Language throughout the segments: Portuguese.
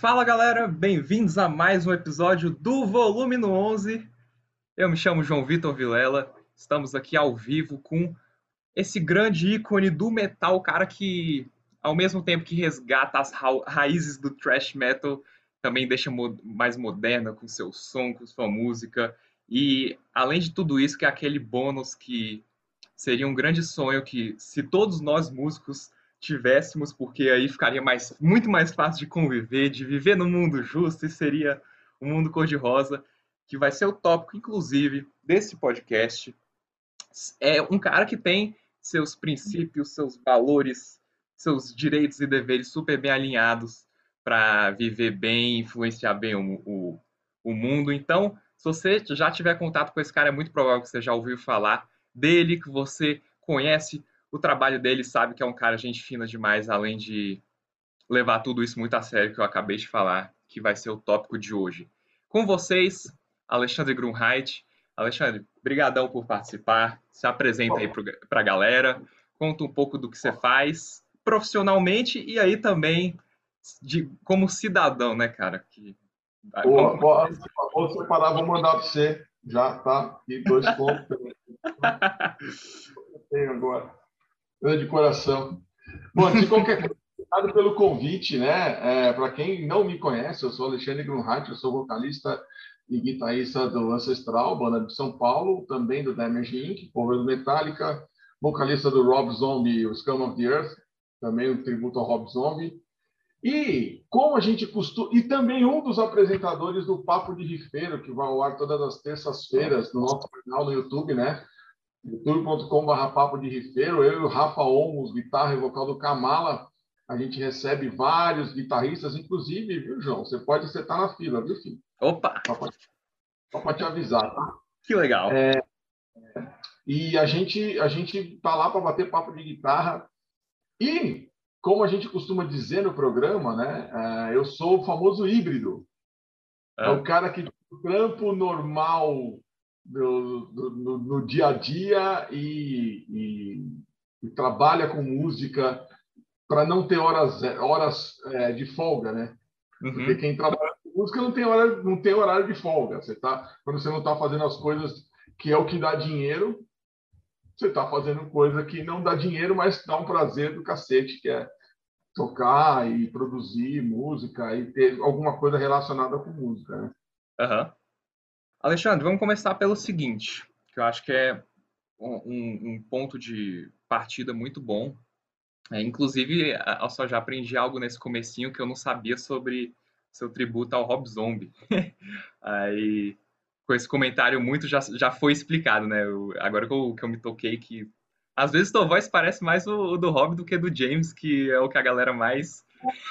Fala galera, bem-vindos a mais um episódio do Volume no 11. Eu me chamo João Vitor Vilela, estamos aqui ao vivo com esse grande ícone do metal, cara que, ao mesmo tempo que resgata as ra raízes do thrash metal, também deixa mo mais moderna com seu som, com sua música. E, além de tudo isso, que é aquele bônus que seria um grande sonho que, se todos nós músicos tivéssemos, porque aí ficaria mais, muito mais fácil de conviver, de viver no mundo justo e seria um mundo cor-de-rosa, que vai ser o tópico, inclusive, desse podcast. É um cara que tem seus princípios, seus valores, seus direitos e deveres super bem alinhados para viver bem, influenciar bem o, o, o mundo. Então, se você já tiver contato com esse cara, é muito provável que você já ouviu falar dele, que você conhece o trabalho dele, sabe que é um cara gente fina demais, além de levar tudo isso muito a sério que eu acabei de falar, que vai ser o tópico de hoje. Com vocês, Alexandre Grunheit. Alexandre, brigadão por participar. Se apresenta aí para a galera, conta um pouco do que você faz profissionalmente e aí também de como cidadão, né, cara? Que... Boa, boa. Vou separar, vou mandar para você. Já tá. E dois pontos. tenho agora de coração. Bom, de qualquer coisa, obrigado pelo convite, né? É, Para quem não me conhece, eu sou Alexandre Grunhardt, eu sou vocalista e guitarrista do Ancestral, banda de São Paulo, também do Damage Inc., cover do Metallica, vocalista do Rob Zombie, o Scum of the Earth, também um tributo ao Rob Zombie. E como a gente costuma. E também um dos apresentadores do Papo de Rifeiro, que vai ao ar todas as terças-feiras no nosso canal no YouTube, né? youtube.com.br papo de rifeiro, eu e o Rafa Olmos, guitarra e vocal do Kamala, a gente recebe vários guitarristas, inclusive, viu, João? Você pode você tá na fila, viu, filho? Opa! Só para te avisar, tá? Que legal. É, e a gente a gente tá lá para bater papo de guitarra e como a gente costuma dizer no programa, né? É, eu sou o famoso híbrido. É, é o cara que trampo normal no, no, no dia a dia e, e, e trabalha com música para não ter horas, horas é, de folga, né? Uhum. Porque quem trabalha com música não tem, hora, não tem horário de folga. Você tá, quando você não está fazendo as coisas que é o que dá dinheiro, você está fazendo coisa que não dá dinheiro, mas dá um prazer do cacete, que é tocar e produzir música e ter alguma coisa relacionada com música, né? Uhum. Alexandre, vamos começar pelo seguinte, que eu acho que é um, um ponto de partida muito bom. É, inclusive, eu só já aprendi algo nesse comecinho que eu não sabia sobre seu tributo ao Rob Zombie. Aí, com esse comentário muito já, já foi explicado, né? Eu, agora que eu, que eu me toquei que às vezes tua voz parece mais o, o, do Rob do que do James, que é o que a galera mais.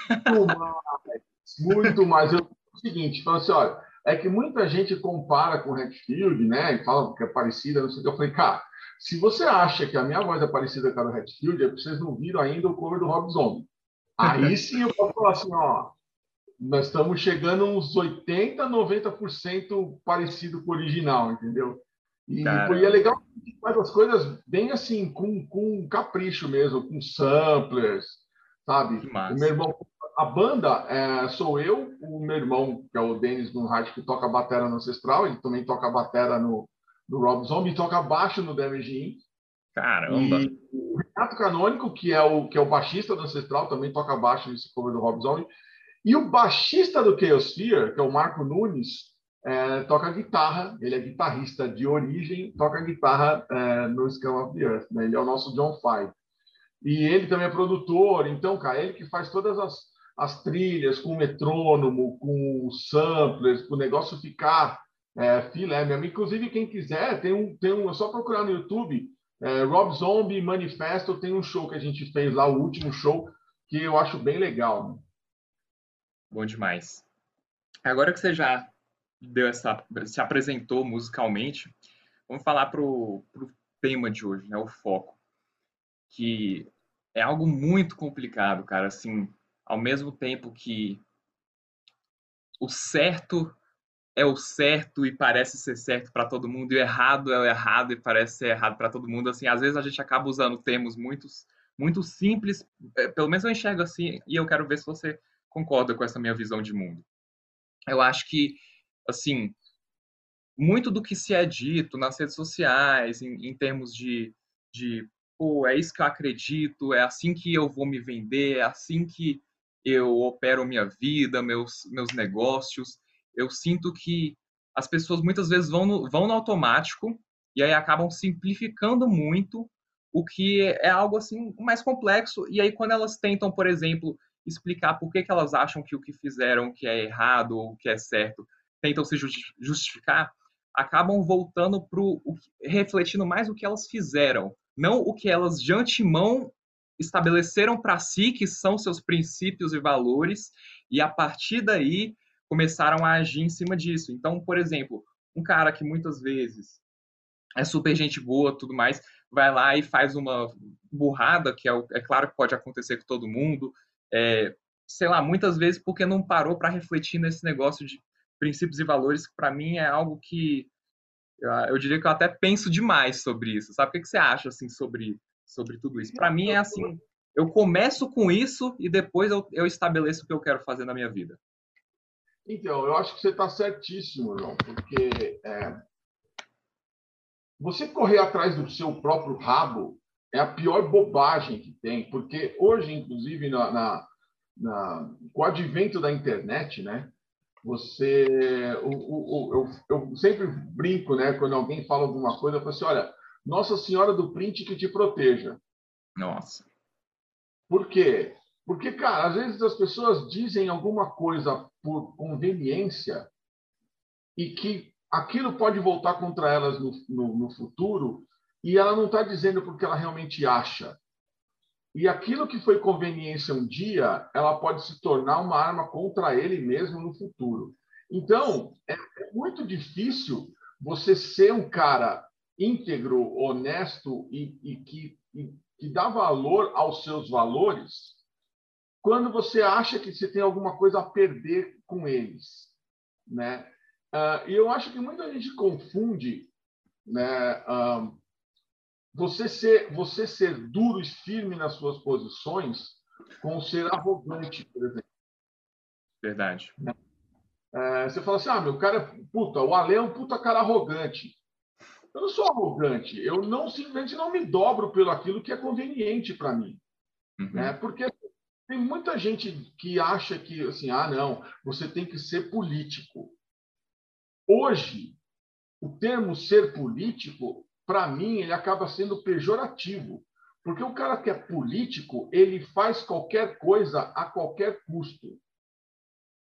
Muito mais. Muito mais. Eu, o seguinte, fala assim, olha, é que muita gente compara com o Hatfield, né? E fala que é parecida, não sei o que. Eu falei, cara, se você acha que a minha voz é parecida com a do Hatfield, é porque vocês não viram ainda o cover do Rob Zombie. Aí sim eu posso falar assim, ó, nós estamos chegando uns 80, 90% parecido com o original, entendeu? E, e é legal que faz as coisas bem assim, com, com capricho mesmo, com samplers, sabe? O meu irmão a banda é, sou eu, o meu irmão, que é o Denis Dunhart, que toca batera no Ancestral, ele também toca batera no, no Rob Zombie, toca baixo no Damage Inc. Caramba! E o Renato Canônico, que é o, que é o baixista do Ancestral, também toca baixo nesse cover do Rob Zombie. E o baixista do Chaosphere, que é o Marco Nunes, é, toca guitarra, ele é guitarrista de origem, toca guitarra é, no Scum of the Earth, né? ele é o nosso John Five. E ele também é produtor, então, cara, ele que faz todas as, as trilhas com o metrônomo, com os samplers, para o negócio ficar é, filé mesmo. Inclusive, quem quiser, tem um, tem um, é só procurar no YouTube, é, Rob Zombie Manifesto, tem um show que a gente fez lá, o último show, que eu acho bem legal. Né? Bom demais. Agora que você já deu essa, se apresentou musicalmente, vamos falar para o tema de hoje, né, o foco, que é algo muito complicado, cara, assim, ao mesmo tempo que o certo é o certo e parece ser certo para todo mundo, e o errado é o errado e parece ser errado para todo mundo. Assim, às vezes a gente acaba usando termos muito, muito simples, é, pelo menos eu enxergo assim, e eu quero ver se você concorda com essa minha visão de mundo. Eu acho que, assim, muito do que se é dito nas redes sociais, em, em termos de, de, pô, é isso que eu acredito, é assim que eu vou me vender, é assim que eu opero minha vida, meus, meus negócios. Eu sinto que as pessoas muitas vezes vão no, vão no automático e aí acabam simplificando muito o que é algo assim mais complexo. E aí quando elas tentam, por exemplo, explicar por que, que elas acham que o que fizeram que é errado ou que é certo, tentam se justificar, acabam voltando para refletindo mais o que elas fizeram, não o que elas de antemão estabeleceram para si, que são seus princípios e valores, e a partir daí começaram a agir em cima disso. Então, por exemplo, um cara que muitas vezes é super gente boa, tudo mais, vai lá e faz uma burrada, que é, é claro que pode acontecer com todo mundo, é, sei lá, muitas vezes porque não parou para refletir nesse negócio de princípios e valores, que para mim é algo que eu, eu, diria que eu até penso demais sobre isso. Sabe o que, que você acha assim sobre sobre tudo isso? Para mim é assim, eu começo com isso e depois eu, eu estabeleço o que eu quero fazer na minha vida. Então, eu acho que você está certíssimo, João, porque é, você correr atrás do seu próprio rabo é a pior bobagem que tem, porque hoje, inclusive, na, na, na com o advento da internet, né? Você, o, o, o, eu, eu, sempre brinco, né? Quando alguém fala alguma coisa, eu falo assim, olha, Nossa Senhora do print que te proteja. Nossa. Por quê? Porque, cara, às vezes as pessoas dizem alguma coisa por conveniência e que aquilo pode voltar contra elas no, no, no futuro e ela não está dizendo porque ela realmente acha. E aquilo que foi conveniência um dia, ela pode se tornar uma arma contra ele mesmo no futuro. Então, é, é muito difícil você ser um cara íntegro, honesto e, e que, e, que dá valor aos seus valores quando você acha que você tem alguma coisa a perder com eles, né? Uh, e eu acho que muita gente confunde, né? Uh, você ser, você ser duro e firme nas suas posições com ser arrogante, por exemplo. Verdade. É, você fala assim, ah, meu cara é puta, o Ale é um puta cara arrogante. Eu não sou arrogante, eu não simplesmente não me dobro pelo aquilo que é conveniente para mim. Uhum. Né? Porque tem muita gente que acha que, assim, ah, não, você tem que ser político. Hoje, o termo ser político para mim, ele acaba sendo pejorativo. Porque o cara que é político, ele faz qualquer coisa a qualquer custo.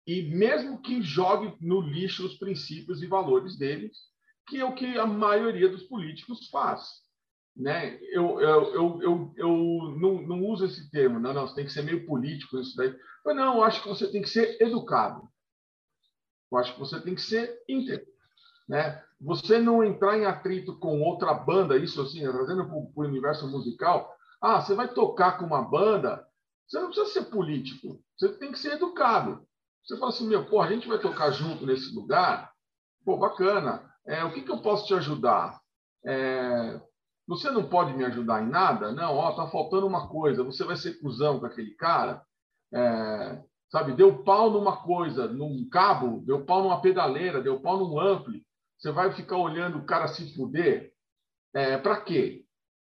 E mesmo que jogue no lixo os princípios e valores deles, que é o que a maioria dos políticos faz. Né? Eu, eu, eu, eu, eu não, não uso esse termo, não, não, você tem que ser meio político isso daí. Mas não, eu acho que você tem que ser educado. Eu acho que você tem que ser íntegro. Né? Você não entrar em atrito com outra banda, isso assim, trazendo para o universo musical. Ah, você vai tocar com uma banda, você não precisa ser político, você tem que ser educado. Você fala assim, meu, pô, a gente vai tocar junto nesse lugar, pô, bacana. É, o que, que eu posso te ajudar? É, você não pode me ajudar em nada? Não, ó, tá faltando uma coisa. Você vai ser cuzão com aquele cara? É, sabe, deu pau numa coisa, num cabo, deu pau numa pedaleira, deu pau num ampli. Você vai ficar olhando o cara se fuder? É, para quê?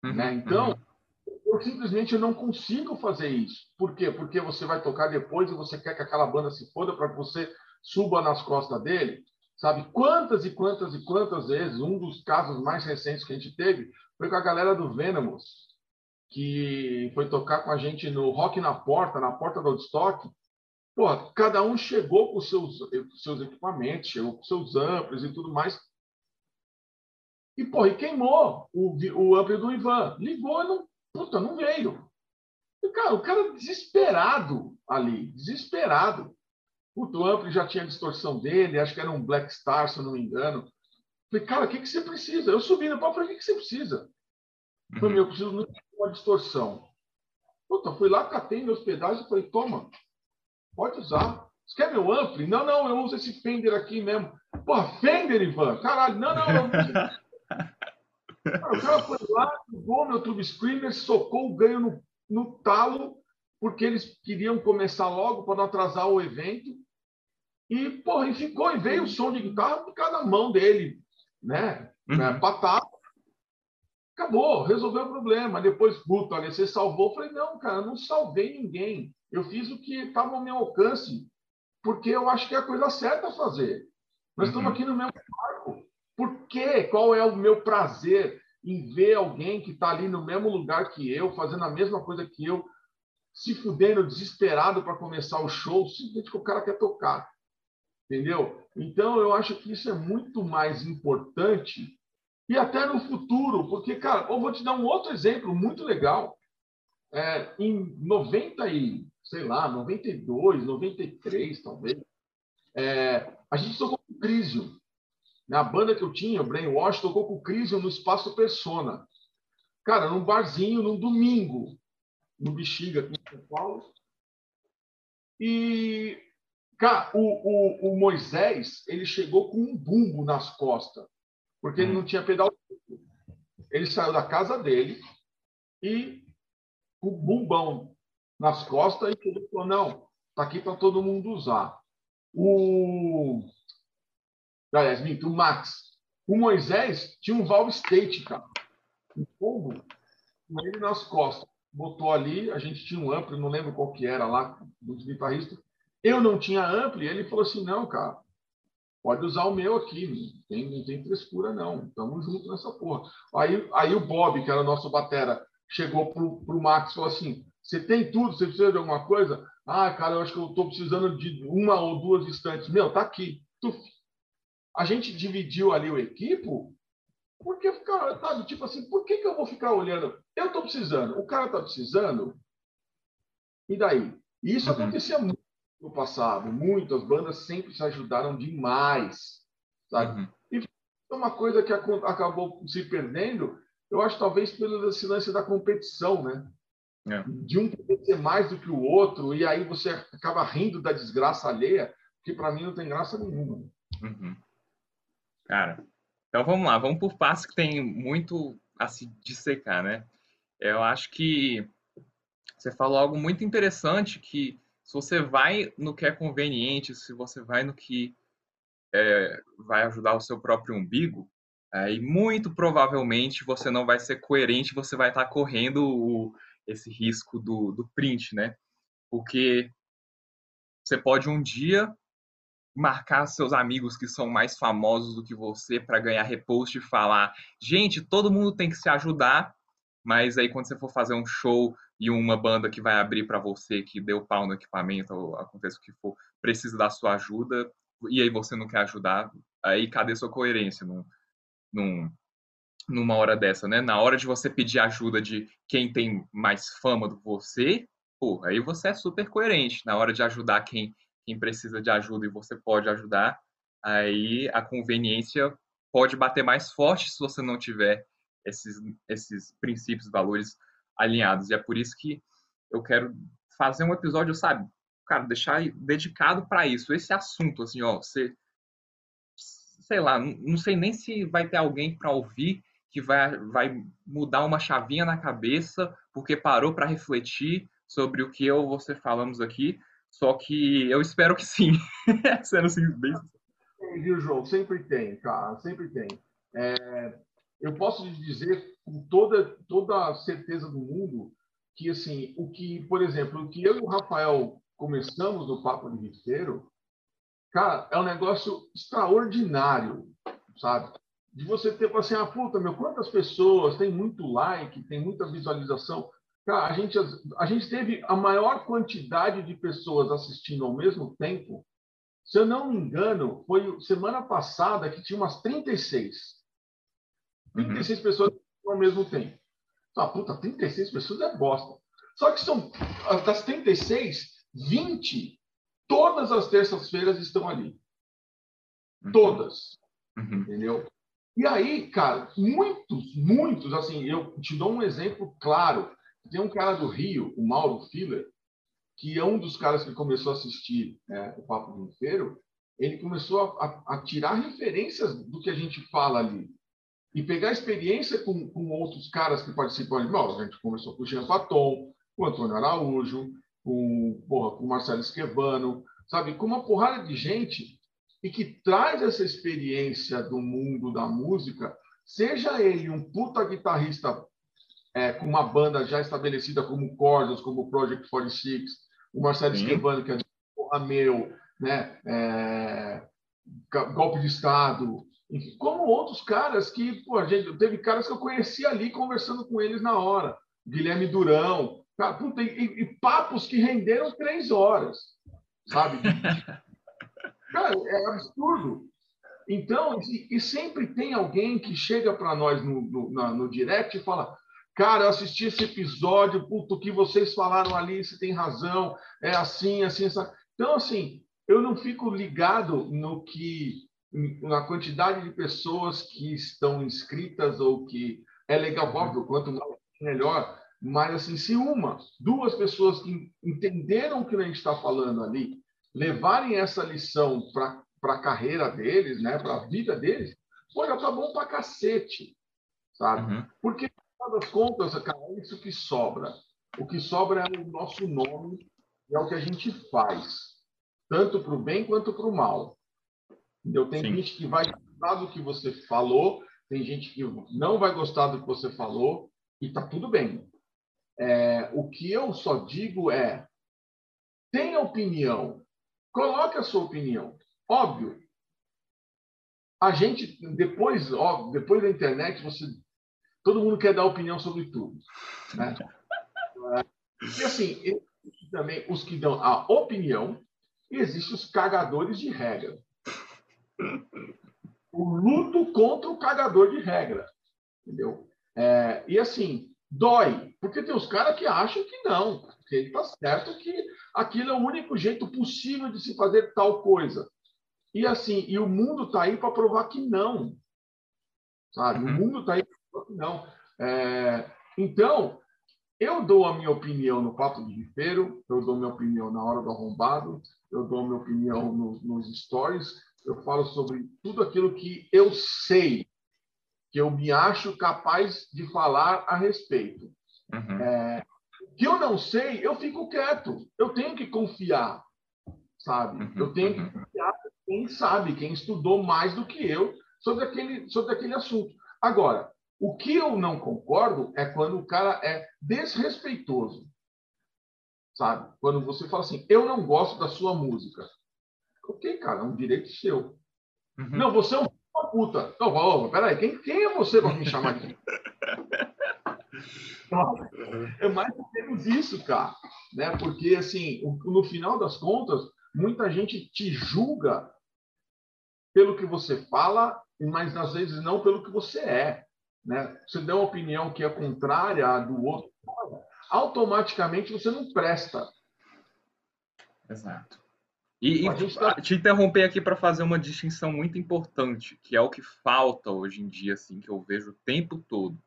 Uhum, né? Então, uhum. eu simplesmente não consigo fazer isso. Por quê? Porque você vai tocar depois e você quer que aquela banda se foda para que você suba nas costas dele. Sabe quantas e quantas e quantas vezes, um dos casos mais recentes que a gente teve foi com a galera do Venomous, que foi tocar com a gente no Rock na Porta, na porta do Woodstock, Pô, cada um chegou com seus, seus equipamentos, chegou com seus amplos e tudo mais. E, pô, e queimou o, o amplo do Ivan. Ligou e não, puta, não veio. E, cara, o cara desesperado ali, desesperado. Puta, o amplo já tinha distorção dele, acho que era um Black Star, se eu não me engano. Falei, cara, o que, que você precisa? Eu subi no palco falei, o que, que você precisa? Eu falei, eu preciso de uma distorção. Puta, fui lá, catei meus pedais e falei, toma, Pode usar. Você quer meu ampli? Não, não, eu uso esse Fender aqui mesmo. Porra, Fender, Ivan? Caralho, não, não, eu O cara foi lá, ligou meu Tube Screamer, socou o ganho no, no talo. porque eles queriam começar logo para não atrasar o evento. E, porra, e ficou, e veio o som de guitarra por cada mão dele, né? Uhum. né? Patata. Acabou, resolveu o problema. Depois, puta, olha, você salvou. Eu falei, não, cara, não salvei ninguém. Eu fiz o que estava ao meu alcance, porque eu acho que é a coisa certa a fazer. Nós uhum. estamos aqui no mesmo barco. Por quê? Qual é o meu prazer em ver alguém que está ali no mesmo lugar que eu, fazendo a mesma coisa que eu, se fudendo, desesperado para começar o show, simplesmente que o cara quer tocar. Entendeu? Então, eu acho que isso é muito mais importante e até no futuro, porque, cara, eu vou te dar um outro exemplo muito legal. É, em 90 e, sei lá, 92, 93, talvez, é, a gente tocou com o Crisium. Na banda que eu tinha, o Brainwash, tocou com o Crisium no Espaço Persona. Cara, num barzinho, num domingo, no Bexiga, aqui em São Paulo. E, cara, o, o, o Moisés, ele chegou com um bumbo nas costas, porque ele hum. não tinha pedal. Ele saiu da casa dele e com o bumbão nas costas e ele falou, não, tá aqui para todo mundo usar. O... Aliás, o Max. O Moisés tinha um valve state, cara. Um pombo com ele nas costas botou ali, a gente tinha um ampli, não lembro qual que era lá, dos guitarristas. Eu não tinha ampli, ele falou assim, não, cara, pode usar o meu aqui, não tem, não tem frescura não, estamos juntos nessa porra. Aí, aí o Bob, que era o nosso batera, chegou pro, pro Max e falou assim, você tem tudo, você precisa de alguma coisa? Ah, cara, eu acho que eu estou precisando de uma ou duas estantes. Meu, tá aqui. Tuf. A gente dividiu ali o equipo porque ficar, sabe, tipo assim, por que, que eu vou ficar olhando? Eu estou precisando, o cara está precisando, e daí? Isso uhum. acontecia muito no passado, muitas bandas sempre se ajudaram demais, sabe? Uhum. E uma coisa que acabou se perdendo, eu acho talvez pelo lance da competição, né? É. De um ser mais do que o outro, e aí você acaba rindo da desgraça alheia, que para mim não tem graça nenhuma. Uhum. Cara, então vamos lá, vamos por passos que tem muito a se dissecar, né? Eu acho que você falou algo muito interessante que se você vai no que é conveniente, se você vai no que é, vai ajudar o seu próprio umbigo, aí muito provavelmente você não vai ser coerente, você vai estar correndo o, esse risco do, do print, né? Porque você pode um dia marcar seus amigos que são mais famosos do que você para ganhar repost e falar, gente, todo mundo tem que se ajudar, mas aí quando você for fazer um show e uma banda que vai abrir para você, que deu pau no equipamento, ou acontece o que for, precisa da sua ajuda, e aí você não quer ajudar, aí cadê sua coerência num, num, numa hora dessa, né? Na hora de você pedir ajuda de quem tem mais fama do que você, pô, aí você é super coerente. Na hora de ajudar quem quem precisa de ajuda e você pode ajudar, aí a conveniência pode bater mais forte se você não tiver esses, esses princípios, valores alinhados. E é por isso que eu quero fazer um episódio, sabe, cara, deixar dedicado para isso, esse assunto, assim, ó, você, sei lá, não sei nem se vai ter alguém para ouvir que vai, vai mudar uma chavinha na cabeça porque parou para refletir sobre o que eu e você falamos aqui, só que eu espero que sim. Sendo assim, bem tem, viu, João? Sempre tem, cara, sempre tem. É, eu posso dizer com toda, toda a certeza do mundo que, assim, o que, por exemplo, o que eu e o Rafael começamos no Papo de Rifeiro, cara, é um negócio extraordinário, sabe? De você ter, assim, ah, puta, meu, quantas pessoas, tem muito like, tem muita visualização. Cara, a gente, a gente teve a maior quantidade de pessoas assistindo ao mesmo tempo. Se eu não me engano, foi semana passada que tinha umas 36. 36 uhum. pessoas ao mesmo tempo. Ah, puta, 36 pessoas é bosta. Só que são das 36, 20 todas as terças-feiras estão ali. Uhum. Todas. Uhum. Entendeu? E aí, cara, muitos, muitos, assim, eu te dou um exemplo claro. Tem um cara do Rio, o Mauro Filler, que é um dos caras que começou a assistir é, o Papo do Inteiro. Ele começou a, a, a, tirar referências do que a gente fala ali e pegar experiência com, com outros caras que participam. Bom, a gente começou com o Jean Paton, com o Antônio Araújo, com, porra, com Marcelo Esquevano, sabe? Com uma porrada de gente e que traz essa experiência do mundo da música, seja ele um puta guitarrista é, com uma banda já estabelecida como Cordas, como Project 46, o Marcelo Sim. Que é porra meu, né? É, golpe de Estado, como outros caras que, pô, gente, teve caras que eu conheci ali conversando com eles na hora. Guilherme Durão, puta, e, e, papos que renderam três horas, sabe? cara, é absurdo. Então, e, e, sempre tem alguém que chega para nós no, no, na, no direct e fala: Cara, eu assisti esse episódio, puto, o que vocês falaram ali, você tem razão, é assim, assim, assim. Então, assim, eu não fico ligado no que na quantidade de pessoas que estão inscritas ou que é legal, óbvio, quanto mais melhor, mas assim, se uma, duas pessoas que entenderam o que a gente está falando ali, levarem essa lição para a carreira deles, né, para a vida deles, pô, já tá bom para cacete, sabe? Uhum. Porque, no das contas, cara, é isso que sobra. O que sobra é o nosso nome, é o que a gente faz tanto para o bem quanto para o mal. Entendeu? Tem Sim. gente que vai gostar do que você falou, tem gente que não vai gostar do que você falou, e está tudo bem. É, o que eu só digo é: tenha opinião, coloque a sua opinião. Óbvio. A gente, depois, depois da internet, você, todo mundo quer dar opinião sobre tudo. Né? E assim, também os que dão a opinião, e existem os cagadores de regra. O luto contra o cagador de regra. Entendeu? É, e assim, dói, porque tem os caras que acham que não, que ele está certo que aquilo é o único jeito possível de se fazer tal coisa. E assim, e o mundo está aí para provar que não. Sabe? O uhum. mundo está aí para provar que não. É, então, eu dou a minha opinião no Papo de Rifeiro, eu dou minha opinião na Hora do Arrombado, eu dou minha opinião no, nos stories, eu falo sobre tudo aquilo que eu sei, que eu me acho capaz de falar a respeito. Uhum. É, que eu não sei, eu fico quieto. Eu tenho que confiar, sabe? Uhum. Eu tenho que uhum. confiar quem sabe, quem estudou mais do que eu sobre aquele, sobre aquele assunto. Agora, o que eu não concordo é quando o cara é desrespeitoso sabe? Quando você fala assim, eu não gosto da sua música. Ok, cara, é um direito seu. Uhum. Não, você é uma puta. Não, oh, peraí, quem, quem é você para me chamar aqui? é mais ou menos isso, cara. Né? Porque, assim, no final das contas, muita gente te julga pelo que você fala, mas às vezes não pelo que você é. Né? Você dá uma opinião que é contrária à do outro, automaticamente você não presta. Exato. E, e tá... te interromper aqui para fazer uma distinção muito importante, que é o que falta hoje em dia, assim, que eu vejo o tempo todo.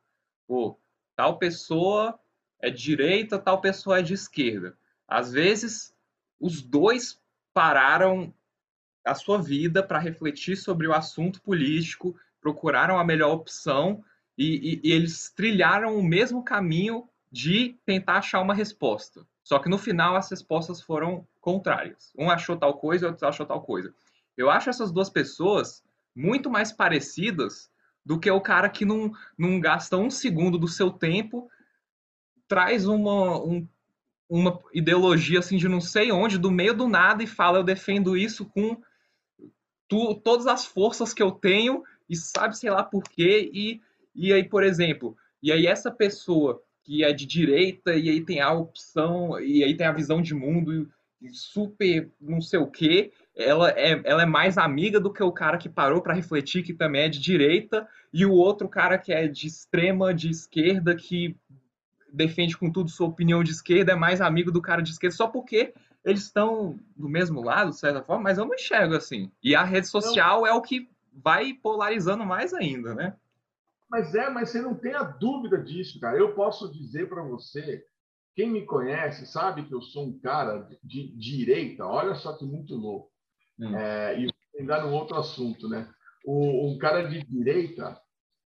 Pô, tal pessoa é de direita, tal pessoa é de esquerda. Às vezes, os dois pararam a sua vida para refletir sobre o assunto político, procuraram a melhor opção e, e, e eles trilharam o mesmo caminho de tentar achar uma resposta. Só que no final as respostas foram contrárias. Um achou tal coisa, outro achou tal coisa. Eu acho essas duas pessoas muito mais parecidas do que o cara que não, não gasta um segundo do seu tempo, traz uma, um, uma ideologia assim de não sei onde, do meio do nada, e fala: eu defendo isso com tu, todas as forças que eu tenho, e sabe, sei lá por quê. E, e aí, por exemplo, e aí essa pessoa que é de direita e aí tem a opção e aí tem a visão de mundo super não sei o que ela é, ela é mais amiga do que o cara que parou para refletir que também é de direita e o outro cara que é de extrema de esquerda que defende com tudo sua opinião de esquerda é mais amigo do cara de esquerda só porque eles estão do mesmo lado de certa forma mas eu não enxergo assim e a rede social é o que vai polarizando mais ainda né mas é, mas você não tem a dúvida disso, cara. Eu posso dizer para você, quem me conhece sabe que eu sou um cara de, direita. Olha só que muito louco. Hum. É, e ainda no outro assunto, né? O, um cara de direita,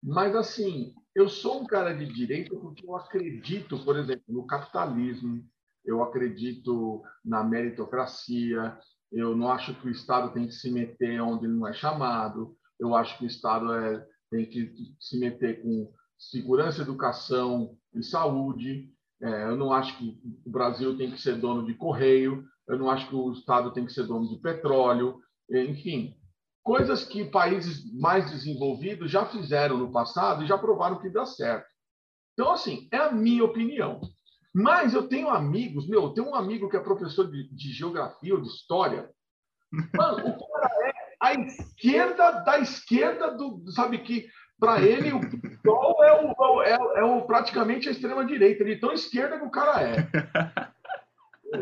mas assim, eu sou um cara de direita porque eu acredito, por exemplo, no capitalismo, eu acredito na meritocracia, eu não acho que o Estado tem que se meter onde ele não é chamado, eu acho que o Estado é, tem que se meter com segurança, educação e saúde. É, eu não acho que o Brasil tem que ser dono de correio, eu não acho que o Estado tem que ser dono de petróleo, enfim, coisas que países mais desenvolvidos já fizeram no passado e já provaram que dá certo. Então, assim, é a minha opinião. Mas eu tenho amigos, meu, eu tenho um amigo que é professor de, de geografia ou de história. Mano, o cara é a esquerda da esquerda do. Sabe que para ele o PSOL é, o, é, é o, praticamente a extrema-direita. Ele é tão esquerda que o cara é.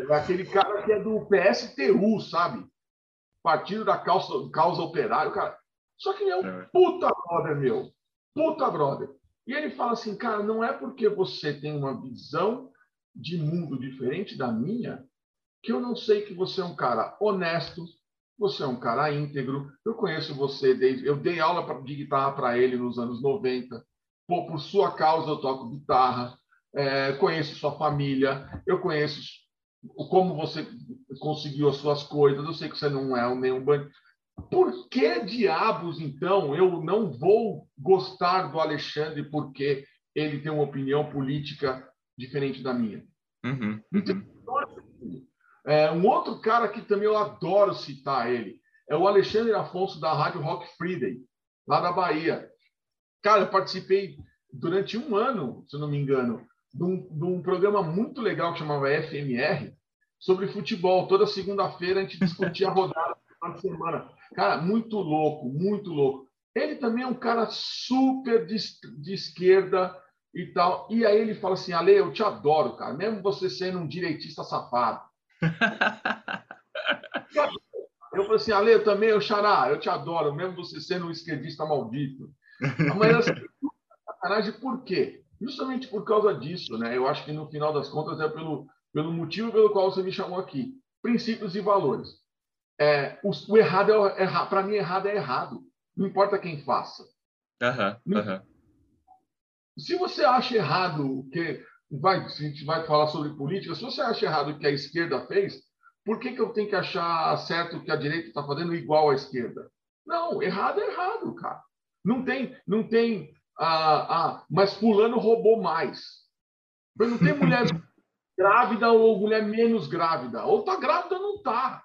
É aquele cara que é do PSTU, sabe? Partido da causa, causa operária, cara. Só que ele é um é. puta brother, meu. Puta brother. E ele fala assim, cara, não é porque você tem uma visão de mundo diferente da minha, que eu não sei que você é um cara honesto, você é um cara íntegro. Eu conheço você desde. Eu dei aula de guitarra para ele nos anos 90. Pô, por sua causa eu toco guitarra. É, conheço sua família. Eu conheço como você conseguiu as suas coisas. Eu sei que você não é nenhum bandido. Por que diabos, então, eu não vou gostar do Alexandre porque ele tem uma opinião política diferente da minha. Uhum, uhum. É, um outro cara que também eu adoro citar ele é o Alexandre Afonso da Rádio Rock Friday, lá da Bahia. Cara, eu participei durante um ano, se não me engano, de um, de um programa muito legal que chamava FMR sobre futebol. Toda segunda-feira a gente discutia a rodada de semana. Cara, muito louco, muito louco. Ele também é um cara super de, de esquerda, e tal. E aí ele fala assim, Ale, eu te adoro, cara, mesmo você sendo um direitista safado. eu falei assim, Ale, eu também, eu xará, eu te adoro, mesmo você sendo um esquerdista maldito. Mas assim, sacanagem por quê? Justamente por causa disso, né? Eu acho que no final das contas é pelo, pelo motivo pelo qual você me chamou aqui. Princípios e valores. É, o, o errado é, é para mim errado é errado. Não importa quem faça. Uhum, uhum. Se você acha errado que vai, se a gente vai falar sobre política, se você acha errado o que a esquerda fez, por que, que eu tenho que achar certo o que a direita está fazendo igual à esquerda? Não, errado é errado, cara. Não tem, não tem. Ah, ah, mas fulano roubou mais. Não tem mulher grávida ou mulher menos grávida. Ou tá grávida ou não tá.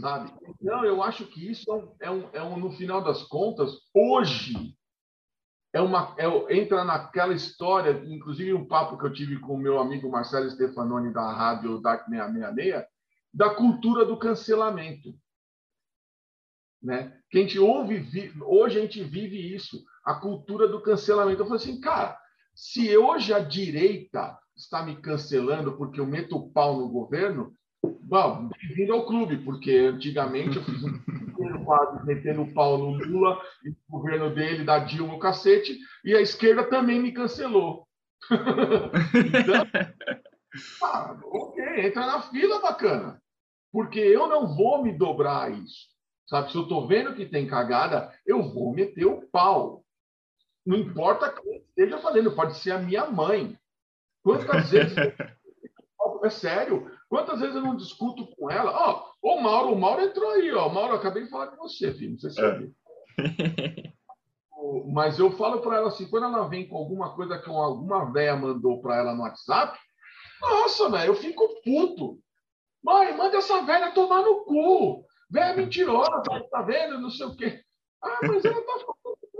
Sabe? Então, eu acho que isso é um, é um, é um, no final das contas, hoje, é uma, é, entra naquela história, inclusive um papo que eu tive com o meu amigo Marcelo Stefanoni da rádio Dark 666, da cultura do cancelamento. Né? Que a gente ouve, hoje a gente vive isso, a cultura do cancelamento. Eu falei assim, cara, se hoje a direita está me cancelando porque eu meto o pau no governo, bom, bem-vindo ao clube, porque antigamente eu fiz um quase metendo o pau no Lula e no governo dele, da Dilma, o cacete, e a esquerda também me cancelou. então, ah, ok, entra na fila, bacana. Porque eu não vou me dobrar a isso. Sabe, se eu estou vendo que tem cagada, eu vou meter o pau. Não importa quem esteja fazendo, pode ser a minha mãe. Quantas vezes. é sério, Quantas vezes eu não discuto com ela? Ó, oh, o Mauro, o Mauro entrou aí, ó. Mauro, acabei de falar com você, filho. Não sei se é. Mas eu falo para ela assim, quando ela vem com alguma coisa que alguma véia mandou para ela no WhatsApp, nossa, velho, eu fico puto. Mãe, manda essa velha tomar no cu. Véia mentirosa, tá vendo? Não sei o quê. Ah, mas ela tá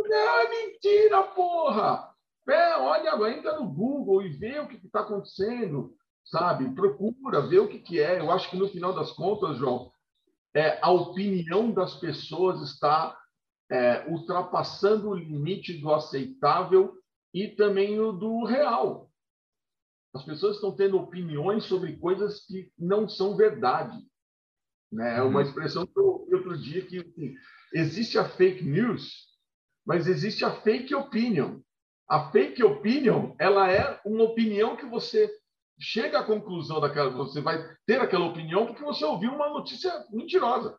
falando. É mentira, porra! É, olha, entra no Google e vê o que está acontecendo sabe? Procura ver o que, que é. Eu acho que no final das contas, João, é, a opinião das pessoas está é, ultrapassando o limite do aceitável e também o do real. As pessoas estão tendo opiniões sobre coisas que não são verdade. Né? É uma uhum. expressão que eu ouvi outro dia que assim, existe a fake news, mas existe a fake opinion. A fake opinion, ela é uma opinião que você chega à conclusão daquela, você vai ter aquela opinião porque você ouviu uma notícia mentirosa.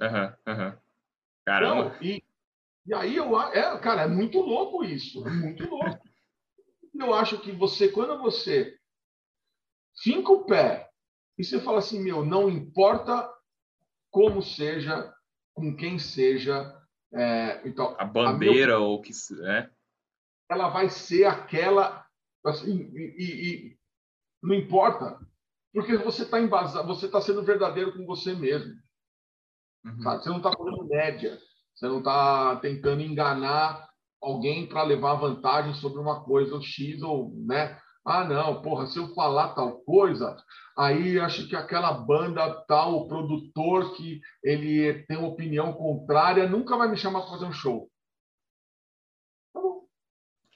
Uhum, uhum. Caramba. Então, e, e aí eu, é, cara, é muito louco isso, é muito louco. eu acho que você, quando você finca o pé e você fala assim, meu, não importa como seja, com quem seja, é, então a bandeira a meu, ou que é, ela vai ser aquela assim, e, e, e não importa, porque você está embasado, você está sendo verdadeiro com você mesmo. Uhum. Você não está fazendo média, você não está tentando enganar alguém para levar vantagem sobre uma coisa X ou, né? Ah, não, porra, se eu falar tal coisa, aí acho que aquela banda tal, o produtor que ele tem uma opinião contrária, nunca vai me chamar para fazer um show. Tá bom.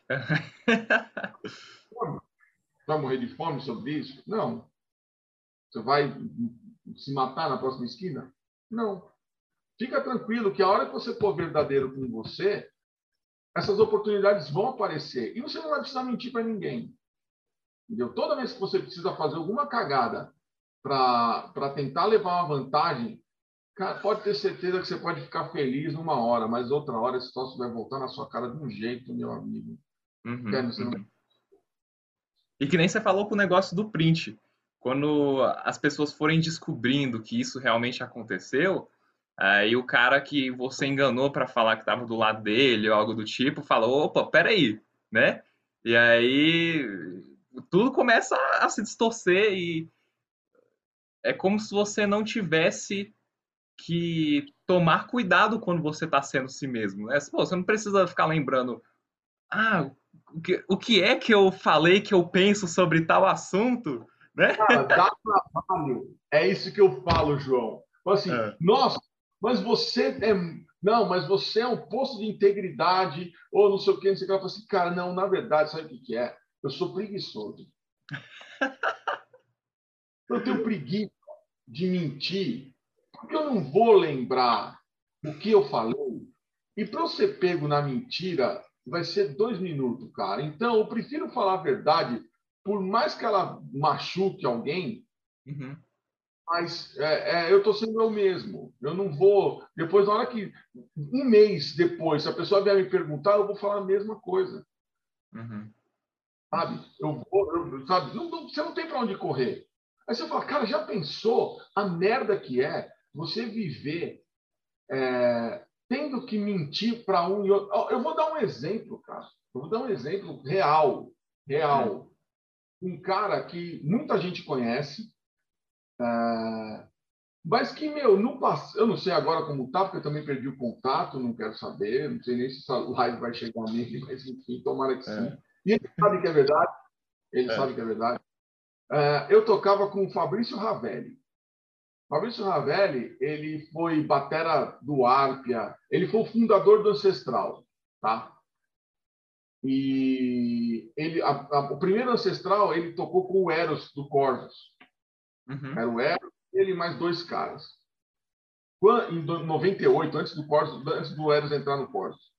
vai morrer de fome sobre isso? Não. Você vai se matar na próxima esquina? Não. Fica tranquilo que a hora que você for verdadeiro com você, essas oportunidades vão aparecer. E você não vai precisar mentir para ninguém. Entendeu? Toda vez que você precisa fazer alguma cagada para tentar levar uma vantagem, cara, pode ter certeza que você pode ficar feliz numa hora, mas outra hora esse troço vai voltar na sua cara de um jeito, meu amigo. Uhum, uhum. E que nem você falou com o negócio do print. Quando as pessoas forem descobrindo que isso realmente aconteceu, aí o cara que você enganou para falar que estava do lado dele ou algo do tipo, falou, opa, peraí, né? E aí tudo começa a se distorcer e é como se você não tivesse que tomar cuidado quando você está sendo si mesmo. Né? Pô, você não precisa ficar lembrando, ah, o que, o que é que eu falei que eu penso sobre tal assunto? Né? Cara, dá trabalho. É isso que eu falo, João. Assim, é. nossa, mas você é. Não, mas você é um posto de integridade, ou não sei o que, não sei o que. Eu falo assim, cara, não, na verdade, sabe o que, que é? Eu sou preguiçoso. Eu tenho preguiça de mentir, porque eu não vou lembrar o que eu falei. E para eu ser pego na mentira, vai ser dois minutos, cara. Então, eu prefiro falar a verdade, por mais que ela machuque alguém, uhum. mas é, é, eu estou sendo eu mesmo. Eu não vou. Depois, na hora que. Um mês depois, se a pessoa vier me perguntar, eu vou falar a mesma coisa. Uhum sabe? Eu vou, eu, sabe? Não, não, você não tem para onde correr. Aí você fala, cara, já pensou a merda que é você viver é, tendo que mentir para um e outro? Eu vou dar um exemplo, cara. Eu vou dar um exemplo real, real. Um cara que muita gente conhece, é, mas que, meu, no passado, eu não sei agora como tá, porque eu também perdi o contato, não quero saber, não sei nem se o live vai chegar mim, mas enfim, tomara que é. sim. E ele sabe que é verdade. Ele é. sabe que é verdade. Uh, eu tocava com o Fabrício Ravelli. Fabrício Ravelli, ele foi batera do Arpia, ele foi o fundador do Ancestral, tá? E ele, a, a, o primeiro Ancestral, ele tocou com o Eros do Corvus. Uhum. Era o Eros, ele mais dois caras. Quando, em 98, antes do Corvus, antes do Eros entrar no Corvus.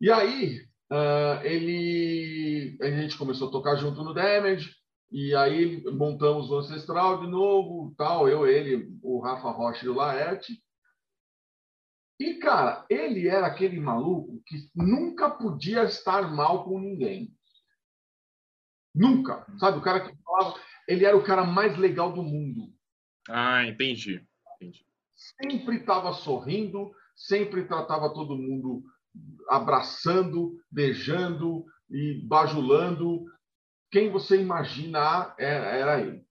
E aí, Uh, ele, a gente começou a tocar junto no Damage, e aí montamos o Ancestral de novo, tal, eu, ele, o Rafa Rocha e o Laerte. E, cara, ele era aquele maluco que nunca podia estar mal com ninguém. Nunca. Sabe, o cara que falava, ele era o cara mais legal do mundo. Ah, entendi. entendi. Sempre estava sorrindo, sempre tratava todo mundo abraçando, beijando e bajulando. Quem você imaginar era, era ele.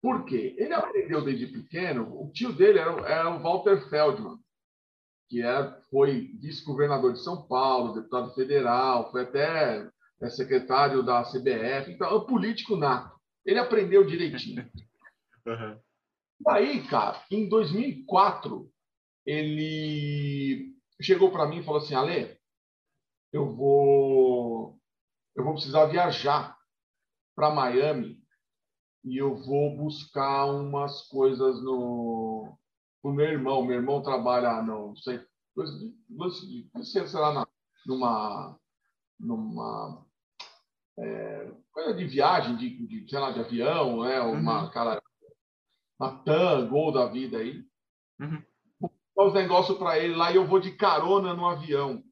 Por quê? Ele aprendeu desde pequeno, o tio dele era, era o Walter Feldman, que é, foi vice-governador de São Paulo, deputado federal, foi até é, secretário da CBF, então é um político nato. Ele aprendeu direitinho. Uhum. Aí, cara, em 2004, ele chegou para mim e falou assim: Ale, eu vou, eu vou precisar viajar para Miami e eu vou buscar umas coisas no o meu irmão. Meu irmão trabalha, não sei, sei lá, na, numa, numa é, coisa de viagem, de, de, sei lá, de avião, né? Uma uhum. cara, uma TAM, Gol da vida aí. Uhum os negócios para ele lá e eu vou de carona no avião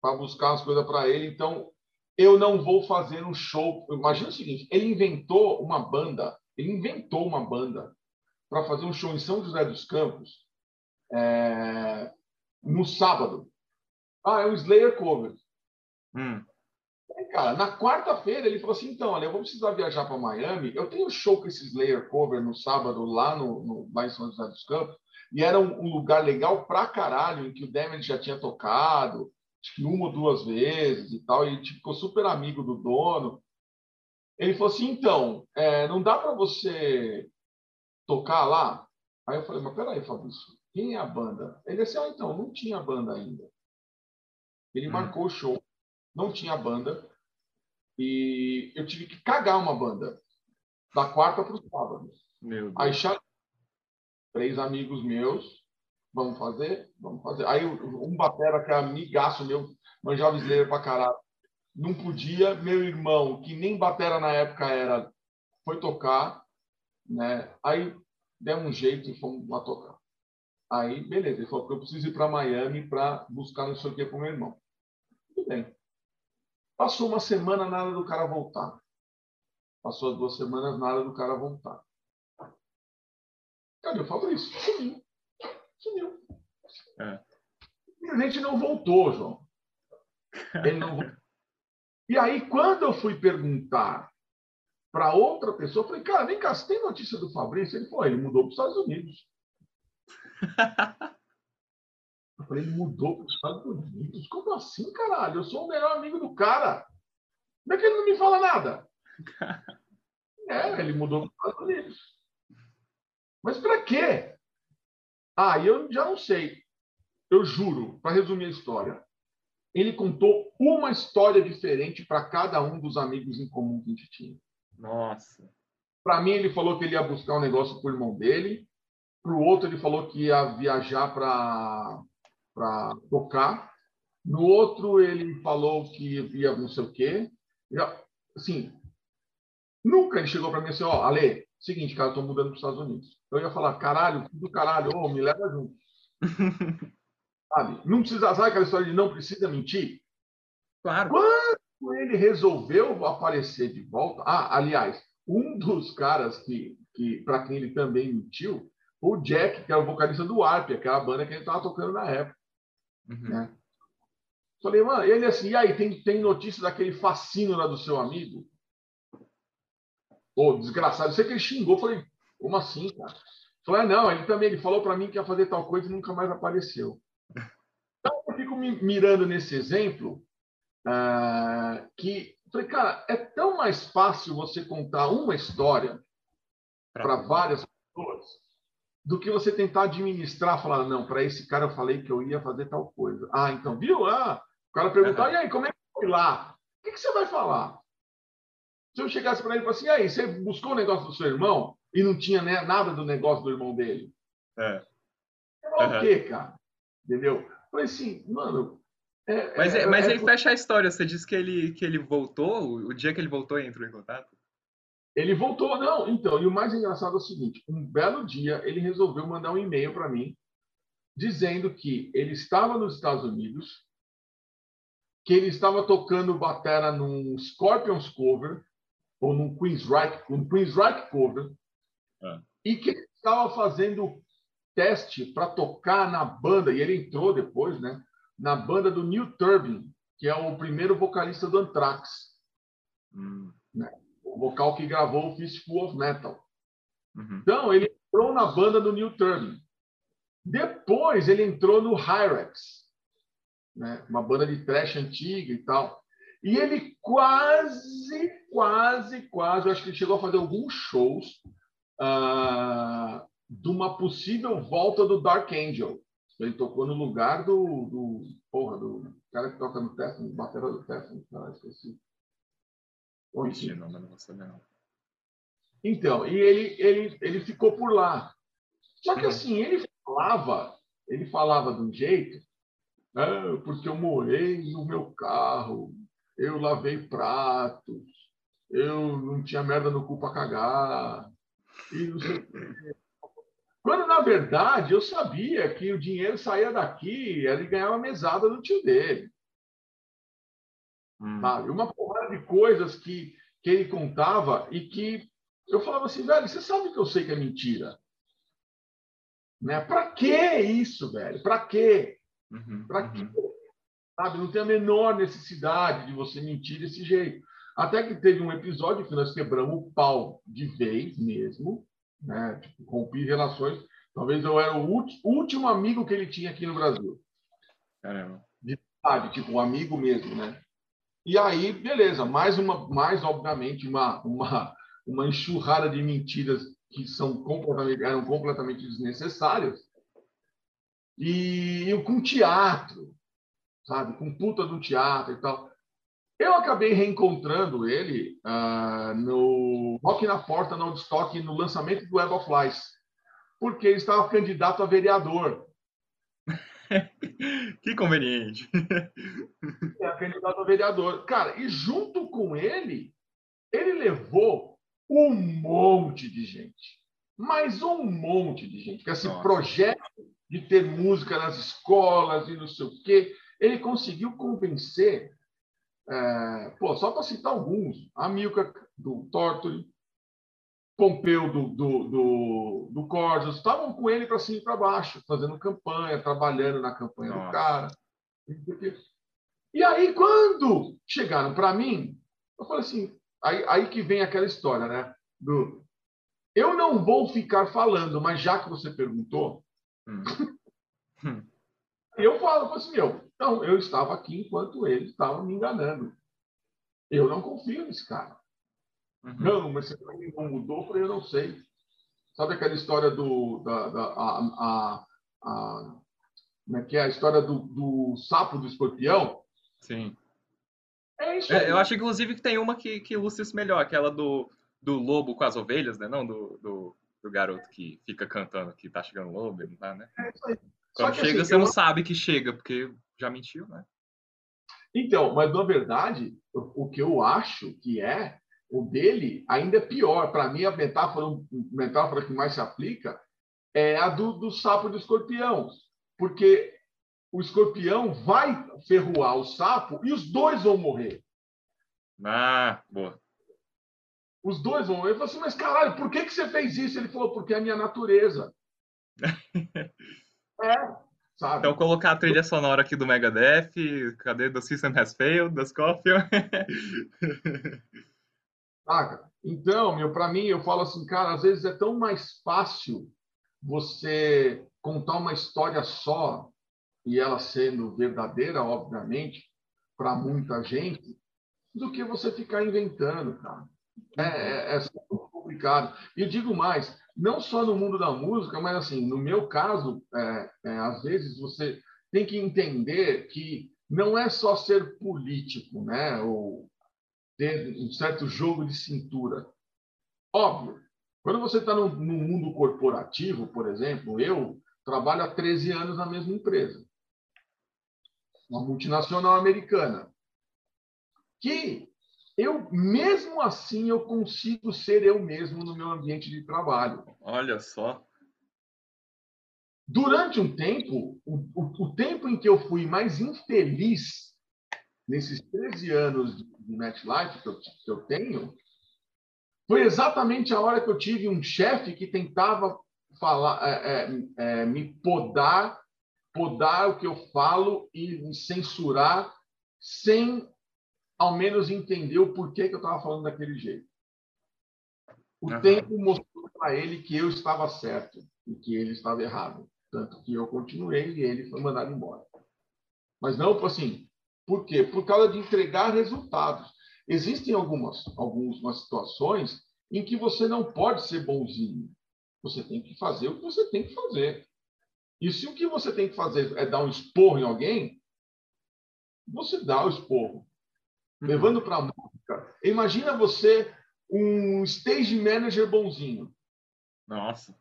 para buscar as coisas para ele. Então, eu não vou fazer um show. Imagina o seguinte: ele inventou uma banda, ele inventou uma banda para fazer um show em São José dos Campos é, no sábado. Ah, é o Slayer cover. Hum. cara, na quarta-feira ele falou assim: então, olha, eu vou precisar viajar para Miami. Eu tenho um show com esse Slayer cover no sábado lá, no, no, lá em São José dos Campos. E era um, um lugar legal pra caralho, em que o Damage já tinha tocado, acho que uma ou duas vezes e tal. E ele tipo, ficou super amigo do dono. Ele falou assim: então, é, não dá para você tocar lá? Aí eu falei: mas peraí, Fabrício, quem é a banda? Ele disse: ah, então, não tinha banda ainda. Ele hum. marcou o show, não tinha banda. E eu tive que cagar uma banda da quarta para o sábado. Meu Deus. Aí três amigos meus, vamos fazer? Vamos fazer. Aí um batera que é amigaço meu, manjava Slayer pra caralho, não podia. Meu irmão, que nem batera na época era, foi tocar, né? Aí demos um jeito e fomos lá tocar. Aí, beleza, ele falou que eu preciso ir para Miami para buscar não sei o que para o meu irmão. Tudo bem. Passou uma semana, nada do cara voltar. Passou duas semanas, nada do cara voltar. Cadê o Fabrício? Sumiu. Sumiu. É. a gente não voltou, João. Ele não voltou. E aí, quando eu fui perguntar para outra pessoa, eu falei, cara, vem cá, você tem notícia do Fabrício? Ele falou, ele mudou para os Estados Unidos. Eu falei, ele mudou para os Estados Unidos? Como assim, caralho? Eu sou o melhor amigo do cara. Como é que ele não me fala nada? É, ele mudou para os Estados Unidos. Mas para quê? Ah, eu já não sei. Eu juro, para resumir a história, ele contou uma história diferente para cada um dos amigos em comum que a gente tinha. Nossa. Para mim, ele falou que ele ia buscar um negócio para o irmão dele. Para o outro, ele falou que ia viajar para tocar. No outro, ele falou que ia não sei o quê. Assim, nunca ele chegou para mim assim: ó, Ale, seguinte, cara, eu estou mudando para os Estados Unidos. Eu ia falar, caralho, do caralho, oh, me leva junto. sabe? Não precisa, sabe aquela história de não precisa mentir? Claro. Quando ele resolveu aparecer de volta, ah, aliás, um dos caras que, que para quem ele também mentiu, o Jack, que era o vocalista do Arp, aquela banda que ele estava tocando na época. Uhum. Né? Falei, mano, ele assim, e aí, tem, tem notícia daquele fascínio lá do seu amigo? Ô, desgraçado, eu sei que ele xingou, falei, como assim, cara? Falei, ah, não, ele também ele falou para mim que ia fazer tal coisa e nunca mais apareceu. Então, eu fico me mirando nesse exemplo uh, que, falei, cara, é tão mais fácil você contar uma história para várias pessoas do que você tentar administrar, falar, não, para esse cara eu falei que eu ia fazer tal coisa. Ah, então, viu? Ah, o cara perguntou, uhum. e aí, como é que foi lá? O que, que você vai falar? Se eu chegasse para ele e falasse assim, aí, você buscou o negócio do seu irmão? e não tinha né, nada do negócio do irmão dele. É. Uhum. o quê, cara? Entendeu? Falei assim, mano. É, mas é, mas é, aí fecha a história. Você disse que ele, que ele voltou, o dia que ele voltou, entrou em contato? Ele voltou, não. Então, e o mais engraçado é o seguinte: um belo dia ele resolveu mandar um e-mail para mim dizendo que ele estava nos Estados Unidos, que ele estava tocando batera num Scorpions cover ou num Queensryche, um Queensryche cover, é. E que ele estava fazendo teste para tocar na banda, e ele entrou depois, né? Na banda do Neil Turbin, que é o primeiro vocalista do Anthrax. Hum. Né? O vocal que gravou o Fistful of Metal. Uhum. Então, ele entrou na banda do Neil Turbin. Depois, ele entrou no Hyrex, né? uma banda de trash antiga e tal. E ele quase, quase, quase, eu acho que ele chegou a fazer alguns shows uh, de uma possível volta do Dark Angel. Ele tocou no lugar do, do porra, do cara que toca no Tesla, batera do Tesla, cara, esqueci. Não, mas não não. Então, e ele, ele, ele ficou por lá. Só que assim, ele falava, ele falava de um jeito, ah, porque eu morei no meu carro, eu lavei pratos, eu não tinha merda no cu para cagar, quando, na verdade, eu sabia que o dinheiro saía daqui, ele ganhava mesada do tio dele. Hum. Sabe? Uma porrada de coisas que, que ele contava e que eu falava assim, velho, você sabe que eu sei que é mentira. Né? Para que isso, velho? Para quê? Uhum, para quê? Sabe? Não tem a menor necessidade de você mentir desse jeito. Até que teve um episódio que nós quebramos o pau de vez mesmo, né? Tipo, rompi relações. Talvez eu era o último amigo que ele tinha aqui no Brasil. Caramba. De verdade, tipo, um amigo mesmo, né? E aí, beleza, mais uma, mais obviamente, uma, uma, uma enxurrada de mentiras que são completamente, eram completamente desnecessárias. E eu com teatro, sabe? Com puta do teatro e tal. Eu acabei reencontrando ele uh, no Rock na Porta, no Woodstock, no lançamento do Web of Flies, porque ele estava candidato a vereador. que conveniente. É, candidato a vereador. Cara, e junto com ele, ele levou um monte de gente. Mais um monte de gente. Que esse Nossa. projeto de ter música nas escolas e não sei o quê, ele conseguiu convencer é, pô, só para citar alguns, Amilcar do Torture, Pompeu do, do, do, do estavam com ele para cima e para baixo, fazendo campanha, trabalhando na campanha Nossa. do cara. E aí, quando chegaram para mim, eu falei assim, aí, aí que vem aquela história, né? Do, eu não vou ficar falando, mas já que você perguntou, hum. Eu falo assim, meu, então, eu estava aqui enquanto ele estava me enganando. Eu não confio nesse cara. Uhum. Não, mas você não mudou? Eu não sei. Sabe aquela história do. Da, da a, a, a, como é que é? A história do, do sapo do escorpião? Sim. É isso. É, eu acho, inclusive, que tem uma que, que ilustra isso melhor, aquela do, do lobo com as ovelhas, né? Não do, do, do garoto que fica cantando que tá chegando lobo, não tá, né? É isso aí. Quando chega, assim, você eu... não sabe que chega, porque já mentiu, né? Então, mas na verdade, o, que eu acho que é, o dele ainda é pior. Para mim, a metáfora, a metáfora que mais se aplica é a do, do sapo e do escorpião. Porque o escorpião vai ferroar o sapo e os dois vão morrer. Ah, boa. Os dois vão morrer. Eu falei assim, mas caralho, por que, que você fez isso? Ele falou, porque é a minha natureza. é. Sabe? Então, colocar a trilha sonora aqui do Megadeth, cadê do System Has Failed, das Scorpion? Saca? Então, meu, para mim, eu falo assim, cara, às vezes é tão mais fácil você contar uma história só e ela sendo verdadeira, obviamente, para muita gente, do que você ficar inventando, cara. É, é, é complicado. E eu digo mais, não só no mundo da música, mas assim, no meu caso, é, é, às vezes você tem que entender que não é só ser político, né? Ou ter um certo jogo de cintura. Óbvio, quando você está no, no, mundo corporativo, por exemplo, eu trabalho há 13 anos na mesma empresa, uma multinacional americana, que eu mesmo assim eu consigo ser eu mesmo no meu ambiente de trabalho. Olha só. Durante um tempo, o, o, o tempo em que eu fui mais infeliz nesses 13 anos de MetLife que eu, que eu tenho, foi exatamente a hora que eu tive um chefe que tentava falar, é, é, é, me podar, podar o que eu falo e me censurar sem ao menos entender o porquê que eu estava falando daquele jeito. O uhum. tempo mostrou para ele que eu estava certo e que ele estava errado. Tanto que eu continuei e ele foi mandado embora. Mas não, assim, por quê? Por causa de entregar resultados. Existem algumas, algumas situações em que você não pode ser bonzinho. Você tem que fazer o que você tem que fazer. E se o que você tem que fazer é dar um esporro em alguém, você dá o esporro. Uhum. Levando para a música. Imagina você um stage manager bonzinho. Nossa.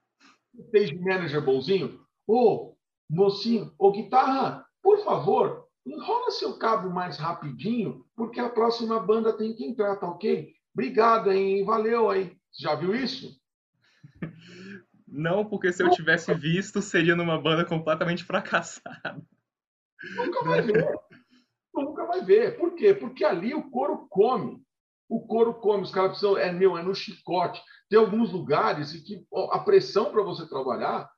Stage manager bonzinho. Ô, mocinho, ô, guitarra, por favor, enrola seu cabo mais rapidinho, porque a próxima banda tem que entrar, tá ok? Obrigado, hein? Valeu aí. Já viu isso? Não, porque se eu tivesse visto, seria numa banda completamente fracassada. Nunca vai ver. Nunca vai ver. Por quê? Porque ali o couro come. O couro come, os caras precisam, é meu, é no chicote. Tem alguns lugares em que a pressão para você trabalhar,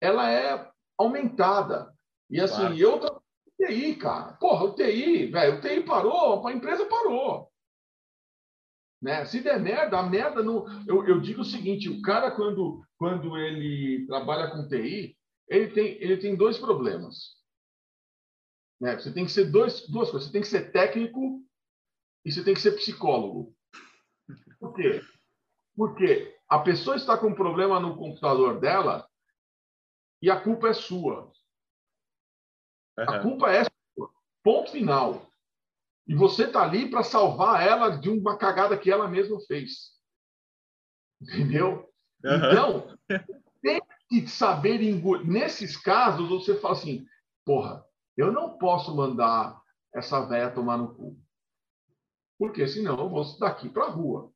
ela é aumentada. E assim, claro. eu trabalho TI, cara. Porra, o TI, velho, o TI parou, a empresa parou. Né? Se der merda, a merda não. Eu, eu digo o seguinte: o cara, quando, quando ele trabalha com TI, ele tem, ele tem dois problemas. Né? Você tem que ser dois, duas coisas. Você tem que ser técnico e você tem que ser psicólogo. Por quê? Porque a pessoa está com um problema no computador dela e a culpa é sua. A culpa é sua. Ponto final. E você está ali para salvar ela de uma cagada que ela mesma fez. Entendeu? Uhum. Então, tem que saber engolir. Nesses casos, você fala assim: porra, eu não posso mandar essa véia tomar no cu. Porque senão eu vou daqui para a rua.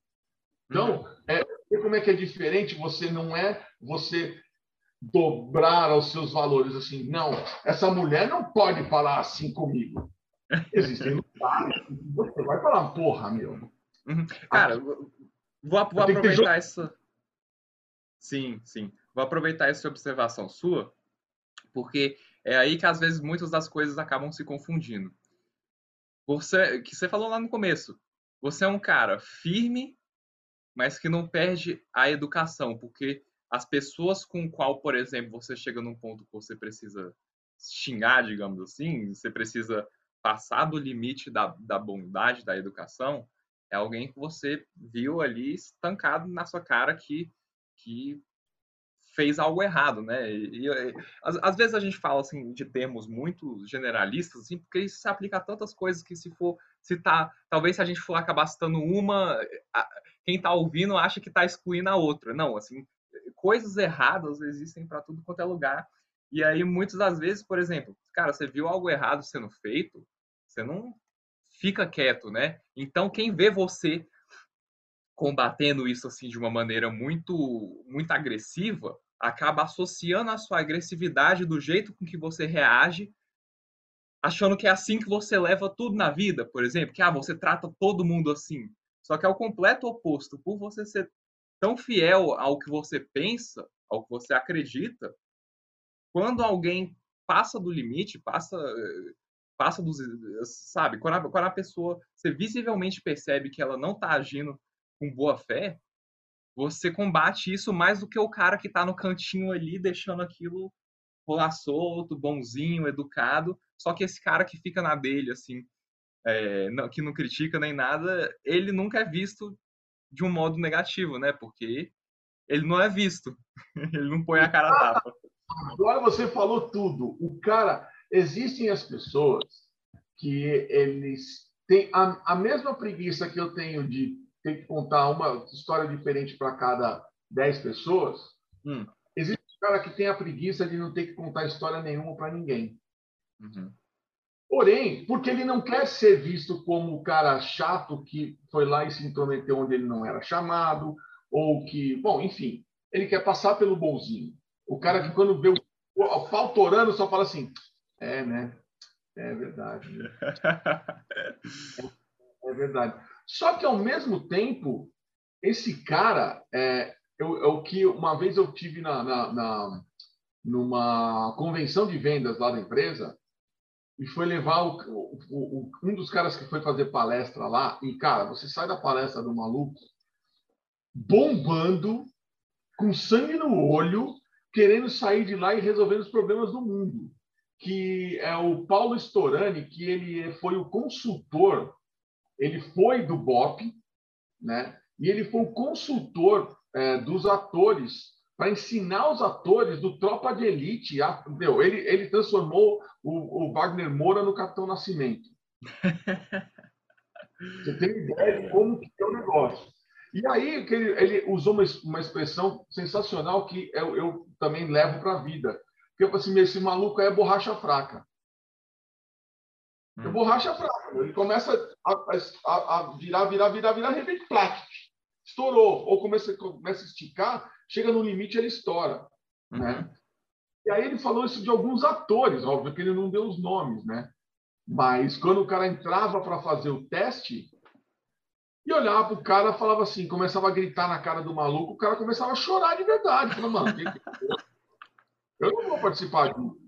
Então, é, como é que é diferente? Você não é você dobrar os seus valores assim. Não, essa mulher não pode falar assim comigo. Existem lugares você vai falar, porra, meu. Uhum. Cara, vou, vou aproveitar essa. Sim, sim. Vou aproveitar essa observação sua, porque é aí que às vezes muitas das coisas acabam se confundindo. Você, que você falou lá no começo, você é um cara firme, mas que não perde a educação, porque as pessoas com qual, por exemplo, você chega num ponto que você precisa xingar, digamos assim, você precisa passar do limite da, da bondade da educação, é alguém que você viu ali estancado na sua cara que, que fez algo errado, né? E, e às, às, vezes a gente fala assim de termos muito generalistas, assim, porque isso se aplica a tantas coisas que se for citar, talvez se a gente for acabar citando uma, a, quem está ouvindo acha que está excluindo a outra. Não, assim, coisas erradas existem para tudo quanto é lugar. E aí, muitas das vezes, por exemplo, cara, você viu algo errado sendo feito, você não fica quieto, né? Então, quem vê você combatendo isso assim de uma maneira muito muito agressiva, acaba associando a sua agressividade do jeito com que você reage, achando que é assim que você leva tudo na vida, por exemplo, que ah, você trata todo mundo assim. Só que é o completo oposto. Por você ser tão fiel ao que você pensa, ao que você acredita, quando alguém passa do limite, passa passa dos sabe, quando a, quando a pessoa você visivelmente percebe que ela não está agindo com boa fé, você combate isso mais do que o cara que está no cantinho ali deixando aquilo rolar solto, bonzinho, educado. Só que esse cara que fica na dele, assim, é, não, que não critica nem nada, ele nunca é visto de um modo negativo, né? Porque ele não é visto. ele não põe a cara a tapa. Agora você falou tudo. O cara, existem as pessoas que eles têm a, a mesma preguiça que eu tenho de ter que contar uma história diferente para cada dez pessoas. Hum. Existe um cara que tem a preguiça de não ter que contar história nenhuma para ninguém. Uhum. Porém, porque ele não quer ser visto como o cara chato que foi lá e se intrometeu onde ele não era chamado, ou que, bom, enfim, ele quer passar pelo bonzinho. O cara que quando vê o, o pau torando só fala assim, é, né? É verdade. Né? É, é, verdade. Só que ao mesmo tempo, esse cara é, é o que uma vez eu tive na, na, na numa convenção de vendas lá da empresa e foi levar o, o, o, um dos caras que foi fazer palestra lá. E, cara, você sai da palestra do maluco bombando, com sangue no olho, querendo sair de lá e resolver os problemas do mundo. Que é o Paulo Storani, que ele foi o consultor, ele foi do BOP, né? E ele foi o consultor é, dos atores para ensinar os atores do Tropa de Elite. A, meu, ele, ele transformou o, o Wagner Moura no Capitão Nascimento. Você tem ideia de como que é o negócio. E aí que ele, ele usou uma, uma, expressão sensacional que eu, eu também levo para a vida. Que eu falei assim, esse maluco é borracha fraca. É hum. borracha fraca. Ele começa a, a, a, virar, virar, virar, virar, de repente, plaque, estourou. Ou começa, começa a esticar, chega no limite ele estoura. Uhum. Né? E aí ele falou isso de alguns atores, óbvio que ele não deu os nomes, né? Mas quando o cara entrava para fazer o teste, e olhava pro cara, falava assim, começava a gritar na cara do maluco, o cara começava a chorar de verdade. Falava, mano. É eu não vou participar disso.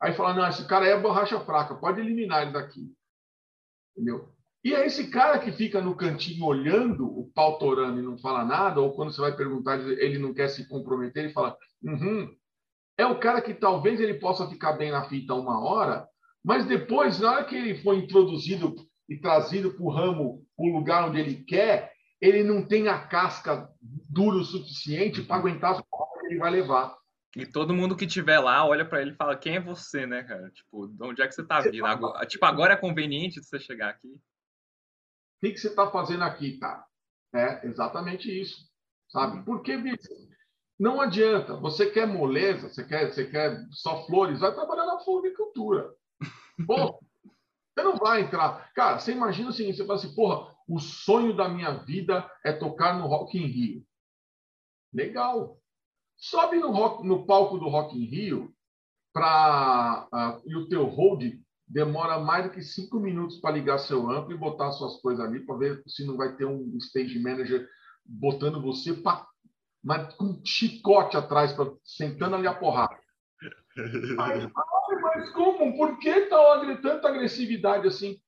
Aí fala, não, esse cara é borracha fraca, pode eliminar ele daqui. Entendeu? E é esse cara que fica no cantinho olhando o pau torando e não fala nada, ou quando você vai perguntar, ele não quer se comprometer, ele fala, uhum. É o cara que talvez ele possa ficar bem na fita uma hora, mas depois, na hora que ele for introduzido e trazido para o ramo, o lugar onde ele quer, ele não tem a casca dura o suficiente para aguentar as porras que ele vai levar. E todo mundo que tiver lá olha para ele e fala: quem é você, né, cara? Tipo, de onde é que você tá vindo? Agora, tipo, agora é conveniente de você chegar aqui. O que, que você está fazendo aqui, cara? É exatamente isso, sabe? Porque, bicho, não adianta. Você quer moleza, você quer, você quer só flores, vai trabalhar na floricultura. Pô, você não vai entrar. Cara, você imagina o seguinte: você fala assim, porra, o sonho da minha vida é tocar no Rock in Rio. Legal. Sobe no, rock, no palco do Rock in Rio pra, uh, e o teu hold demora mais do que cinco minutos para ligar seu amplo e botar suas coisas ali para ver se não vai ter um stage manager botando você pra, mas com chicote atrás, pra, sentando ali a porrada. Aí, mas como? Por que tal, tanta agressividade assim?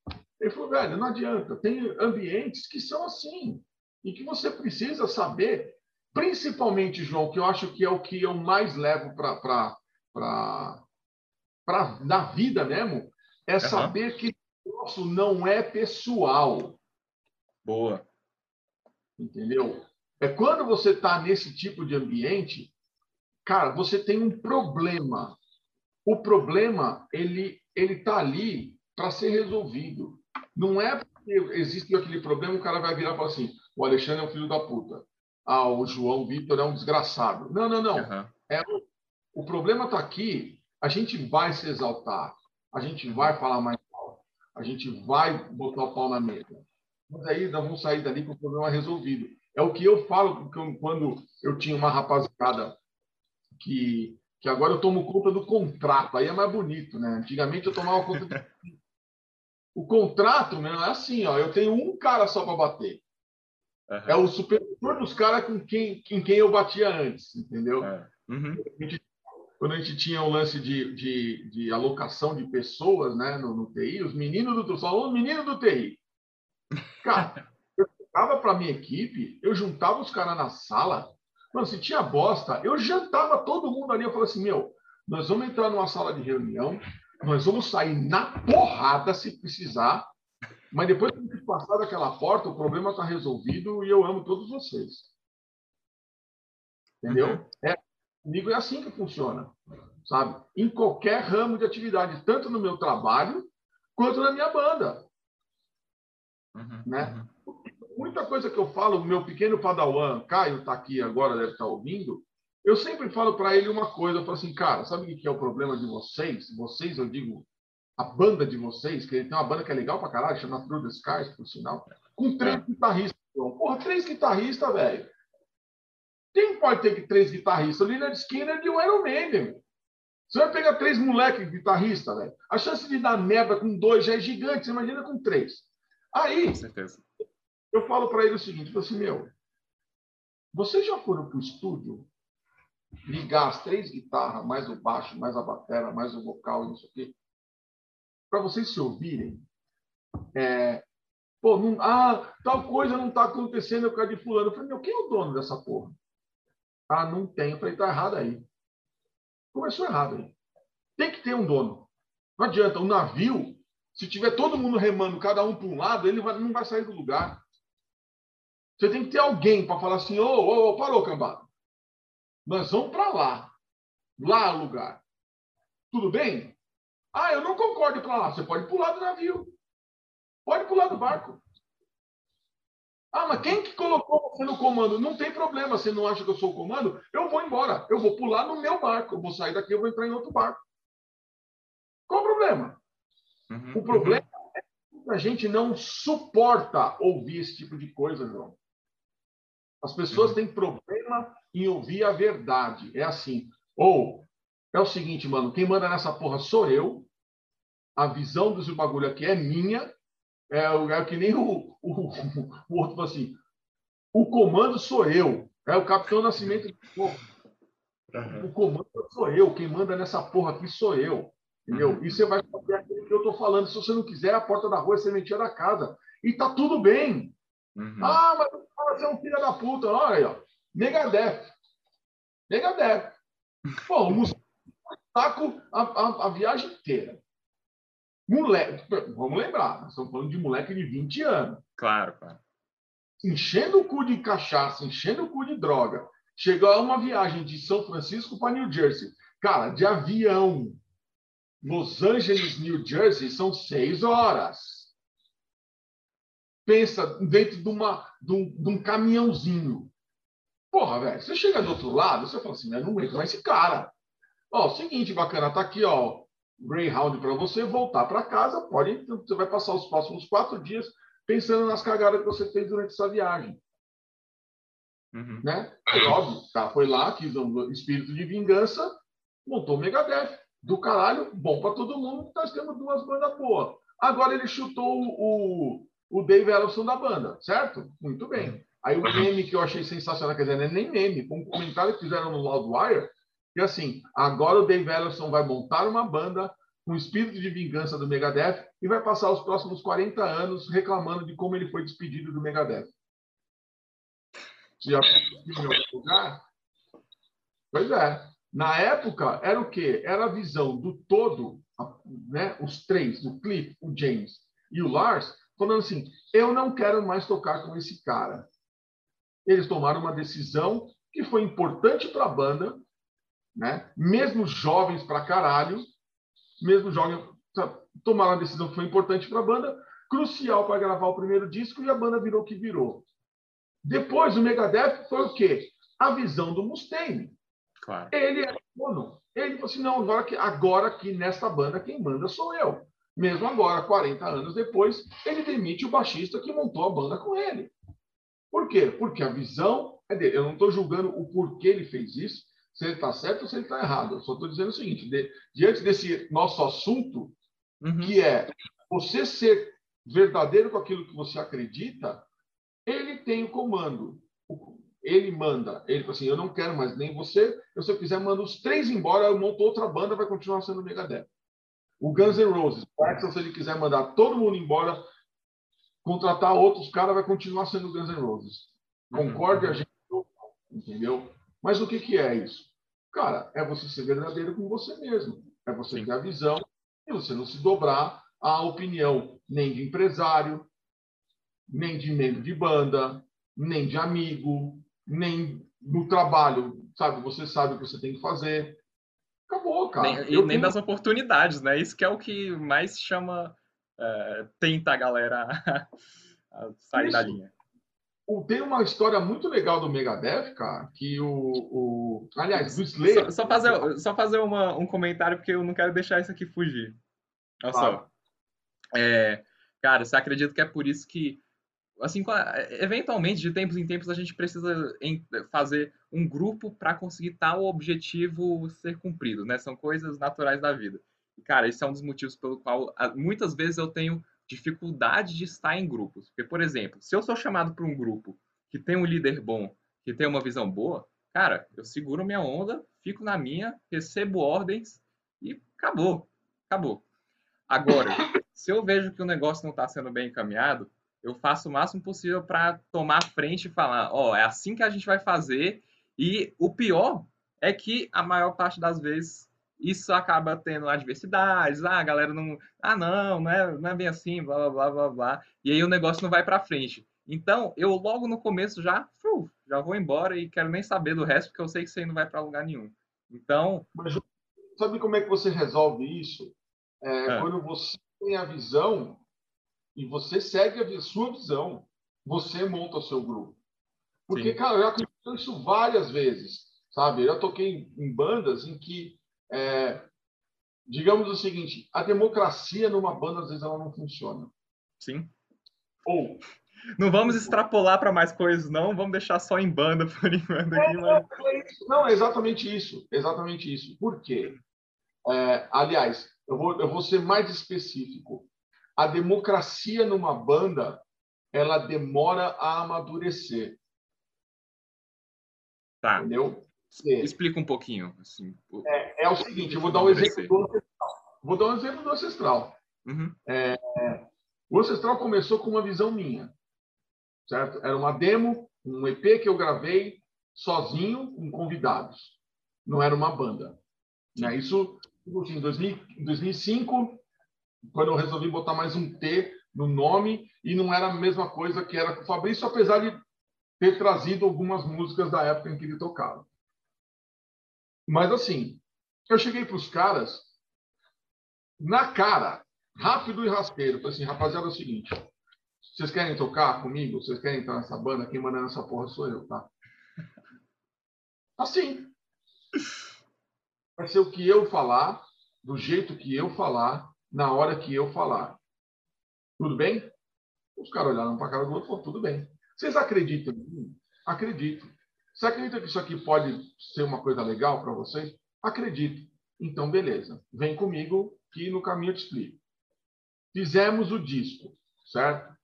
Ele falou, velho, não adianta. Tem ambientes que são assim e que você precisa saber Principalmente, João, que eu acho que é o que eu mais levo para na vida mesmo, é uhum. saber que o nosso não é pessoal. Boa. Entendeu? É quando você está nesse tipo de ambiente, cara, você tem um problema. O problema, ele ele está ali para ser resolvido. Não é porque existe aquele problema, o cara vai virar e falar assim: o Alexandre é um filho da puta ah, o João Vitor é um desgraçado. Não, não, não. Uhum. É, o problema está aqui. A gente vai se exaltar, a gente vai falar mais alto, a gente vai botar o pau na mesa. Mas aí nós vamos sair dali com o problema resolvido. É o que eu falo quando eu tinha uma rapaziada que, que agora eu tomo conta do contrato. Aí é mais bonito, né? Antigamente eu tomava conta do... O contrato, né, é assim, ó, eu tenho um cara só para bater. Uhum. É o supervisor dos caras com quem, com quem eu batia antes, entendeu? É. Uhum. Quando a gente tinha o um lance de, de, de, alocação de pessoas né, no, no TI, os meninos do falou, menino do TI. Cara, eu ficava para minha equipe, eu juntava os caras na sala, mano, se tinha bosta, eu jantava todo mundo ali, eu falava assim, meu, nós vamos entrar numa sala de reunião, nós vamos sair na porrada se precisar, mas depois que passar daquela porta, o problema está resolvido e eu amo todos vocês. Entendeu? Uhum. É, comigo é assim que funciona, sabe? Em qualquer ramo de atividade, tanto no meu trabalho quanto na minha banda. Uhum. Né? Uhum. Muita coisa que eu falo, meu pequeno padawan, Caio está aqui agora, deve estar tá ouvindo, eu sempre falo para ele uma coisa, eu falo assim, cara, sabe o que é o problema de vocês? Vocês, eu digo, a banda de vocês, que tem uma banda que é legal pra caralho, chama Through the Skies, por sinal, com três é. guitarristas. Porra, três guitarristas, velho. Quem pode ter três guitarristas? O Leonard Skinner e o Iron Maiden. Você vai pegar três moleques guitarristas, velho. A chance de dar merda com dois já é gigante. Você imagina com três. Aí, eu falo para ele o seguinte: eu assim, meu, vocês já foram para o estúdio ligar as três guitarras, mais o baixo, mais a bateria, mais o vocal isso aqui? Para vocês se ouvirem. É, pô, não, ah, tal coisa não está acontecendo por causa de fulano. Eu falei, meu, quem é o dono dessa porra? Ah, não tem. Eu falei, tá errado aí. Começou errado aí. Tem que ter um dono. Não adianta. O navio, se tiver todo mundo remando, cada um para um lado, ele vai, não vai sair do lugar. Você tem que ter alguém para falar assim, ô, ô, ô, parou, cambada. Nós vamos para lá. Lá o lugar. Tudo bem? Ah, eu não concordo com lá. Você pode pular do navio. Pode pular do barco. Ah, mas quem que colocou você no comando? Não tem problema. Você não acha que eu sou o comando? Eu vou embora. Eu vou pular no meu barco. Eu vou sair daqui, eu vou entrar em outro barco. Qual o problema? Uhum, o problema uhum. é que a gente não suporta ouvir esse tipo de coisa, João. As pessoas uhum. têm problema em ouvir a verdade. É assim. Ou é o seguinte, mano, quem manda nessa porra sou eu. a visão do bagulho aqui é minha, é, é que nem o, o, o outro falou assim, o comando sou eu, é o Capitão Nascimento. Pô, uhum. O comando sou eu, quem manda nessa porra aqui sou eu. Entendeu? Uhum. E você vai fazer aquilo que eu estou falando. Se você não quiser, a porta da rua é sementinha da casa. E tá tudo bem. Uhum. Ah, mas você é um filho da puta. Olha aí, ó. Megadeth. Megadeth. Pô, o taco a, a, a, viagem inteira. Moleque, vamos lembrar, nós estamos falando de moleque de 20 anos. Claro, claro. Enchendo o cu de cachaça, enchendo o cu de droga. Chegou a uma viagem de São Francisco para New Jersey. Cara, de avião. Los Angeles, New Jersey, são seis horas. Pensa dentro de, uma, de, um, de um caminhãozinho. Porra, velho, você chega do outro lado, você fala assim, não aguento mais esse cara. Ó, seguinte, bacana, tá aqui, ó, Greyhound para você voltar para casa. Pode, você vai passar os próximos quatro dias pensando nas cagadas que você fez durante essa viagem. Uhum. Né? Aí, óbvio, tá, foi lá, quis um espírito de vingança, montou o Megadeth. Do caralho, bom para todo mundo, nós temos duas bandas boas. Agora ele chutou o, o Dave Ellison da banda, certo? Muito bem. Aí o meme que eu achei sensacional, quer dizer, não é nem meme, um comentário que fizeram no Loudwire, que assim, agora o Dave Ellison vai montar uma banda com espírito de vingança do Megadeth e vai passar os próximos 40 anos reclamando de como ele foi despedido do Megadeth. Já em lugar? Pois é. Na época, era o quê? Era a visão do todo, né? os três, o Cliff, o James e o Lars, falando assim: eu não quero mais tocar com esse cara. Eles tomaram uma decisão que foi importante para a banda, né? Mesmo jovens para caralho, mesmo jovens tomaram uma decisão que foi importante para a banda, crucial para gravar o primeiro disco e a banda virou o que virou. Depois o Megadeth foi o quê? A visão do Mustaine. Claro. Ele é dono. Ele falou assim: não, agora que, agora aqui nesta banda quem manda sou eu. Mesmo agora, 40 anos depois, ele demite o baixista que montou a banda com ele. Por quê? Porque a visão é dele. Eu não estou julgando o porquê ele fez isso, se ele está certo ou se ele está errado. Eu só estou dizendo o seguinte: de, diante desse nosso assunto, uhum. que é você ser verdadeiro com aquilo que você acredita, ele tem o comando. Ele manda. Ele fala assim: eu não quero mais nem você. Eu, se eu quiser, mando os três embora, eu monto outra banda, vai continuar sendo o Megadeth. O Guns N' Roses, se ele quiser mandar todo mundo embora, contratar outros caras, vai continuar sendo o Guns N' Roses. Concorde a gente, entendeu? Mas o que, que é isso? Cara, é você ser verdadeiro com você mesmo. É você Sim. ter a visão e você não se dobrar à opinião nem de empresário, nem de membro de banda, nem de amigo, nem no trabalho, sabe? Você sabe o que você tem que fazer. Acabou, cara. Nem, e nem tenho... das oportunidades, né? Isso que é o que mais chama, é, tenta a galera a sair Isso. da linha. Tem uma história muito legal do Megadeth, cara, que o. o... Aliás, do Slayer. Só, só fazer, só fazer uma, um comentário, porque eu não quero deixar isso aqui fugir. Olha claro. só. É, cara, você acredita que é por isso que assim, eventualmente, de tempos em tempos, a gente precisa fazer um grupo para conseguir tal objetivo ser cumprido, né? São coisas naturais da vida. E, cara, esse é um dos motivos pelo qual muitas vezes eu tenho dificuldade de estar em grupos. Porque, por exemplo, se eu sou chamado para um grupo que tem um líder bom, que tem uma visão boa, cara, eu seguro minha onda, fico na minha, recebo ordens e acabou. Acabou. Agora, se eu vejo que o negócio não está sendo bem encaminhado, eu faço o máximo possível para tomar frente e falar, ó, oh, é assim que a gente vai fazer. E o pior é que a maior parte das vezes isso acaba tendo adversidades, ah, a galera não, ah, não, não é, não é bem assim, blá, blá, blá, blá, blá. E aí o negócio não vai para frente. Então, eu logo no começo já, fu, já vou embora e quero nem saber do resto, porque eu sei que isso aí não vai para lugar nenhum. Então... Mas sabe como é que você resolve isso? É, é. Quando você tem a visão e você segue a sua visão, você monta o seu grupo. Porque, Sim. cara, eu já aconteceu isso várias vezes, sabe? Eu toquei em bandas em que, é, digamos o seguinte, a democracia numa banda, às vezes, ela não funciona. Sim. Ou... Não vamos extrapolar para mais coisas, não. Vamos deixar só em banda por enquanto aqui. É, mas... Não, é exatamente isso. Exatamente isso. Por quê? É, aliás, eu vou, eu vou ser mais específico. A democracia numa banda, ela demora a amadurecer. Tá. Entendeu? Explica um pouquinho. Assim, é, é, o seguinte, eu vou dar um exemplo do ancestral. Vou dar um exemplo do ancestral. Uhum. É, o ancestral começou com uma visão minha, certo? Era uma demo, um EP que eu gravei sozinho com convidados. Não era uma banda. Né? Isso em 2005, quando eu resolvi botar mais um T no nome, e não era a mesma coisa que era com o Fabrício, apesar de ter trazido algumas músicas da época em que ele tocava. Mas assim, eu cheguei para os caras na cara, rápido e rasteiro. Falei assim, rapaziada, é o seguinte: vocês querem tocar comigo? Vocês querem entrar nessa banda? Quem manda nessa porra sou eu, tá? Assim. Vai ser o que eu falar, do jeito que eu falar, na hora que eu falar. Tudo bem? Os caras olharam para a cara do outro e falaram, tudo bem. Vocês acreditam em mim? Acredito. Você acredita que isso aqui pode ser uma coisa legal para vocês? Acredito. Então, beleza. Vem comigo que no caminho eu te explico. Fizemos o disco, certo?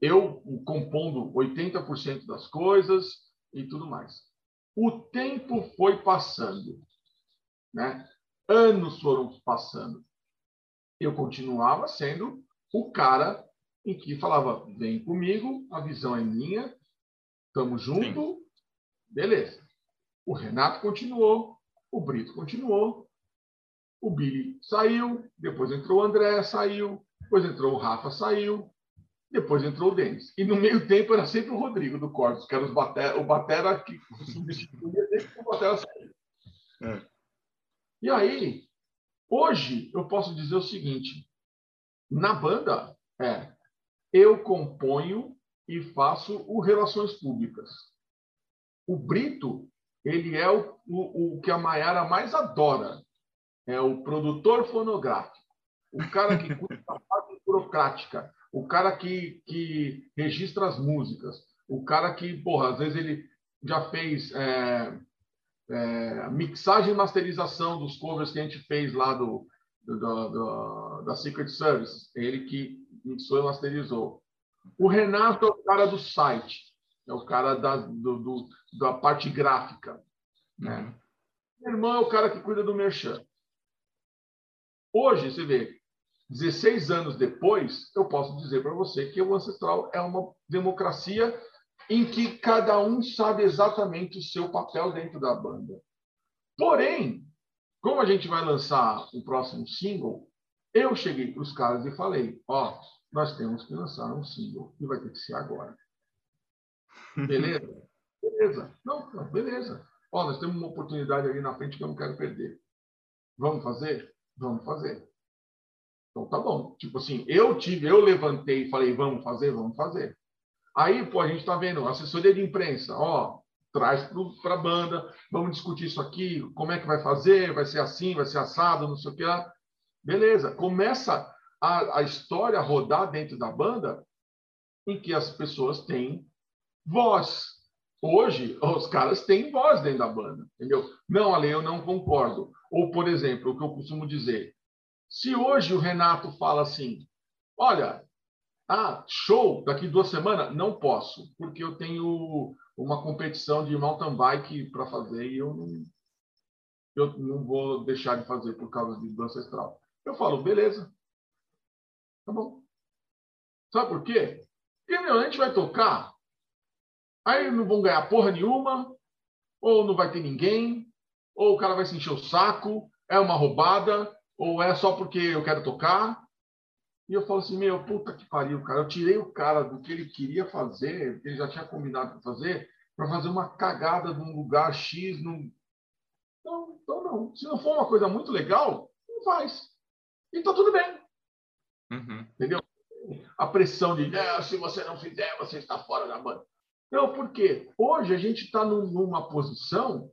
Eu compondo 80% das coisas e tudo mais. O tempo foi passando, né? Anos foram passando. Eu continuava sendo o cara em que falava: vem comigo, a visão é minha, estamos junto, Sim. Beleza. O Renato continuou, o Brito continuou, o Billy saiu, depois entrou o André, saiu, depois entrou o Rafa, saiu, depois entrou o Denis. E no meio tempo era sempre o Rodrigo do Cortes, que era bater, o Batera que substituía desde que o Batera saiu. É. E aí, hoje, eu posso dizer o seguinte: na banda, é, eu componho e faço o Relações Públicas. O Brito, ele é o, o, o que a Maiara mais adora. É o produtor fonográfico. O cara que cuida da parte burocrática. O cara que, que registra as músicas. O cara que, porra, às vezes ele já fez é, é, mixagem e masterização dos covers que a gente fez lá do, do, do, da Secret Service. Ele que mixou e masterizou. O Renato é o cara do site, é o cara da, do, do, da parte gráfica. Né? Uhum. Meu irmão é o cara que cuida do merchan. Hoje, você vê, 16 anos depois, eu posso dizer para você que o Ancestral é uma democracia em que cada um sabe exatamente o seu papel dentro da banda. Porém, como a gente vai lançar o próximo single, eu cheguei para os caras e falei: Ó, nós temos que lançar um single e vai ter que ser agora. Beleza? beleza. Não, não, beleza. Ó, nós temos uma oportunidade ali na frente que eu não quero perder. Vamos fazer? Vamos fazer. Então tá bom. Tipo assim, eu tive, eu levantei e falei: vamos fazer, vamos fazer. Aí, pô, a gente está vendo, assessoria de imprensa, ó, traz para a banda, vamos discutir isso aqui, como é que vai fazer, vai ser assim, vai ser assado, não sei o que lá. Beleza, começa a, a história rodar dentro da banda em que as pessoas têm voz. Hoje, os caras têm voz dentro da banda, entendeu? Não, Ale, eu não concordo. Ou, por exemplo, o que eu costumo dizer, se hoje o Renato fala assim, olha, ah, show daqui duas semanas? Não posso, porque eu tenho uma competição de mountain bike para fazer e eu não, eu não vou deixar de fazer por causa do ancestral. Eu falo, beleza. Tá bom. Sabe por quê? Porque meu, a gente vai tocar, aí não vão ganhar porra nenhuma, ou não vai ter ninguém, ou o cara vai se encher o saco, é uma roubada, ou é só porque eu quero tocar. E eu falo assim, meu, puta que pariu, cara. Eu tirei o cara do que ele queria fazer, que ele já tinha combinado para fazer, para fazer uma cagada num lugar X. Num... Então, então, não. Se não for uma coisa muito legal, não faz. E tá tudo bem. Uhum. Entendeu? A pressão de, se você não fizer, você está fora da banda. Não, por quê? Hoje a gente está numa posição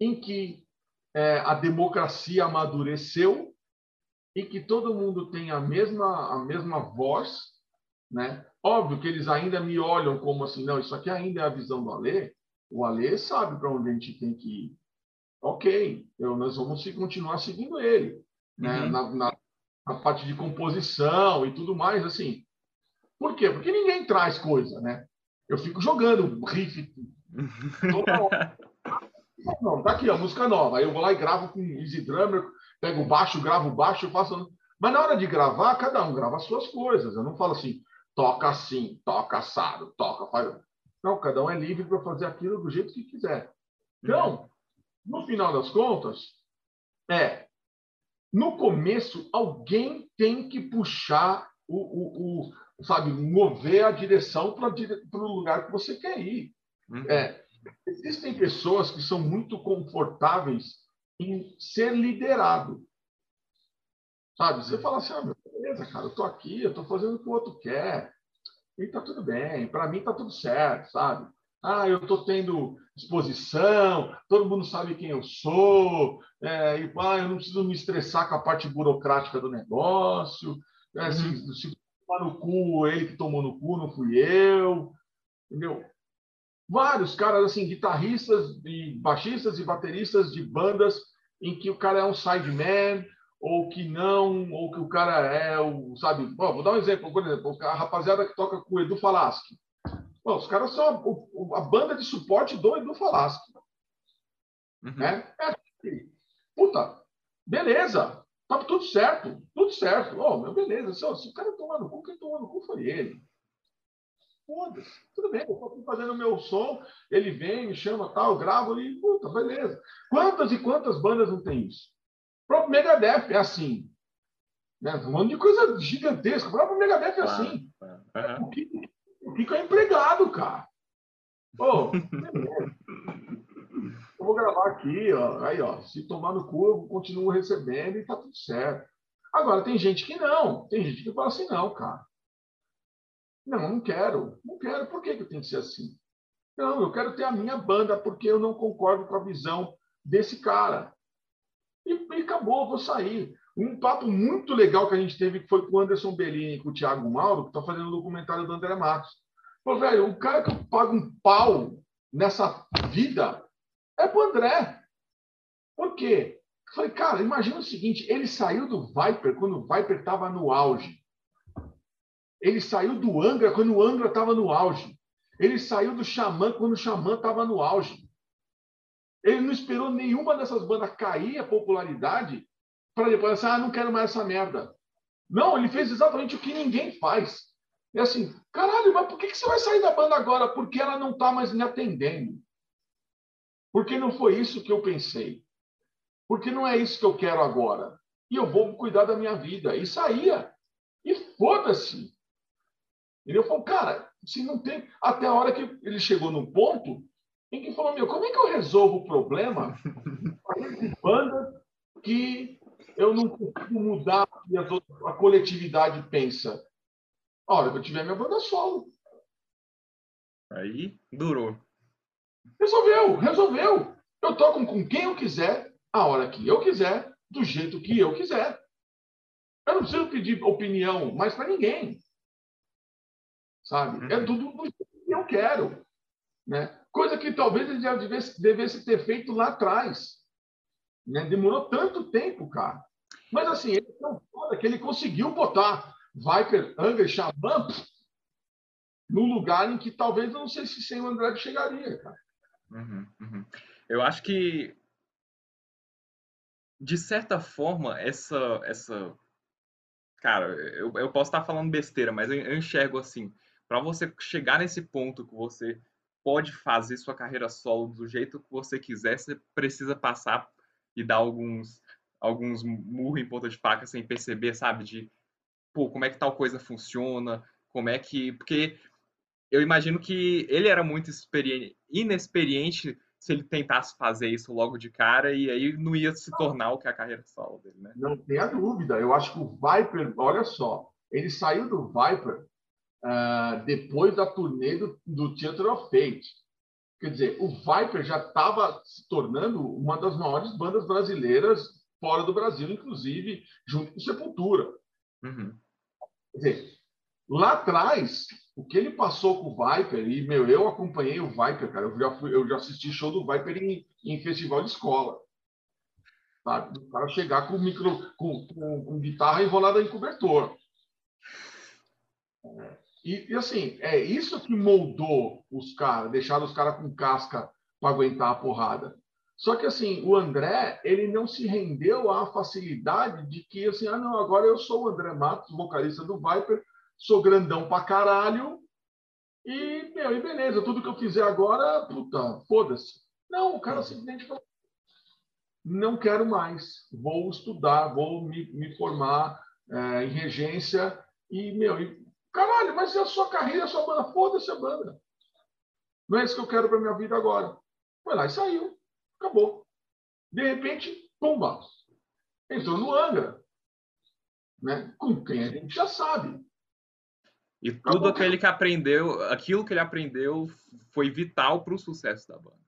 em que é, a democracia amadureceu e que todo mundo tem a mesma, a mesma voz, né? Óbvio que eles ainda me olham como assim, não, isso aqui ainda é a visão do Alê. O Alê sabe para onde a gente tem que ir. Ok, eu, nós vamos continuar seguindo ele. né? Uhum. Na, na, na, parte de composição e tudo mais, assim. Por quê? Porque ninguém traz coisa, né? Eu fico jogando riff toda hora. Não, tá aqui, a música nova. Aí eu vou lá e gravo com Easy Drummer, pego o baixo, gravo o baixo, faço. Mas na hora de gravar, cada um grava as suas coisas. Eu não falo assim, toca assim, toca assado, toca, faz. Não, cada um é livre para fazer aquilo do jeito que quiser. Então, no final das contas, é no começo alguém tem que puxar o, o, o sabe, mover a direção para o lugar que você quer ir. Uhum. É, existem pessoas que são muito confortáveis em ser liderado. Sabe? Você fala assim, ah, meu, beleza, cara, eu tô aqui, eu tô fazendo o que o outro quer. E tá tudo bem, para mim tá tudo certo, sabe? Ah, eu tô tendo exposição, todo mundo sabe quem eu sou, é, e ah, eu não preciso me estressar com a parte burocrática do negócio. É, uhum. se, se tomar no cu, ele que tomou no cu, não fui eu. Entendeu? Vários caras, assim, guitarristas e baixistas e bateristas de bandas em que o cara é um sideman, ou que não, ou que o cara é o, sabe? Bom, vou dar um exemplo, por exemplo, a rapaziada que toca com o Edu Falaschi. Bom, os caras são a, a, banda de suporte do Edu Falaschi. Uhum. Né? É, assim, puta, beleza, tá tudo certo, tudo certo. Oh, meu, beleza, se, se o cara tomar no cu, quem tomou no cu foi ele. Foda-se, tudo bem, eu estou fazendo o meu som, ele vem, me chama, tal, gravo e, puta, beleza. Quantas e quantas bandas não tem isso? O próprio Megadeth é assim. Né? Falando de coisa gigantesca. O próprio Megadeth é assim. Uhum. O, Kiko, o Kiko é empregado, cara. Pô, vou gravar aqui, ó. Aí, ó, se tomar no cu, eu continuo recebendo e tá tudo certo. Agora, tem gente que não. Tem gente que fala assim, não, cara. Não, não quero. Não quero. Por que, que tem que ser assim? Não, eu quero ter a minha banda porque eu não concordo com a visão desse cara. E, e acabou, vou sair. Um papo muito legal que a gente teve foi com o Anderson Bellini e com o Thiago Mauro, que está fazendo o um documentário do André Matos. Pô, velho, o cara que eu pago um pau nessa vida é pro André. Por quê? Eu falei, cara, imagina o seguinte: ele saiu do Viper quando o Viper estava no auge. Ele saiu do Angra quando o Angra estava no auge. Ele saiu do Xamã quando o Xamã estava no auge. Ele não esperou nenhuma dessas bandas cair a popularidade para depois assim, ah, não quero mais essa merda. Não, ele fez exatamente o que ninguém faz. É assim, caralho, mas por que você vai sair da banda agora? Porque ela não está mais me atendendo. Porque não foi isso que eu pensei. Porque não é isso que eu quero agora. E eu vou cuidar da minha vida. E saía. E foda-se. Ele falou, cara, se não tem. Até a hora que ele chegou num ponto em que falou, meu, como é que eu resolvo o problema de banda que eu não consigo mudar a, a coletividade pensa? A hora que eu tiver minha banda solo. Aí durou. Resolveu, resolveu. Eu toco com quem eu quiser, a hora que eu quiser, do jeito que eu quiser. Eu não preciso pedir opinião mais para ninguém. Sabe? É uhum. tudo do jeito que eu quero. Né? Coisa que talvez ele já devesse, devesse ter feito lá atrás. Né? Demorou tanto tempo, cara. Mas assim, ele é tão foda que ele conseguiu botar Viper, Angra, Xamã num lugar em que talvez eu não sei se sem o André chegaria, cara. Uhum, uhum. Eu acho que de certa forma essa essa cara, eu, eu posso estar falando besteira, mas eu, eu enxergo assim, para você chegar nesse ponto que você pode fazer sua carreira solo do jeito que você quiser, você precisa passar e dar alguns alguns murros em ponta de faca sem perceber, sabe? De, pô, como é que tal coisa funciona, como é que... Porque eu imagino que ele era muito inexperiente se ele tentasse fazer isso logo de cara e aí não ia se tornar o que é a carreira solo dele, né? Não tenha dúvida. Eu acho que o Viper, olha só, ele saiu do Viper uh, depois da turnê do, do Theater of Fate. Quer dizer, o Viper já estava se tornando uma das maiores bandas brasileiras fora do Brasil, inclusive junto com Sepultura. Uhum. Quer dizer, lá atrás, o que ele passou com o Viper, e meu, eu acompanhei o Viper, cara, eu já, fui, eu já assisti show do Viper em, em festival de escola. Sabe? O cara chegar com, micro, com, com, com guitarra enrolada em cobertor. E, e, assim, é isso que moldou os caras, deixaram os caras com casca para aguentar a porrada. Só que assim, o André, ele não se rendeu à facilidade de que assim, ah, não, agora eu sou o André Matos, vocalista do Viper, sou grandão pra caralho, e, meu, e beleza, tudo que eu fizer agora, puta, foda-se. Não, o cara simplesmente falou, não quero mais, vou estudar, vou me, me formar é, em regência, e, meu, e, caralho, mas é a sua carreira, a sua banda, foda-se a banda. Não é isso que eu quero para minha vida agora. Foi lá e saiu. Acabou. De repente, pumba, entrou no Angra. Né? Com quem a gente já sabe. E tudo aquele que aprendeu, aquilo que ele aprendeu foi vital para o sucesso da banda.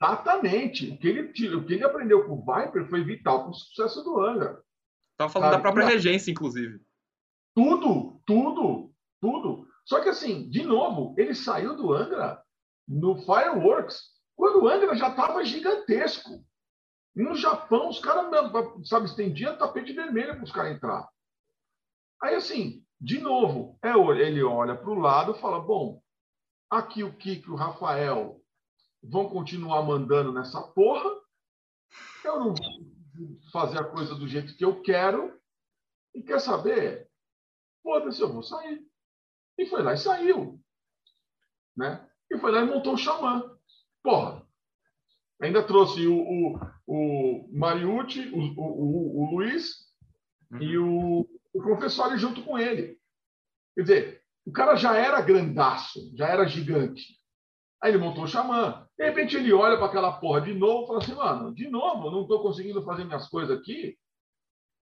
Exatamente. O que ele, o que ele aprendeu com o Viper foi vital para o sucesso do Angra. Estava falando da própria regência, inclusive. Tudo, tudo, tudo. Só que assim, de novo, ele saiu do Angra no Fireworks quando o Angra já estava gigantesco. no Japão, os caras, sabe, estendiam tapete vermelho para os caras entrar. Aí, assim, de novo, é, ele olha para o lado e fala: bom, aqui o Kiko e o Rafael vão continuar mandando nessa porra. Eu não vou fazer a coisa do jeito que eu quero. E quer saber? Foda-se, eu vou sair. E foi lá e saiu. Né? E foi lá e montou o Xamã. Porra, ainda trouxe o, o, o Mariucci, o, o, o Luiz uhum. e o, o professor junto com ele. Quer dizer, o cara já era grandaço, já era gigante. Aí ele montou o xamã. De repente ele olha para aquela porra de novo e fala assim, mano, de novo, não estou conseguindo fazer minhas coisas aqui.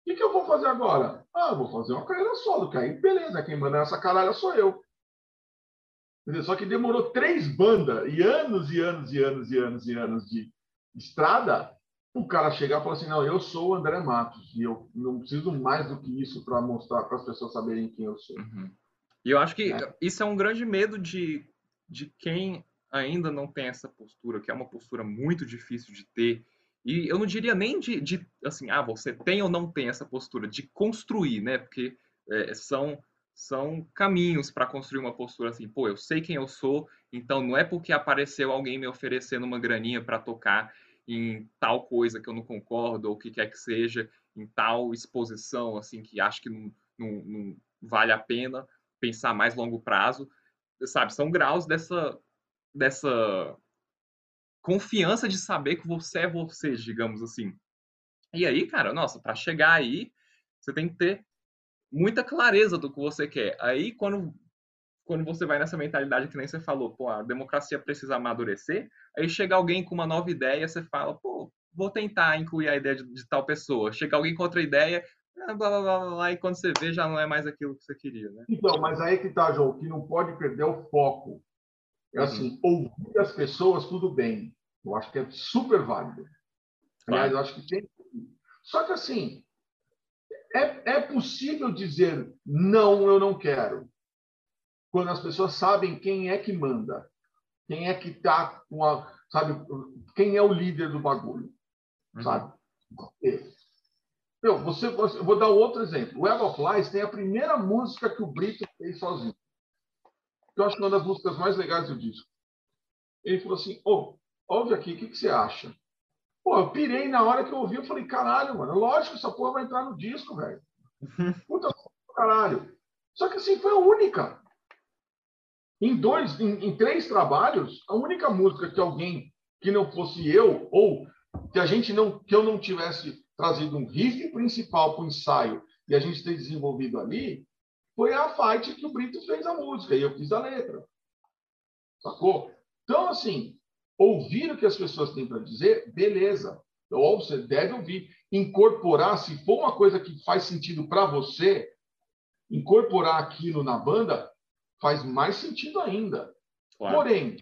O que, que eu vou fazer agora? Ah, vou fazer uma carreira solo, aí beleza, quem manda essa caralho sou eu. Só que demorou três bandas e anos e anos e anos e anos e anos de estrada o cara chegar e falar assim: não, eu sou o André Matos e eu não preciso mais do que isso para mostrar para as pessoas saberem quem eu sou. Uhum. E eu acho que é. isso é um grande medo de, de quem ainda não tem essa postura, que é uma postura muito difícil de ter. E eu não diria nem de, de assim, ah, você tem ou não tem essa postura, de construir, né? Porque é, são são caminhos para construir uma postura assim, pô, eu sei quem eu sou, então não é porque apareceu alguém me oferecendo uma graninha para tocar em tal coisa que eu não concordo ou o que quer que seja, em tal exposição assim que acho que não, não, não vale a pena pensar mais longo prazo, sabe? São graus dessa dessa confiança de saber que você é você, digamos assim. E aí, cara, nossa, para chegar aí, você tem que ter muita clareza do que você quer. Aí, quando, quando você vai nessa mentalidade que nem você falou, pô, a democracia precisa amadurecer, aí chega alguém com uma nova ideia, você fala, pô, vou tentar incluir a ideia de, de tal pessoa. Chega alguém com outra ideia, blá, blá, blá, blá, e quando você vê, já não é mais aquilo que você queria, né? Então, mas aí que tá, João, que não pode perder o foco. É uhum. assim, ouvir as pessoas, tudo bem. Eu acho que é super válido. Aliás, eu acho que tem. Só que assim, é, é possível dizer não, eu não quero, quando as pessoas sabem quem é que manda, quem é que está com a. Sabe, quem é o líder do bagulho, uhum. sabe? Eu, você, você, eu vou dar outro exemplo. O Eva Flies tem a primeira música que o Brito fez sozinho. Que eu acho que é uma das músicas mais legais do disco. Ele falou assim: Ô, oh, ouve aqui, o que, que você acha? Pô, eu pirei na hora que eu ouvi, eu falei, caralho, mano, lógico, essa porra vai entrar no disco, velho. Puta caralho. Só que assim, foi a única. Em dois, em, em, três trabalhos, a única música que alguém que não fosse eu, ou que a gente não, que eu não tivesse trazido um riff principal para o ensaio e a gente ter desenvolvido ali, foi a fight que o Brito fez a música e eu fiz a letra. Sacou? Então, assim, ouvir o que as pessoas têm para dizer, beleza. Ou você deve ouvir. Incorporar, se for uma coisa que faz sentido para você, incorporar aquilo na banda faz mais sentido ainda. Claro. Porém,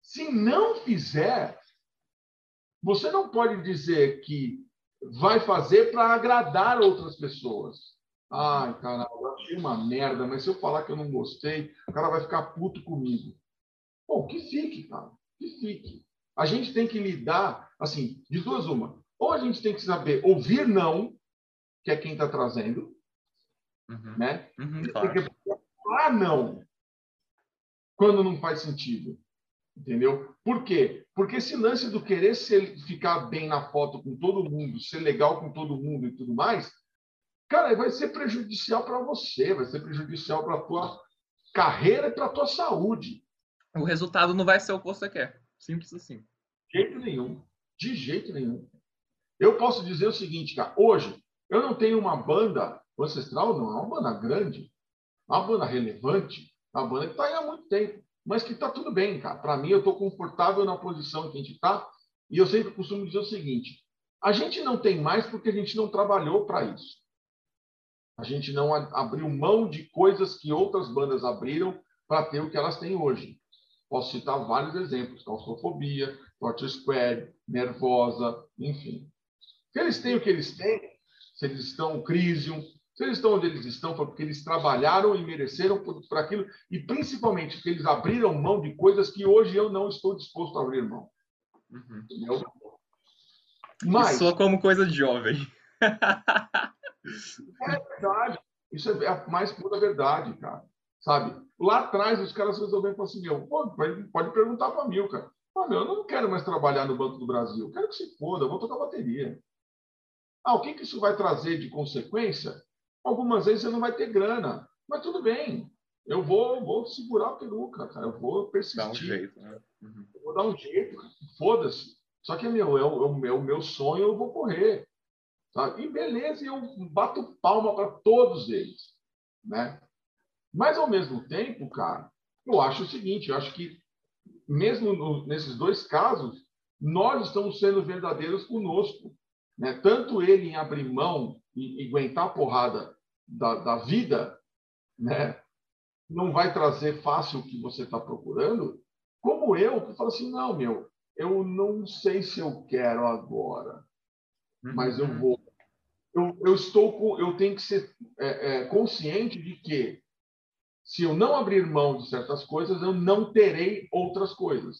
se não fizer, você não pode dizer que vai fazer para agradar outras pessoas. Ai, cara, eu achei uma merda, mas se eu falar que eu não gostei, o cara vai ficar puto comigo. Bom, que fique, cara que fique. A gente tem que lidar, assim, de duas uma. Ou a gente tem que saber ouvir não, que é quem está trazendo, uhum. né? Uhum, claro. Tem que falar não, quando não faz sentido. Entendeu? Por quê? Porque esse lance do querer ser, ficar bem na foto com todo mundo, ser legal com todo mundo e tudo mais, cara, vai ser prejudicial para você, vai ser prejudicial para a tua carreira e para a tua saúde. O resultado não vai ser o que você quer. Simples assim. De jeito nenhum. De jeito nenhum. Eu posso dizer o seguinte, cara. Hoje, eu não tenho uma banda ancestral, não. É uma banda grande. Uma banda relevante. Uma banda que está aí há muito tempo mas que está tudo bem, cara. Para mim, eu estou confortável na posição que a gente está. E eu sempre costumo dizer o seguinte: a gente não tem mais porque a gente não trabalhou para isso. A gente não abriu mão de coisas que outras bandas abriram para ter o que elas têm hoje. Posso citar vários exemplos: claustrofobia, Torture Squad, Nervosa, enfim. Eles têm o que eles têm, se eles estão Crisium, se eles estão onde eles estão, foi porque eles trabalharam e mereceram por, por aquilo, e principalmente porque eles abriram mão de coisas que hoje eu não estou disposto a abrir mão. Uhum. Entendeu? Mas, Isso como coisa de jovem. é verdade. Isso é a mais pura verdade, cara. Sabe? Lá atrás, os caras resolveram falar assim: meu, pode, pode perguntar para mil, cara. Ah, meu, eu não quero mais trabalhar no Banco do Brasil. Eu quero que se foda, eu vou tocar bateria. Ah, o que, que isso vai trazer de consequência? Algumas vezes você não vai ter grana, mas tudo bem. Eu vou, vou segurar a peruca, cara. Eu vou persistir. Dá um jeito, né? Uhum. Eu vou dar um jeito, foda-se. Só que, meu, é o, é o meu sonho, eu vou correr. Sabe? E beleza, eu bato palma para todos eles. Né? Mas, ao mesmo tempo, cara, eu acho o seguinte: eu acho que, mesmo no, nesses dois casos, nós estamos sendo verdadeiros conosco. Né? Tanto ele em abrir mão e, e aguentar a porrada da, da vida, né? não vai trazer fácil o que você está procurando, como eu, que falo assim, não, meu, eu não sei se eu quero agora, uhum. mas eu vou. Eu, eu estou com, eu tenho que ser é, é, consciente de que se eu não abrir mão de certas coisas, eu não terei outras coisas.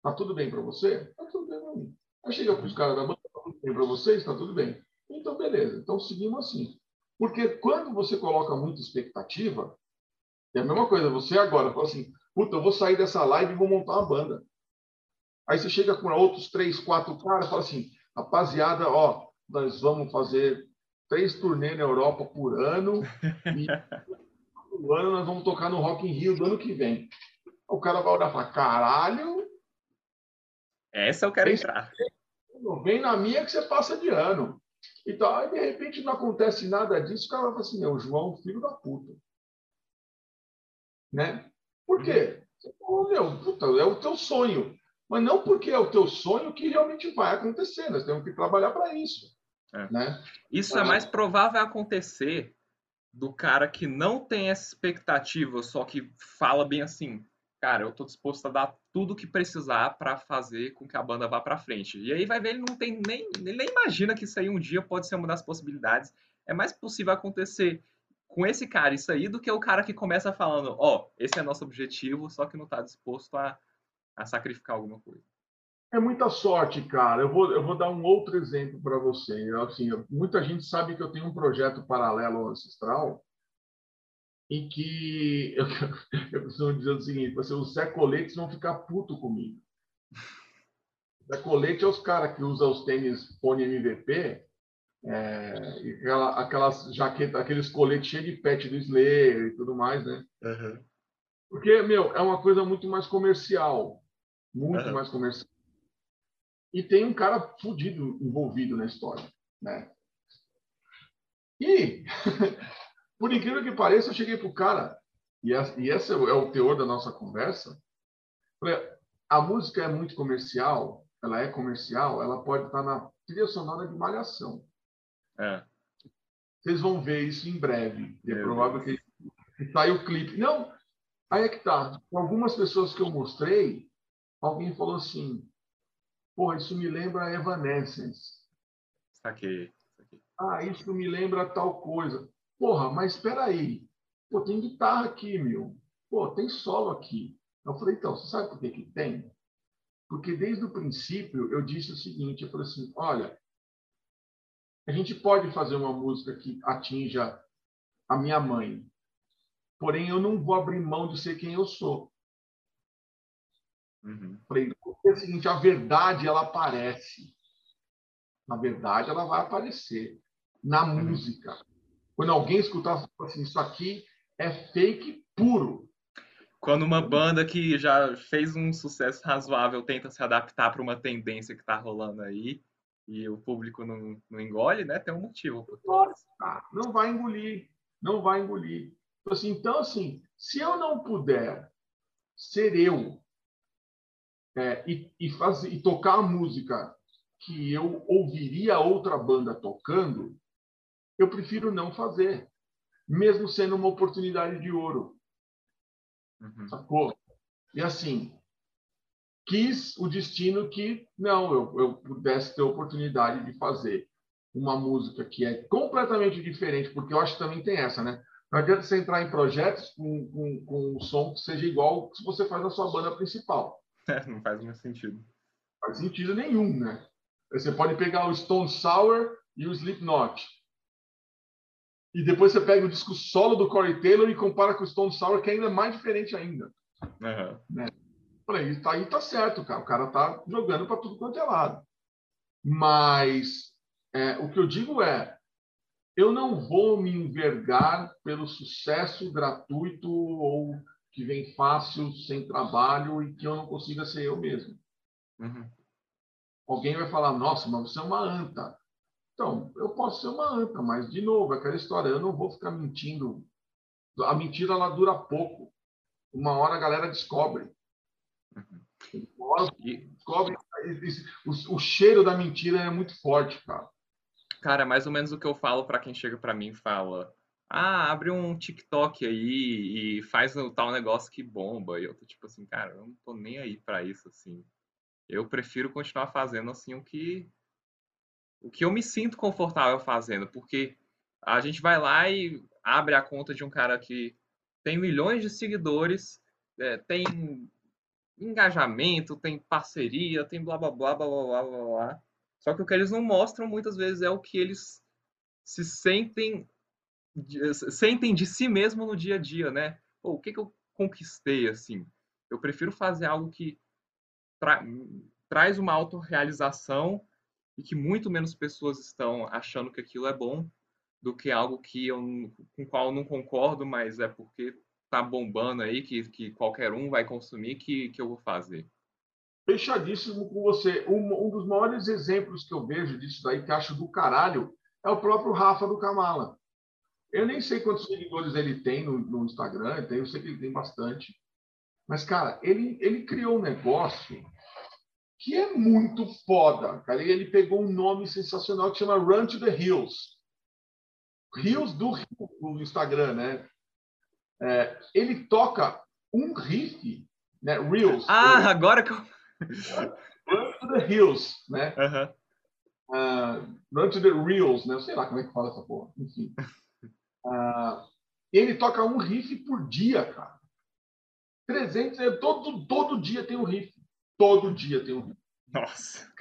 Tá tudo bem para você? Tá tudo bem para mim. Aí chega para os caras da banda, tá tudo bem para vocês? Tá tudo bem. Então, beleza. Então, seguimos assim. Porque quando você coloca muita expectativa, é a mesma coisa. Você agora fala assim, puta, eu vou sair dessa live e vou montar uma banda. Aí você chega com outros três, quatro caras e fala assim, rapaziada, ó, nós vamos fazer três turnês na Europa por ano e no ano nós vamos tocar no Rock in Rio do ano que vem. O cara vai olhar e falar, caralho... Essa eu quero entrar. Vem na minha que você passa de ano. Então, aí, de repente, não acontece nada disso, o cara vai falar assim, meu, João, filho da puta. Né? Por quê? Uhum. meu, puta, é o teu sonho. Mas não porque é o teu sonho que realmente vai acontecer. Nós temos que trabalhar para isso. É. Né? Isso Mas, é mais provável acontecer do cara que não tem essa expectativa, só que fala bem assim, cara, eu tô disposto a dar tudo que precisar para fazer com que a banda vá para frente. E aí vai ver, ele não tem nem, ele nem imagina que isso aí um dia pode ser uma das possibilidades. É mais possível acontecer com esse cara isso aí do que o cara que começa falando, ó, oh, esse é nosso objetivo, só que não tá disposto a, a sacrificar alguma coisa. É muita sorte, cara. Eu vou, eu vou dar um outro exemplo para você. Assim, muita gente sabe que eu tenho um projeto paralelo ancestral, em que eu, eu costumo dizer o seguinte: assim, os Zé Coletes vão ficar puto comigo. Zé Colete é os caras que usam os tênis Pony MVP, é, e aquela, aquelas jaquetas, aqueles coletes cheios de pet do Slayer e tudo mais, né? Uhum. Porque, meu, é uma coisa muito mais comercial. Muito uhum. mais comercial. E tem um cara fudido envolvido na história, né? E Por incrível que pareça, eu cheguei para o cara, e, esse é o teor da nossa conversa. Falei, a música é muito comercial, ela é comercial, ela pode estar na trilha sonora de Malhação. É. Vocês vão ver isso em breve. É provável que, que saia o clipe. Não, aí é que tá. Algumas pessoas que eu mostrei, alguém falou assim: pô, isso me lembra Evanescence. Saquei. Ah, isso me lembra tal coisa. Porra, mas espera aí. Pô, tem guitarra aqui, meu. Pô, tem solo aqui. Eu falei, então, você sabe por que, que tem? Porque desde o princípio eu disse o seguinte, eu falei assim, olha, a gente pode fazer uma música que atinja a minha mãe. Porém, eu não vou abrir mão de ser quem eu sou. Uhum. Porque é o seguinte, a verdade ela aparece. Na verdade, ela vai aparecer na uhum. Quando alguém escutar assim, isso aqui é fake puro. Quando uma banda que já fez um sucesso razoável tenta se adaptar para uma tendência que está rolando aí e o público não, não engole, né? Tem um motivo. Nossa, não vai engolir, não vai engolir. Então assim, então, assim se eu não puder ser eu é, e, e, fazer, e tocar a música que eu ouviria outra banda tocando, eu prefiro não fazer, mesmo sendo uma oportunidade de ouro. Uhum. Sacou? E assim, quis o destino que não, eu, eu pudesse ter a oportunidade de fazer uma música que é completamente diferente, porque eu acho que também tem essa, né? Não adianta você entrar em projetos com, com, com um som que seja igual se você faz na sua banda principal. É, não faz nenhum sentido. Não faz sentido nenhum, né? Você pode pegar o Stone Sour e o Slipknot. E depois você pega o disco solo do Corey Taylor e compara com o Stone Sour, que ainda é mais diferente ainda. Uhum. Né? Falei, tá aí tá certo, cara. O cara tá jogando para tudo quanto é lado. Mas é, o que eu digo é, eu não vou me envergar pelo sucesso gratuito ou que vem fácil, sem trabalho e que eu não consiga ser eu mesmo. Uhum. Alguém vai falar, nossa, mas você é uma anta. Então, eu posso ser uma anta, mas, de novo, aquela história, eu não vou ficar mentindo. A mentira, ela dura pouco. Uma hora a galera descobre. Uma hora descobre. O, o cheiro da mentira é muito forte, cara. Cara, é mais ou menos o que eu falo para quem chega para mim e fala: Ah, abre um TikTok aí e faz o tal negócio que bomba. E eu tô tipo assim, cara, eu não tô nem aí para isso, assim. Eu prefiro continuar fazendo assim o que o que eu me sinto confortável fazendo, porque a gente vai lá e abre a conta de um cara que tem milhões de seguidores, é, tem engajamento, tem parceria, tem blá blá blá blá blá blá blá. Só que o que eles não mostram muitas vezes é o que eles se sentem sentem de si mesmo no dia a dia, né? Pô, o que, que eu conquistei assim? Eu prefiro fazer algo que tra traz uma autorrealização e que muito menos pessoas estão achando que aquilo é bom do que algo que eu, com qual eu não concordo, mas é porque tá bombando aí, que, que qualquer um vai consumir, que, que eu vou fazer. Fechadíssimo com você. Um, um dos maiores exemplos que eu vejo disso daí, que acho do caralho, é o próprio Rafa do Kamala. Eu nem sei quantos seguidores ele tem no, no Instagram, eu sei que ele tem bastante. Mas, cara, ele, ele criou um negócio que é muito foda, cara. E ele pegou um nome sensacional que chama Run to the Hills. Hills do, do Instagram, né? É, ele toca um riff, né? Reels. Ah, agora que eu... Run to the Hills, né? Uhum. Uh, Run to the Reels, né? Sei lá como é que fala essa porra. Enfim. Uh, ele toca um riff por dia, cara. 300, todo, todo dia tem um riff. Todo dia tem um rio. Nossa.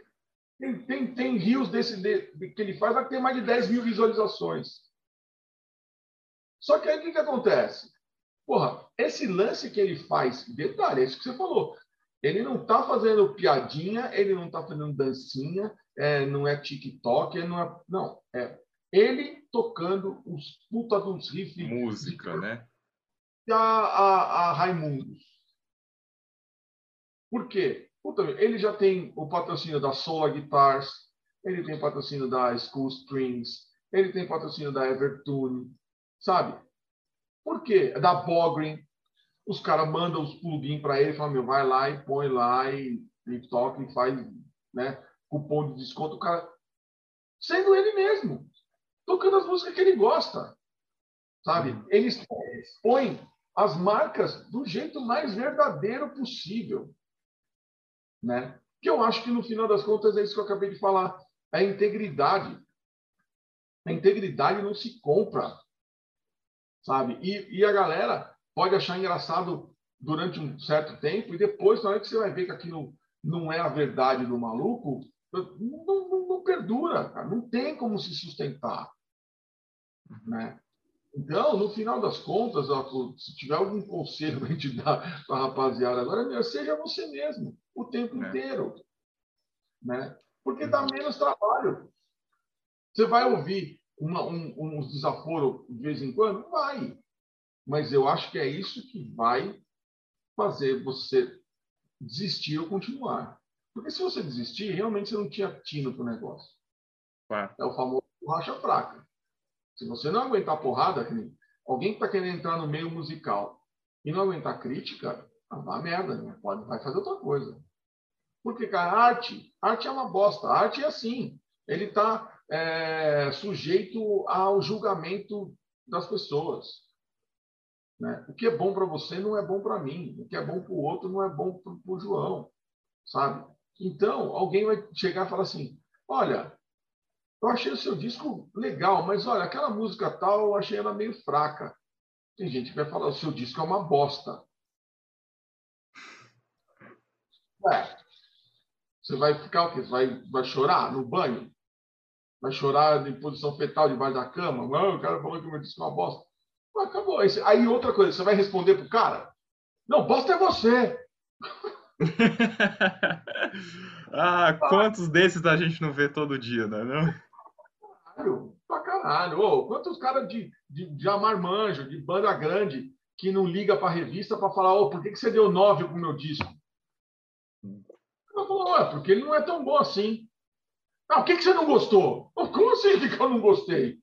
Tem, tem, tem rios desse de, que ele faz, vai ter mais de 10 mil visualizações. Só que aí o que, que acontece? Porra, esse lance que ele faz, detalhe, é isso que você falou. Ele não está fazendo piadinha, ele não está fazendo dancinha, é, não é TikTok, não é. Não, é ele tocando os puta dos riffs. Música, de, né? A, a, a Raimundos. Por quê? Ele já tem o patrocínio da Solar Guitars, ele tem patrocínio da School Strings, ele tem patrocínio da Evertune, sabe? Por quê? Da Bogrin. Os caras mandam os plugins para ele, falam, meu, vai lá e põe lá e, e toca e faz, né? Cupom de desconto, o cara sendo ele mesmo, tocando as músicas que ele gosta, sabe? Ele expõe as marcas do jeito mais verdadeiro possível né? Que eu acho que no final das contas é isso que eu acabei de falar, a integridade. A integridade não se compra, sabe? E, e a galera pode achar engraçado durante um certo tempo e depois, na hora que você vai ver que aquilo não é a verdade do maluco, não, não, não perdura, cara. não tem como se sustentar. Uhum. Né? Então, no final das contas, se tiver algum conselho para a gente dar para a rapaziada agora, seja você mesmo, o tempo é. inteiro. Né? Porque dá uhum. menos trabalho. Você vai ouvir uma, um, um desaforo de vez em quando? Vai. Mas eu acho que é isso que vai fazer você desistir ou continuar. Porque se você desistir, realmente você não tinha tino para o negócio. Claro. É o famoso racha fraca. Se você não aguentar porrada, alguém que está querendo entrar no meio musical e não aguentar crítica, vai merda, né? Pode, vai fazer outra coisa. Porque, cara, arte, arte é uma bosta. A arte é assim. Ele está é, sujeito ao julgamento das pessoas. Né? O que é bom para você não é bom para mim. O que é bom para o outro não é bom para o João, sabe? Então, alguém vai chegar e falar assim: olha, eu achei o seu disco legal, mas olha, aquela música tal, eu achei ela meio fraca. Tem gente que vai falar: o seu disco é uma bosta. É. Você vai ficar o quê? Vai, vai chorar no banho? Vai chorar em posição fetal debaixo da cama? Não, o cara falou que o meu disco é uma bosta. Acabou. Aí outra coisa, você vai responder pro cara? Não, bosta é você. ah, quantos desses a gente não vê todo dia, né? Não? Caralho, pra caralho. Ô, quantos caras de, de, de amar manjo, de banda grande, que não liga pra revista para falar, ô, por que, que você deu nove pro meu disco? Ela falou, é, porque ele não é tão bom assim. Ah, o que, que você não gostou? Como assim que eu não gostei?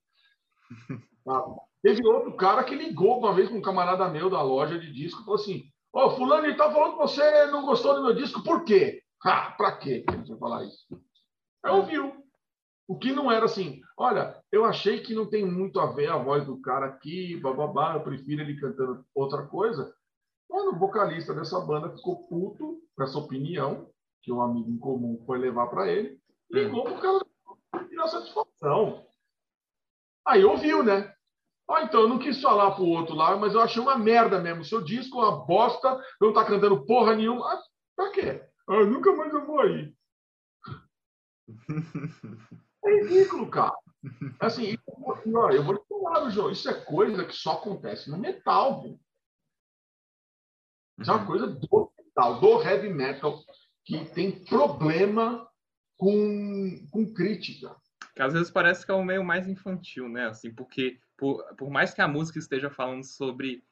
Ah, Teve outro cara que ligou uma vez com um camarada meu da loja de disco e falou assim: Ô, oh, Fulano, ele tá falando que você não gostou do meu disco, por quê? Ah, pra quê você falar isso? Aí ouviu. O que não era assim, olha, eu achei que não tem muito a ver a voz do cara aqui, bababá, eu prefiro ele cantando outra coisa. Quando o vocalista dessa banda ficou puto com essa opinião, que um amigo em comum foi levar para ele, ligou pro cara tirar satisfação. Aí ouviu, né? Ah, então, eu não quis falar pro outro lá, mas eu achei uma merda mesmo. Seu disco é uma bosta, não tá cantando porra nenhuma. Ah, pra quê? Ah, nunca mais eu vou aí. É ridículo, cara. Assim, eu vou te falar, João, isso é coisa que só acontece no metal. Viu? Isso é uma uhum. coisa do metal, do heavy metal, que tem problema com, com crítica. Que às vezes parece que é um meio mais infantil, né? Assim, porque por, por mais que a música esteja falando sobre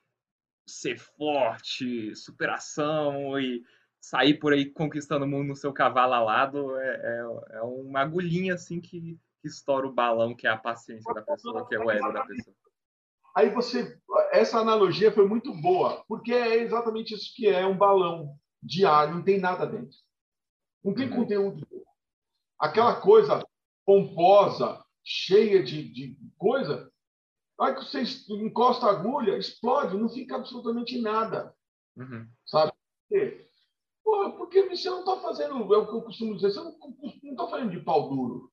ser forte, superação e sair por aí conquistando o mundo no seu cavalo alado, é, é, é uma agulhinha assim que, que estoura o balão, que é a paciência da pessoa, que é o ego da pessoa. Aí você, essa analogia foi muito boa, porque é exatamente isso que é um balão de ar, não tem nada dentro. Não tem uhum. conteúdo. Aquela coisa pomposa, cheia de, de coisa, aí que você encosta a agulha, explode, não fica absolutamente nada. Uhum. Sabe? Você não está fazendo, é o que eu costumo dizer, você não está fazendo de pau duro.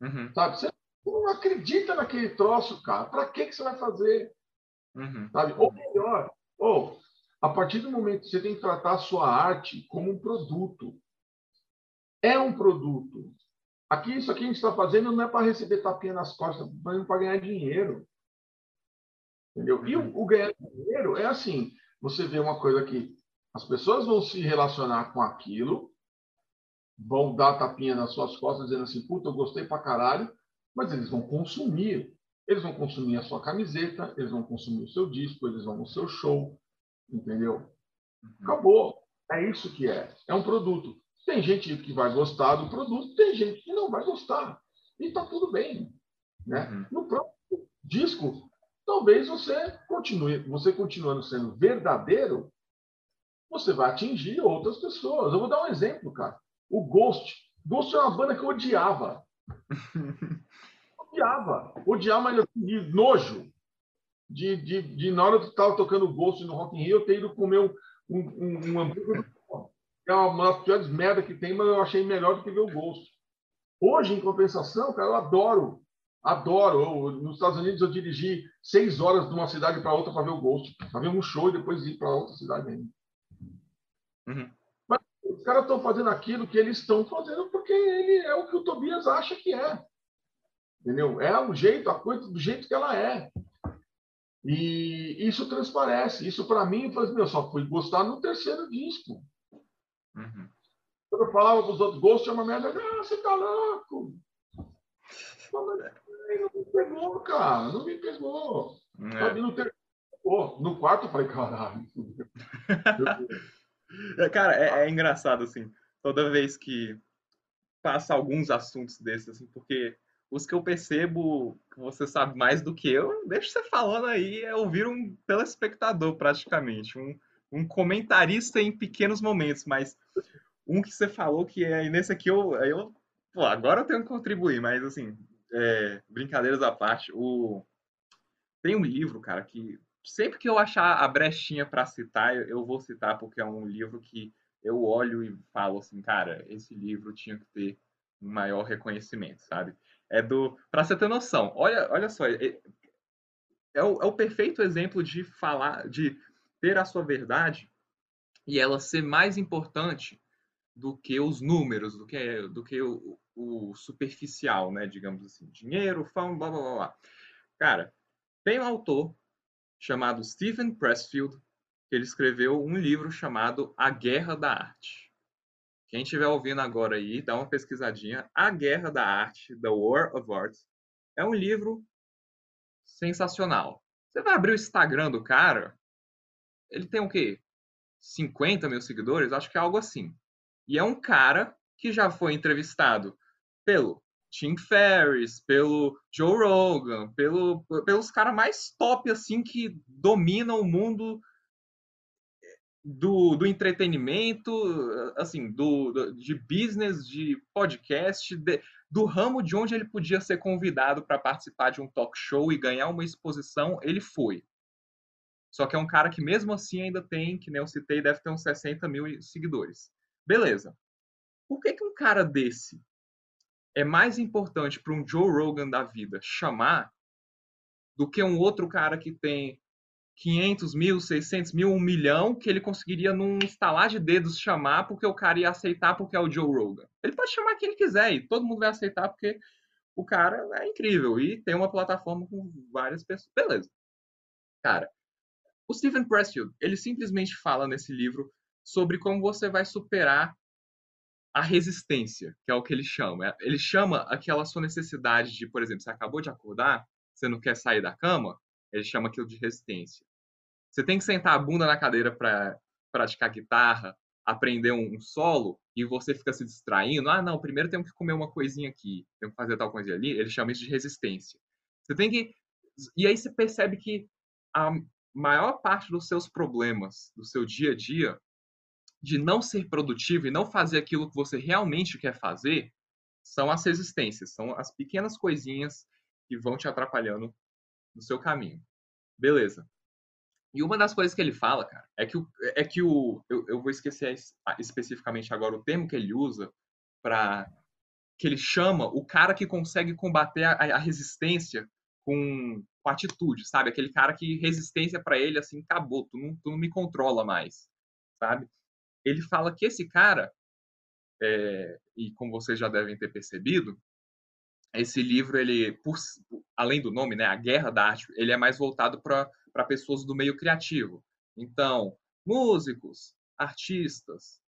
Uhum. Sabe? Você não acredita naquele troço, cara. Para que, que você vai fazer? Uhum. Sabe? Ou melhor, ou, a partir do momento que você tem que tratar a sua arte como um produto. É um produto. Aqui, isso aqui a gente está fazendo não é para receber tapinha nas costas, mas para ganhar dinheiro. Entendeu? E o, o, ganhar dinheiro é assim: você vê uma coisa que as pessoas vão se relacionar com aquilo, vão dar tapinha nas suas costas, dizendo assim: puta, eu gostei pra caralho, mas eles vão consumir. Eles vão consumir a sua camiseta, eles vão consumir o seu disco, eles vão no seu show, entendeu? Uhum. Acabou. É isso que é. É um produto. Tem gente que vai gostar do produto, tem gente que não vai gostar. E está tudo bem. Né? Uhum. No próprio disco, talvez você continue, você continuando sendo verdadeiro, você vai atingir outras pessoas. Eu vou dar um exemplo, cara. O Ghost. Ghost é uma banda que eu odiava. odiava. Odiava, mas de nojo. De, de, de, na hora que estava tocando Ghost no Rock in Rio, eu ter ido comer um, um, um hambúrguer é uma das piores merda que tem, mas eu achei melhor do que ver o Ghost. Hoje, em compensação, cara, eu adoro. Adoro. Eu, nos Estados Unidos, eu dirigi seis horas de uma cidade para outra para ver o Ghost, para ver um show e depois ir para outra cidade ainda. Uhum. Mas Os caras estão fazendo aquilo que eles estão fazendo porque ele é o que o Tobias acha que é. Entendeu? É o jeito, a coisa do jeito que ela é. E isso transparece. Isso, para mim, eu, meu, só fui gostar no terceiro disco. Uhum. Quando eu falava com os outros, Ghost é uma merda. Ah, você tá louco. Não me pegou, cara. Não me pegou. É. No, ter... Pô, no quarto eu falei, caralho. cara, é, é engraçado, assim. Toda vez que passa alguns assuntos desses, assim, porque os que eu percebo que você sabe mais do que eu, deixa você falando aí, é ouvir um telespectador praticamente, um, um comentarista em pequenos momentos, mas um que você falou que é nesse aqui eu, eu pô, agora eu tenho que contribuir, mas assim, é, brincadeiras à parte, o tem um livro, cara, que sempre que eu achar a brechinha para citar, eu, vou citar porque é um livro que eu olho e falo assim, cara, esse livro tinha que ter um maior reconhecimento, sabe? É do. Para você ter noção, olha, olha só, é, é, o, é o perfeito exemplo de falar, de ter a sua verdade e ela ser mais importante do que os números, do que, do que o, o superficial, né? Digamos assim, dinheiro, fama, blá blá blá. Cara, tem um autor chamado Stephen Pressfield que ele escreveu um livro chamado A Guerra da Arte. Quem estiver ouvindo agora aí, dá uma pesquisadinha. A Guerra da Arte, The War of Arts, é um livro sensacional. Você vai abrir o Instagram do cara, ele tem o quê? 50 mil seguidores? Acho que é algo assim. E é um cara que já foi entrevistado pelo Tim Ferriss, pelo Joe Rogan, pelo, pelos caras mais top assim que dominam o mundo do, do entretenimento, assim, do, do, de business, de podcast, de, do ramo de onde ele podia ser convidado para participar de um talk show e ganhar uma exposição, ele foi. Só que é um cara que mesmo assim ainda tem, que nem eu citei, deve ter uns 60 mil seguidores. Beleza. Por que, que um cara desse é mais importante para um Joe Rogan da vida chamar do que um outro cara que tem 500 mil, 600 mil, um milhão, que ele conseguiria num estalar de dedos chamar, porque o cara ia aceitar porque é o Joe Rogan. Ele pode chamar quem ele quiser e todo mundo vai aceitar porque o cara é incrível e tem uma plataforma com várias pessoas. Beleza. Cara, o Stephen Pressfield, ele simplesmente fala nesse livro sobre como você vai superar a resistência, que é o que ele chama. Ele chama aquela sua necessidade de, por exemplo, você acabou de acordar, você não quer sair da cama, ele chama aquilo de resistência. Você tem que sentar a bunda na cadeira para praticar guitarra, aprender um, solo, e você fica se distraindo. Ah, não, primeiro tenho que comer uma coisinha aqui, tenho que fazer tal coisa ali. Ele chama isso de resistência. Você tem que. E aí você percebe que a maior parte dos seus problemas do seu dia a dia, de não ser produtivo e não fazer aquilo que você realmente quer fazer, são as resistências, são as pequenas coisinhas que vão te atrapalhando no seu caminho. Beleza. E uma das coisas que ele fala, cara, é que o. É que o eu, eu vou esquecer especificamente agora o termo que ele usa para que ele chama o cara que consegue combater a, a resistência com, com, atitude, sabe? Aquele cara que resistência para ele assim, acabou, tu não, tu não me controla mais, sabe? Ele fala que esse cara, é, e como vocês já devem ter percebido, esse livro, ele, por, além do nome, né, A Guerra da Arte, ele é mais voltado para pessoas do meio criativo. Então, músicos, artistas,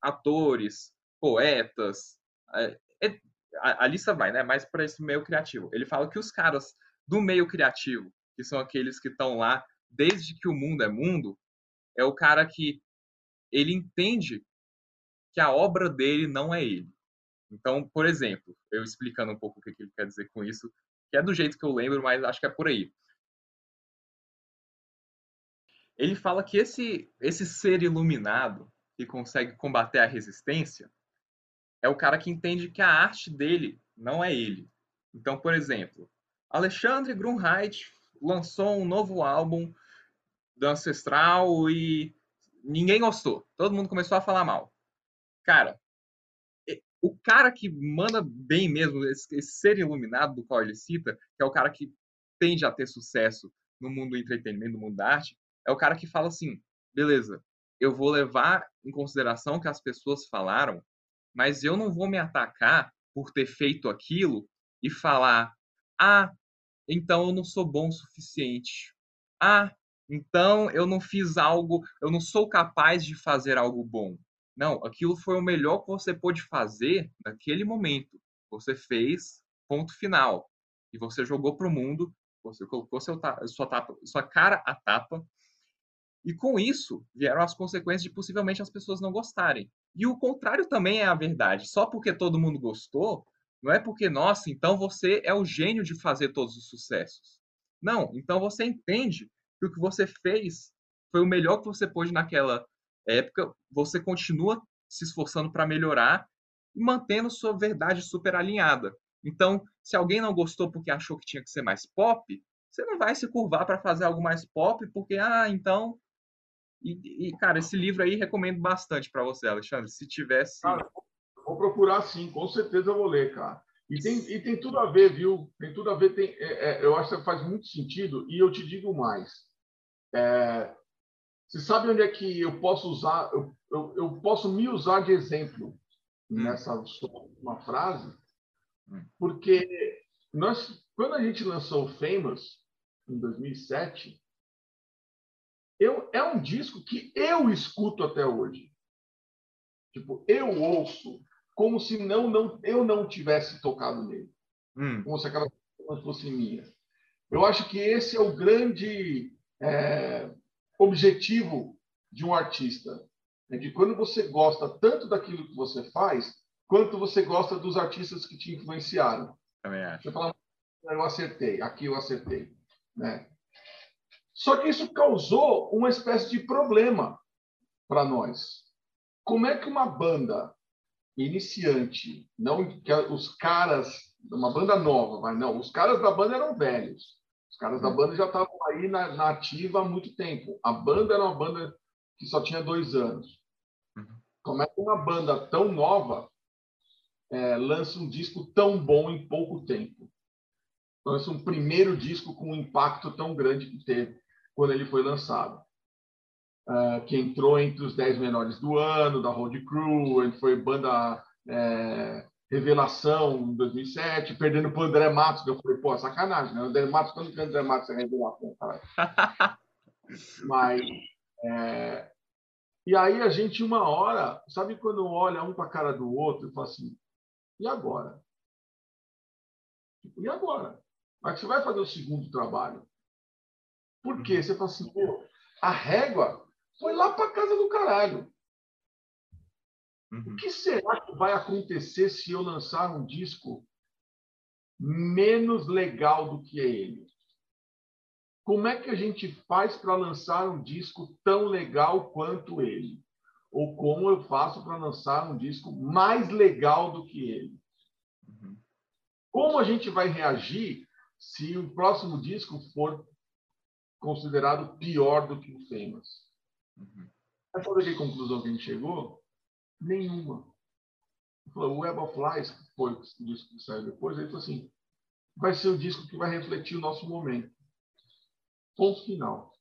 atores, poetas, é, é, a, a, lista vai, né, mais para esse meio criativo. Ele fala que os caras do meio criativo, que são aqueles que estão lá desde que o mundo é mundo, é o cara que ele entende que a obra dele não é ele. Então, por exemplo, eu explicando um pouco o que ele quer dizer com isso, que é do jeito que eu lembro, mas acho que é por aí. Ele fala que esse, esse ser iluminado que consegue combater a resistência é o cara que entende que a arte dele não é ele. Então, por exemplo, Alexandre Grunheit lançou um novo álbum do Ancestral e ninguém gostou. Todo mundo começou a falar mal. Cara, o cara que manda bem mesmo, esse, esse, ser iluminado do qual ele cita, que é o cara que tende a ter sucesso no mundo do entretenimento, no mundo da arte, é o cara que fala assim: beleza, eu vou levar em consideração o que as pessoas falaram, mas eu não vou me atacar por ter feito aquilo e falar: ah, então eu não sou bom o suficiente. Ah, então eu não fiz algo, eu não sou capaz de fazer algo bom. Não, aquilo foi o melhor que você pôde fazer naquele momento. Você fez, ponto final. E você jogou para o mundo, você colocou seu, sua, tapa, sua cara a tapa. E com isso vieram as consequências de possivelmente as pessoas não gostarem. E o contrário também é a verdade. Só porque todo mundo gostou, não é porque, nossa, então você é o gênio de fazer todos os sucessos. Não, então você entende que o que você fez foi o melhor que você pôde naquela época, você continua se esforçando para melhorar e mantendo sua verdade super alinhada. Então, se alguém não gostou porque achou que tinha que ser mais pop, você não vai se curvar para fazer algo mais pop, porque, ah, então. E, e cara, esse livro aí recomendo bastante para você, Alexandre. Se tivesse. Cara, Vou procurar sim, com certeza vou ler, cara. E tem, e tem tudo a ver, viu? Tem tudo a ver. Tem, é, é, eu acho que faz muito sentido. E eu te digo mais. É, você sabe onde é que eu posso usar? Eu, eu, eu posso me usar de exemplo hum. nessa uma frase, hum. porque nós, quando a gente lançou o Famous em 2007, eu, é um disco que eu escuto até hoje. Tipo, eu ouço como se não, não eu não tivesse tocado nele. Hum. Como se aquela fosse minha. Eu acho que esse é o grande é, objetivo de um artista. É que quando você gosta tanto daquilo que você faz, quanto você gosta dos artistas que te influenciaram. Também acho. Você fala, eu acertei, aqui eu acertei. Né? Só que isso causou uma espécie de problema para nós. Como é que uma banda iniciante, não que os caras, uma banda nova, mas não, os caras da banda eram velhos. Os caras da uhum. banda já estavam aí na, na ativa há muito tempo. A banda era uma banda que só tinha dois anos. Como é que uma banda tão nova é, lança um disco tão bom em pouco tempo? Lança um primeiro disco com um impacto tão grande que teve quando ele foi lançado uh, que entrou entre os 10 menores do ano, da Road Crew, ele foi banda é, Revelação em 2007, perdendo para o André Matos, que eu falei, pô, sacanagem, né? O André Matos, quando que o André Matos é revelação, cara? Mas, é... e aí a gente, uma hora, sabe quando olha um para a cara do outro e fala assim, e agora? E agora? Mas você vai fazer o segundo trabalho. Por quê? Você fala assim, pô, a régua foi lá para casa do caralho. Uhum. O que será que vai acontecer se eu lançar um disco menos legal do que ele? Como é que a gente faz para lançar um disco tão legal quanto ele? Ou como eu faço para lançar um disco mais legal do que ele? Uhum. Como a gente vai reagir se o próximo disco for considerado pior do que o Famous? Uhum. Sabe que conclusão que a gente chegou? Nenhuma. Falou, o Web of Lies, que foi o disco que saiu depois, ele falou assim, vai ser o disco que vai refletir o nosso momento. Ponto final.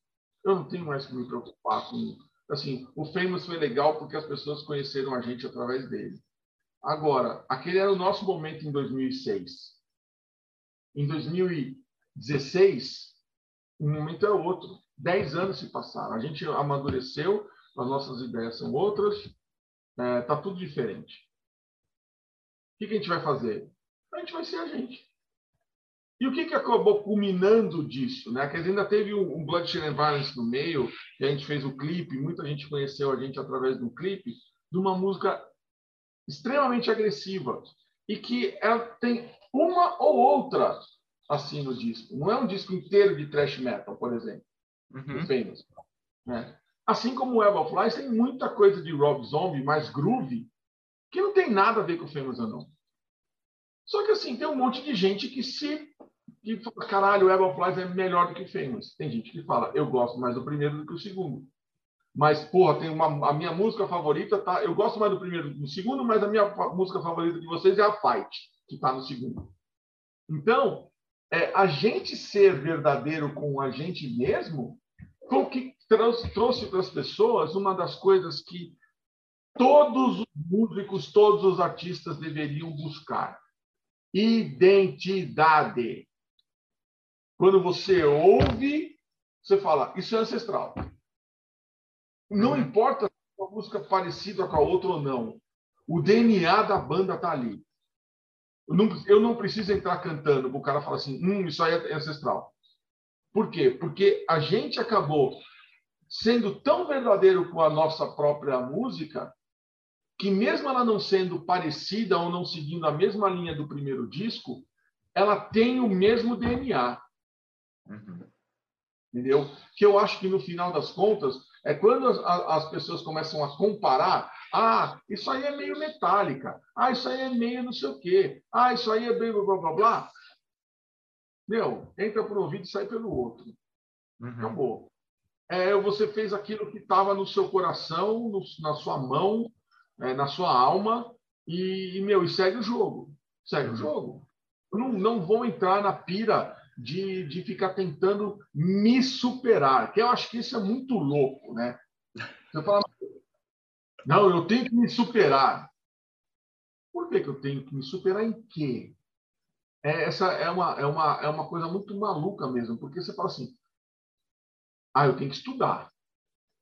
Eu não tenho mais que me preocupar com... Assim, o Famous foi legal porque as pessoas conheceram a gente através dele. Agora, aquele era o nosso momento em 2006. Em 2016, o momento é outro. Dez anos se passaram. A gente amadureceu, as nossas ideias são outras, está é, tá tudo diferente. O que, que, a gente vai fazer? A gente vai ser a gente. E o que, que acabou culminando disso? Né? Que ainda teve um, um Bloodshed and Violence no meio, que a gente fez o clipe, muita gente conheceu a gente através do clipe, de uma música extremamente agressiva e que ela tem uma ou outra assim no disco. Não é um disco inteiro de thrash metal, por exemplo uhum. Famous. Né? Assim como o Web of Lies tem muita coisa de Rob Zombie, mais groove, que não tem nada a ver com Famous ou não. Só que assim, tem um monte de gente que se que fala, caralho, o Web of Lies é melhor do que Famous. Tem gente que fala, eu gosto mais do primeiro do que o segundo. Mas, porra, tem uma, a minha música favorita, tá? Eu gosto mais do primeiro do que do segundo, mas a minha música favorita de vocês é a Fight, que está no segundo. Então, é, a gente ser verdadeiro com a gente mesmo foi o que trouxe, trouxe para as pessoas uma das coisas que todos os músicos, todos os artistas deveriam buscar: identidade. Quando você ouve, você fala, isso é ancestral. Não uhum. importa se é uma música parecida com a outra ou não. O DNA da banda está ali. Eu não, eu não, preciso entrar cantando, o cara fala assim, hum, isso aí é ancestral. Por quê? Porque a gente acabou sendo tão verdadeiro com a nossa própria música que mesmo ela não sendo parecida ou não seguindo a mesma linha do primeiro disco, ela tem o mesmo DNA. Uhum. Entendeu? Que eu acho que no final das contas é quando as, as, pessoas começam a comparar. Ah, isso aí é meio metálica. Ah, isso aí é meio não sei o quê. Ah, isso aí é bem blá blá blá. Meu, entra por um ouvido e sai pelo outro. Uhum. Acabou. É, você fez aquilo que estava no seu coração, no, na sua mão, é, na sua alma, e, e, meu, e segue o jogo. Segue uhum. o jogo. Não, não vou entrar na pira de, de ficar tentando me superar, que eu acho que isso é muito louco, né? Você fala, não, eu tenho que me superar. Por que, que eu tenho que me superar em quê? É, essa é uma, é, uma, é uma coisa muito maluca mesmo, porque você fala assim: ah, eu tenho que estudar,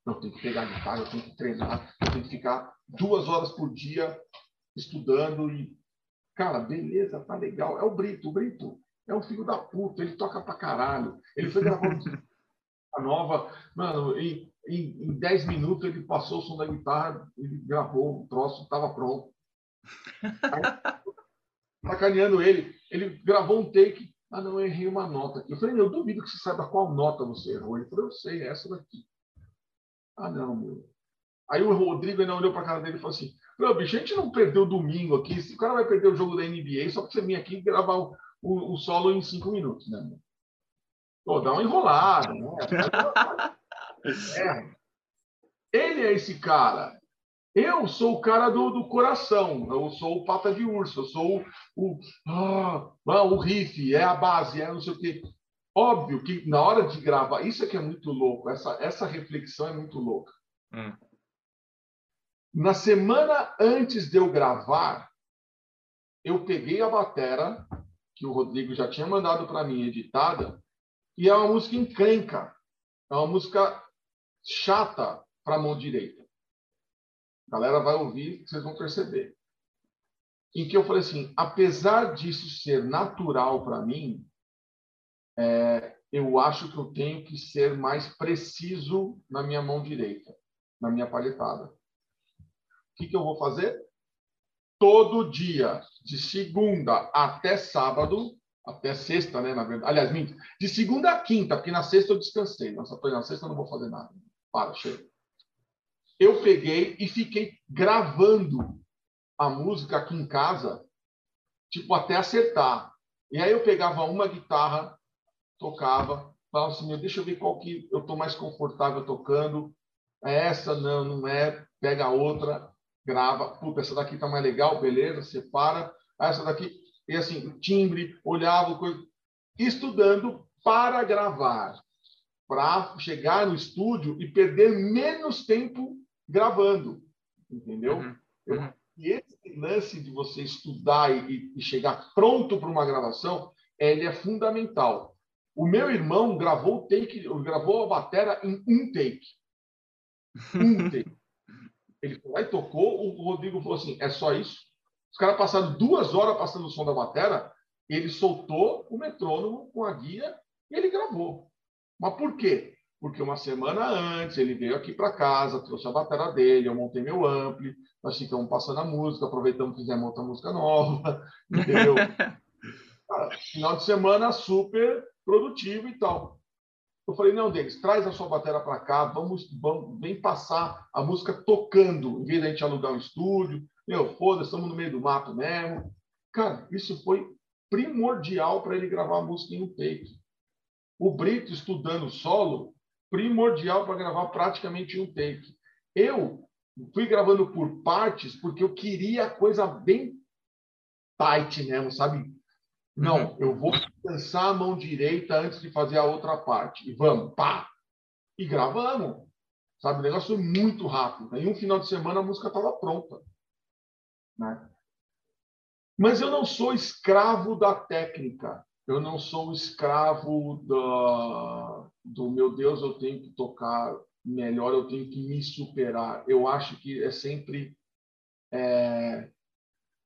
eu tenho que pegar guitarra, eu tenho que treinar, eu tenho que ficar duas horas por dia estudando e. Cara, beleza, tá legal. É o Brito, o Brito é um filho da puta, ele toca pra caralho. Ele foi gravar a nova, mano, em, em, em 10 minutos ele passou o som da guitarra, ele gravou o troço, estava pronto. Aí, sacaneando ele. Ele gravou um take. Ah, não, eu errei uma nota aqui. Eu falei, eu duvido que você saiba qual nota você errou. Ele falou, eu sei, é essa daqui. Ah, não, meu. Aí o Rodrigo ainda olhou para a cara dele e falou assim: Meu, bicho, a gente não perdeu domingo aqui. Se o cara vai perder o jogo da NBA só para você vir aqui e gravar o, o, o, solo em cinco minutos, né? Pô, dá uma enrolada, né? É. Ele é esse cara. Eu sou o cara do, do coração, eu sou o pata de urso, eu sou o, o, ah, o riff, é a base, é não sei o quê. Óbvio que na hora de gravar, isso é que é muito louco, essa, essa reflexão é muito louca. Hum. Na semana antes de eu gravar, eu peguei a batera, que o Rodrigo já tinha mandado para mim editada, e é uma música encrenca, é uma música chata para a mão direita. A galera vai ouvir, vocês vão perceber. Em que eu falei assim, apesar disso ser natural para mim, é, eu acho que eu tenho que ser mais preciso na minha mão direita, na minha palhetada. O que, que eu vou fazer? Todo dia, de segunda até sábado, até sexta, né, na verdade. Aliás, de segunda a quinta, porque na sexta eu descansei. Na sexta eu não vou fazer nada. Para, chega eu peguei e fiquei gravando a música aqui em casa, tipo, até acertar. E aí eu pegava uma guitarra, tocava, falava assim, meu, deixa eu ver qual que eu estou mais confortável tocando. É essa, não, não é. Pega a outra, grava. Puta, essa daqui tá mais legal, beleza, separa. Essa daqui, e assim, timbre, olhava, coisa... estudando para gravar, para chegar no estúdio e perder menos tempo gravando, entendeu? Uhum. Uhum. E esse lance de você estudar e, e chegar pronto para uma gravação, ele é fundamental. O meu irmão gravou o take, gravou a batera em um take. Um take. Ele foi lá e tocou, o Rodrigo falou assim, é só isso? Os caras passaram duas horas passando o som da batera, ele soltou o metrônomo com a guia e ele gravou. Mas por quê? Porque uma semana antes ele veio aqui para casa, trouxe a bateria dele, eu montei meu ampli, nós ficamos passando a música, aproveitamos fizemos outra música nova, entendeu? Cara, final de semana super produtivo e tal. Eu falei, não, Denis, traz a sua bateria para cá, vamos, vamos, vem passar a música tocando, em vez de a gente alugar um estúdio. Meu, foda-se, estamos no meio do mato mesmo. Cara, isso foi primordial para ele gravar a música em um take. O Brito estudando solo, primordial para gravar praticamente um take. Eu fui gravando por partes porque eu queria a coisa bem tight mesmo, sabe? Não, uhum. eu vou descansar a mão direita antes de fazer a outra parte. E vamos, pá! E gravamos. Sabe, o negócio foi muito rápido. Em um final de semana a música estava pronta. Né? Mas eu não sou escravo da técnica. Eu não sou escravo da, do meu Deus, eu tenho que tocar melhor, eu tenho que me superar. Eu acho que é sempre. É,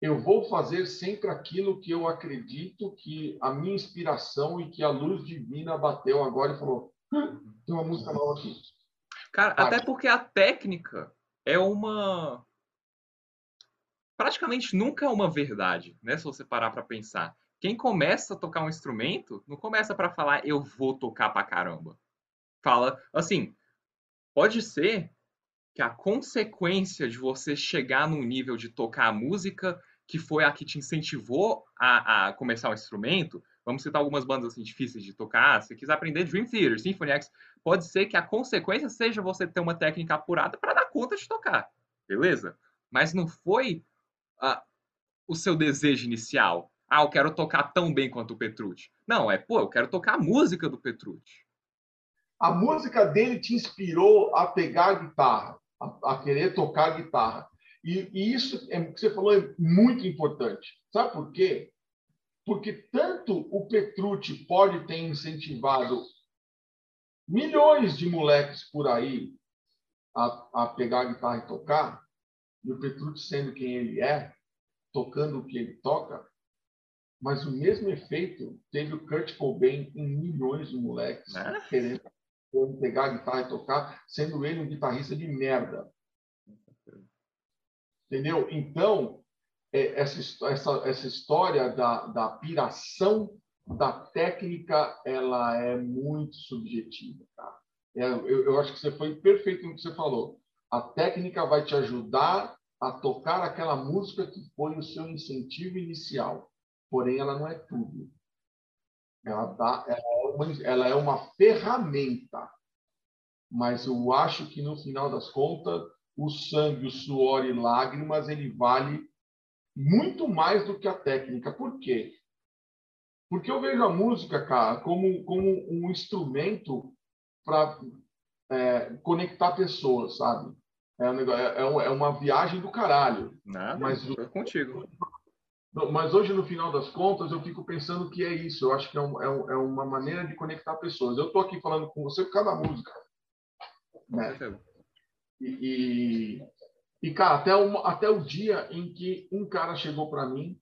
eu vou fazer sempre aquilo que eu acredito que a minha inspiração e que a luz divina bateu agora e falou: tem uma música nova aqui. Cara, Vai. até porque a técnica é uma. Praticamente nunca é uma verdade, né? Se você parar para pensar. Quem começa a tocar um instrumento não começa para falar eu vou tocar pra caramba. Fala assim, pode ser que a consequência de você chegar num nível de tocar a música que foi a que te incentivou a, a começar o um instrumento, vamos citar algumas bandas assim difíceis de tocar, se quiser aprender Dream Theater, Symphony X, pode ser que a consequência seja você ter uma técnica apurada para dar conta de tocar, beleza? Mas não foi uh, o seu desejo inicial. Ah, eu quero tocar tão bem quanto o Petrucci. Não, é, pô, eu quero tocar a música do Petrucci. A música dele te inspirou a pegar a guitarra, a, a querer tocar guitarra. E, e isso é, que você falou é muito importante. Sabe por quê? Porque tanto o Petrucci pode ter incentivado milhões de moleques por aí a, a pegar a guitarra e tocar, e o Petrucci sendo quem ele é, tocando o que ele toca, mas o mesmo efeito teve o Kurt Cobain em milhões de moleques é? querendo pegar a guitarra e tocar, sendo ele um guitarrista de merda. Entendeu? Então, é, essa, essa, essa história da, da piração da técnica, ela é muito subjetiva. Tá? É, eu, eu acho que você foi perfeito no que você falou. A técnica vai te ajudar a tocar aquela música que foi o seu incentivo inicial. Porém, ela não é tudo. Ela, dá, ela, é, uma, ela é uma ferramenta. Mas eu acho que, no final das contas, o sangue, o suor e lágrimas, ele vale muito mais do que a técnica. Por quê? Porque eu vejo a música, cara, como, como um instrumento para é, conectar pessoas, sabe? É, um negócio, é, é, é uma viagem do caralho. Nada, mas o, contigo. Mas hoje, no final das contas, eu fico pensando que é isso. Eu acho que é, um, é, um, é uma maneira de conectar pessoas. Eu estou aqui falando com você por causa da música. Né? E, e, e, cara, até, uma, até o dia em que um cara chegou para mim,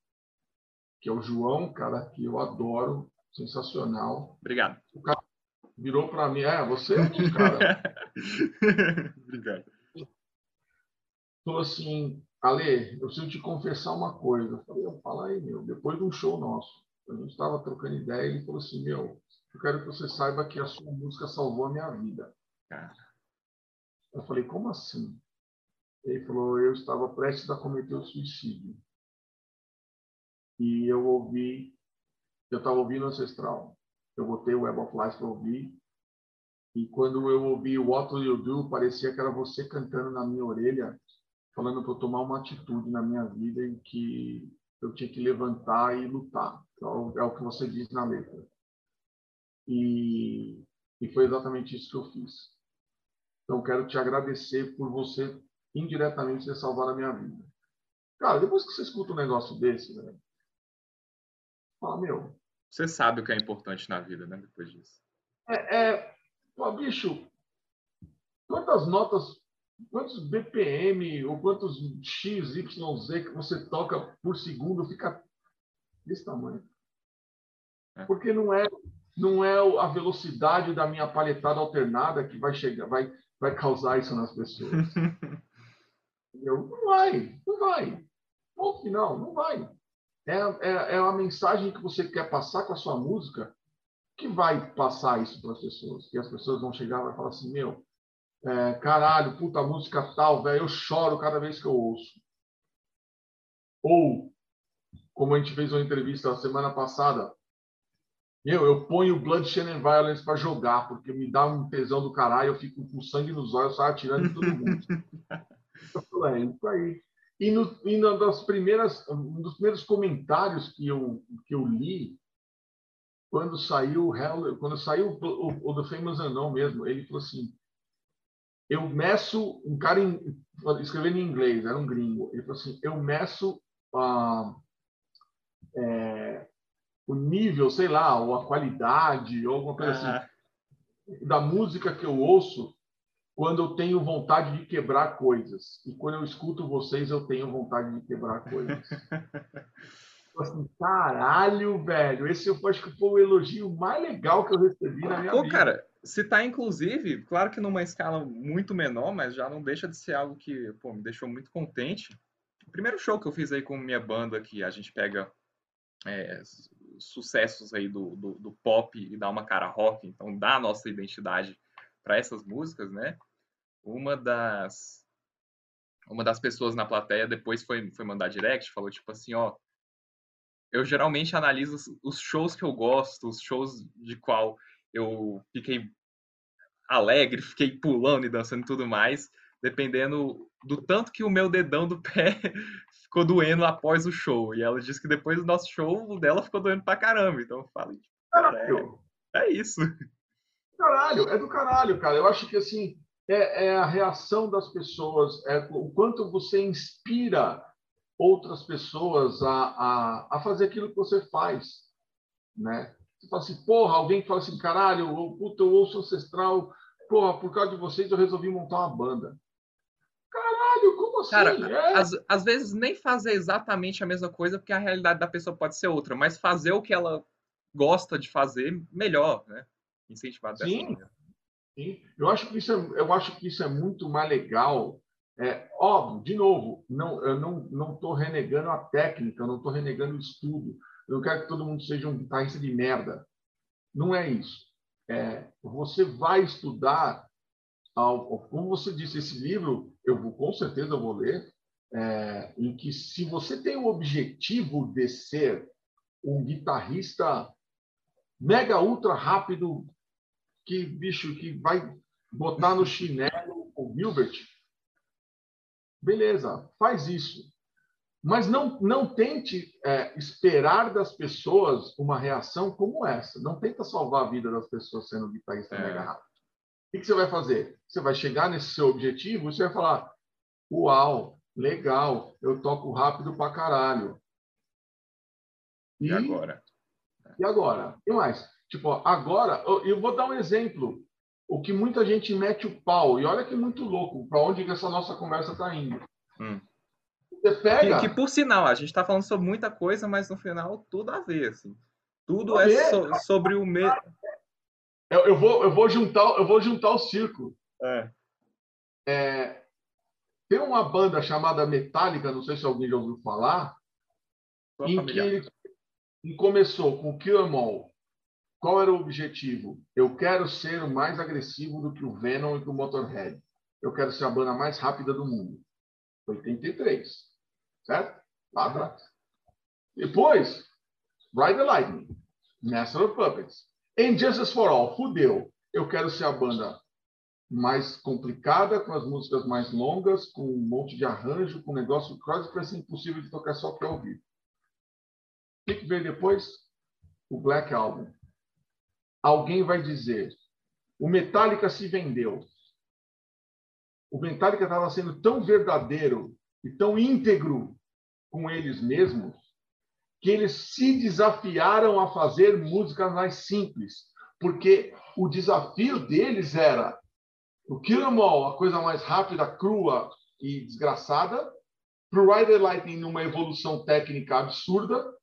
que é o João, cara que eu adoro, sensacional. Obrigado. O cara virou para mim, é, você é cara. Obrigado. Falou assim, Ale, eu preciso te confessar uma coisa. Eu falei, fala aí, meu, depois de um show nosso, a gente estava trocando ideia e ele falou assim, meu, eu quero que você saiba que a sua música salvou a minha vida. Cara. Eu falei, como assim? Ele falou, eu estava prestes a cometer o suicídio. E eu ouvi, eu estava ouvindo Ancestral. Eu botei o Web of Lies para ouvir. E quando eu ouvi What Will You Do, parecia que era você cantando na minha orelha, falando para eu tomar uma atitude na minha vida em que eu tinha que levantar e lutar. Então, é o que você diz na letra. E, e foi exatamente isso que eu fiz. Então, quero te agradecer por você indiretamente ter salvado a minha vida. Cara, depois que você escuta um negócio desse, né? Fala, meu. Você sabe o que é importante na vida, né? Depois disso. É, é pô, bicho, quantas notas, quantos BPM ou quantos X, Y, Z que você toca por segundo fica desse tamanho? É. Porque não é não é a velocidade da minha palhetada alternada que vai chegar, vai vai causar isso nas pessoas. Não vai, não vai. Ponto final, não vai. É, é, é a mensagem que você quer passar com a sua música que vai passar isso para as pessoas. Que as pessoas vão chegar e vão falar assim: meu, é, caralho, puta música tal, velho, eu choro cada vez que eu ouço. Ou, como a gente fez uma entrevista semana passada, meu, eu ponho Bloodshed and Violence para jogar, porque me dá um tesão do caralho, eu fico com sangue nos olhos, saio atirando em todo mundo. é isso aí. E, no, e no, das primeiras, um dos primeiros comentários que eu, que eu li, quando saiu Hell, quando saiu o, o, The Famous Unknown mesmo, ele falou assim: eu meço um cara em, escrevendo em inglês, era um gringo. Ele falou assim: eu meço ah, é, o nível, sei lá, ou a qualidade, ou alguma coisa assim, da música que eu ouço quando eu tenho vontade de quebrar coisas. E quando eu escuto vocês, eu tenho vontade de quebrar coisas. assim, caralho, velho, esse eu acho que foi o elogio mais legal que eu recebi na minha Pô, vida. cara, se tá inclusive, claro que numa escala muito menor, mas já não deixa de ser algo que, pô, me deixou muito contente. O primeiro show que eu fiz aí com minha banda, que a gente pega é, sucessos aí do, do, do, pop e dá uma cara rock, então dá a nossa identidade para essas músicas, né? Uma das uma das pessoas na plateia depois foi, foi mandar direct, falou tipo assim, ó, eu geralmente analiso os shows que eu gosto, os shows de qual eu fiquei alegre, fiquei pulando e dançando e tudo mais, dependendo do tanto que o meu dedão do pé ficou doendo após o show. E ela disse que depois do nosso show, o dela ficou doendo pra caramba. Então eu falei, cara, é, é isso. Caralho, é do caralho, cara. Eu acho que assim, é, é, a reação das pessoas, é o quanto você inspira outras pessoas a, a, a fazer aquilo que você faz, né? Você fala assim, porra, alguém que fala assim, caralho, eu, puta, eu ouço ancestral, porra, por causa de vocês eu resolvi montar uma banda. Caralho, como assim? Cara, é? às, às vezes nem fazer exatamente a mesma coisa, porque a realidade da pessoa pode ser outra, mas fazer o que ela gosta de fazer melhor, né? Incentivar dessa Sim. maneira. Sim. Eu acho que isso é, eu acho que isso é muito mais legal é, óbvio, de novo, não, eu não estou renegando a técnica, eu não estou renegando o estudo. Eu não quero que todo mundo seja um guitarrista de merda. Não é isso. É, você vai estudar, ao, como você disse, esse livro, eu vou, com certeza vou ler, é, em que se você tem o objetivo de ser um guitarrista mega ultra rápido, que bicho que vai botar no chinelo o Gilbert, Beleza, faz isso. Mas não, não tente é, esperar das pessoas uma reação como essa. Não tenta salvar a vida das pessoas sendo guitarrista é. mega rápido. O que, que você vai fazer? Você vai chegar nesse seu objetivo e você vai falar: Uau, legal, eu toco rápido pra caralho. E, e agora? E agora? E mais? Tipo, agora, eu vou dar um exemplo o que muita gente mete o pau. E olha que muito louco, para onde que essa nossa conversa está indo. Hum. Você pega. Que, que, por sinal, a gente está falando sobre muita coisa, mas no final tudo a ver, assim. Tudo é so, sobre o mesmo. Eu, eu, vou, eu vou juntar, eu vou juntar o circo. É. é. Tem uma banda chamada Metallica, não sei se alguém já ouviu falar, Sua em familiar. que ele começou com Kill Em All, qual era o objetivo? Eu quero ser o mais agressivo do que o Venom e que o Motorhead. Eu quero ser a banda mais rápida do mundo. 83. Certo? Lá atrás. Depois, Ride the Lightning. Master of Puppets. Injustice for All. Fudeu. Eu quero ser a banda mais complicada, com as músicas mais longas, com um monte de arranjo, com um negócio quase para ser impossível de tocar só para ouvir. O que veio depois? O Black Album alguém vai dizer: o Metallica se vendeu. O Metallica estava sendo tão verdadeiro e tão íntegro com eles mesmos que eles se desafiaram a fazer músicas mais simples, porque o desafio deles era o Kill 'Em All, a coisa mais rápida, crua e desgraçada, para o Rider Lightning numa evolução técnica absurda,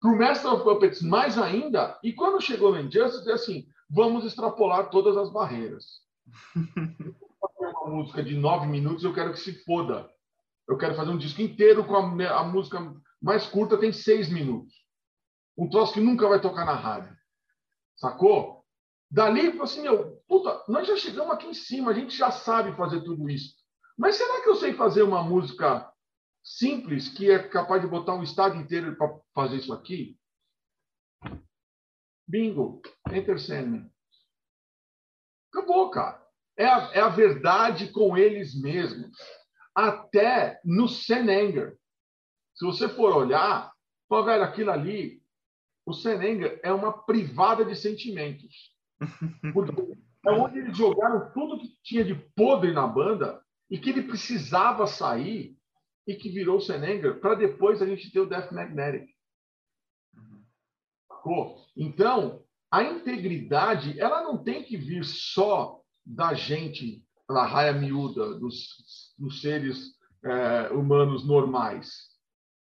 para o Master of Puppets mais ainda, e quando chegou no Injustice, é assim, vamos extrapolar todas as barreiras. uma música de nove minutos, eu quero que se foda. Eu quero fazer um disco inteiro com a, a música mais curta, tem seis minutos. Um troço que nunca vai tocar na rádio. Sacou? Dali, assim, meu, puta, nós já chegamos aqui em cima, a gente já sabe fazer tudo isso. Mas será que eu sei fazer uma música simples que é capaz de botar um estado inteiro para fazer isso aqui? Bingo, Enter Sandman. Acabou, cara. É a, é a verdade com eles mesmos. Até no Sen Anger. Se você for olhar, pô, velho, aquilo ali, o Senenga é uma privada de sentimentos. Porque é onde eles jogaram tudo que tinha de podre na banda e que ele precisava sair e que virou o Senenga para depois a gente ter o Death Magnetic. Então, a integridade ela não tem que vir só da gente, da raia miúda, dos, dos seres é, humanos normais.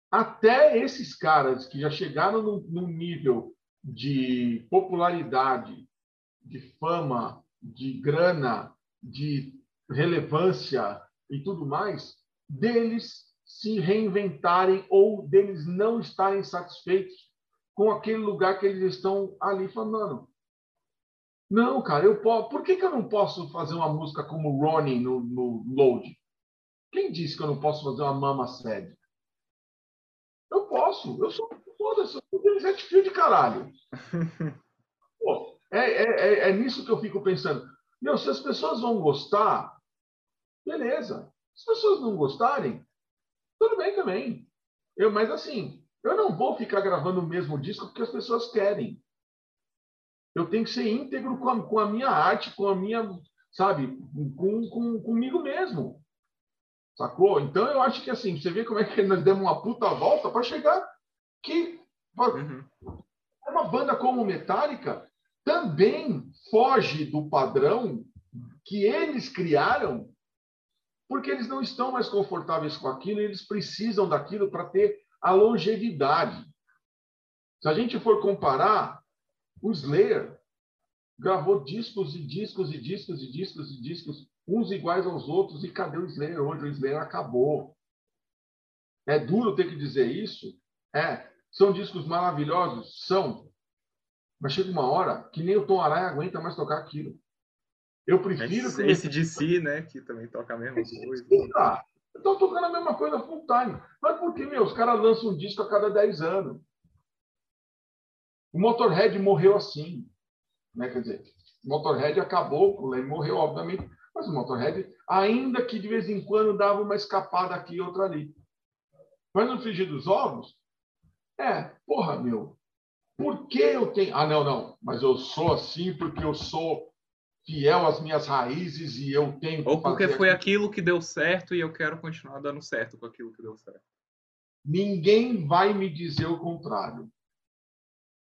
Até esses caras que já chegaram num, num nível de popularidade, de fama, de grana, de relevância e tudo mais, deles se reinventarem ou deles não estarem satisfeitos com aquele lugar que eles estão ali falando. Não, cara, eu posso. Por que, que eu não posso fazer uma música como Ronnie no, no Load? Quem disse que eu não posso fazer uma mama sede? Eu posso. Eu sou foda-se, eu sou Denizete Fio de caralho. Pô, é, é, é, é nisso que eu fico pensando. Meu, se as pessoas vão gostar, beleza. Se as pessoas não gostarem, tudo bem também. Eu, mas assim, eu não vou ficar gravando o mesmo disco porque as pessoas querem. Eu tenho que ser íntegro com a, com a minha arte, com a minha, sabe, com, com, comigo mesmo. Sacou? Então eu acho que assim, você vê como é que nós demos uma puta volta para chegar que uhum. uma banda como Metallica também foge do padrão que eles criaram, porque eles não estão mais confortáveis com aquilo, e eles precisam daquilo para ter a longevidade. Se a gente for comparar, o Slayer gravou discos e discos e discos e discos e discos uns iguais aos outros. E cadê o Slayer hoje? O Slayer acabou. É duro ter que dizer isso? É. São discos maravilhosos? São. Mas chega uma hora que nem o Tom Araya aguenta mais tocar aquilo. Eu prefiro. Esse, esse de si, né? Que também toca a mesma esse coisa. Estão tocando a mesma coisa full time. Mas por que, meu? Os caras lançam um disco a cada 10 anos. O Motorhead morreu assim. Né? Quer dizer, o Motorhead acabou, o Leme morreu, obviamente, mas o Motorhead, ainda que de vez em quando dava uma escapada aqui e outra ali. Mas no frigir dos ovos, é, porra, meu, por que eu tenho. Ah, não, não, mas eu sou assim porque eu sou fiel às minhas raízes e eu tenho. Ou porque foi aquilo que deu certo e eu quero continuar dando certo com aquilo que deu certo. Ninguém vai me dizer o contrário.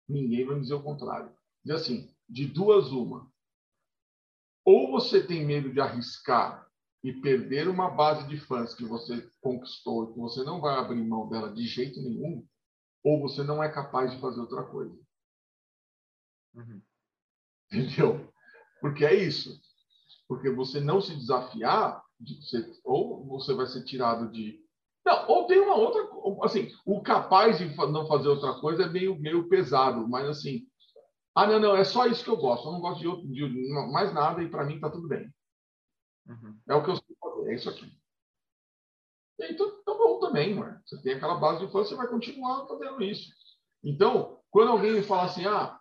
Ninguém vai me dizer o contrário. Diz assim, de duas uma ou você tem medo de arriscar e perder uma base de fãs que você conquistou e que você não vai abrir mão dela de jeito nenhum, ou você não é capaz de fazer outra coisa. Uhum. Entendeu? Porque é isso. Porque você não se desafiar, você, ou você vai ser tirado de. Não, ou tem uma outra. Assim, o capaz de não fazer outra coisa é meio, meio pesado, mas assim, ah, não, não, é só isso que eu gosto. Eu não gosto de, outro, de mais nada e para mim está tudo bem. Uhum. É o que eu sei fazer, é isso aqui. Então, tá bom também, mano. Você tem aquela base de infância, você vai continuar fazendo isso. Então, quando alguém me fala assim, ah,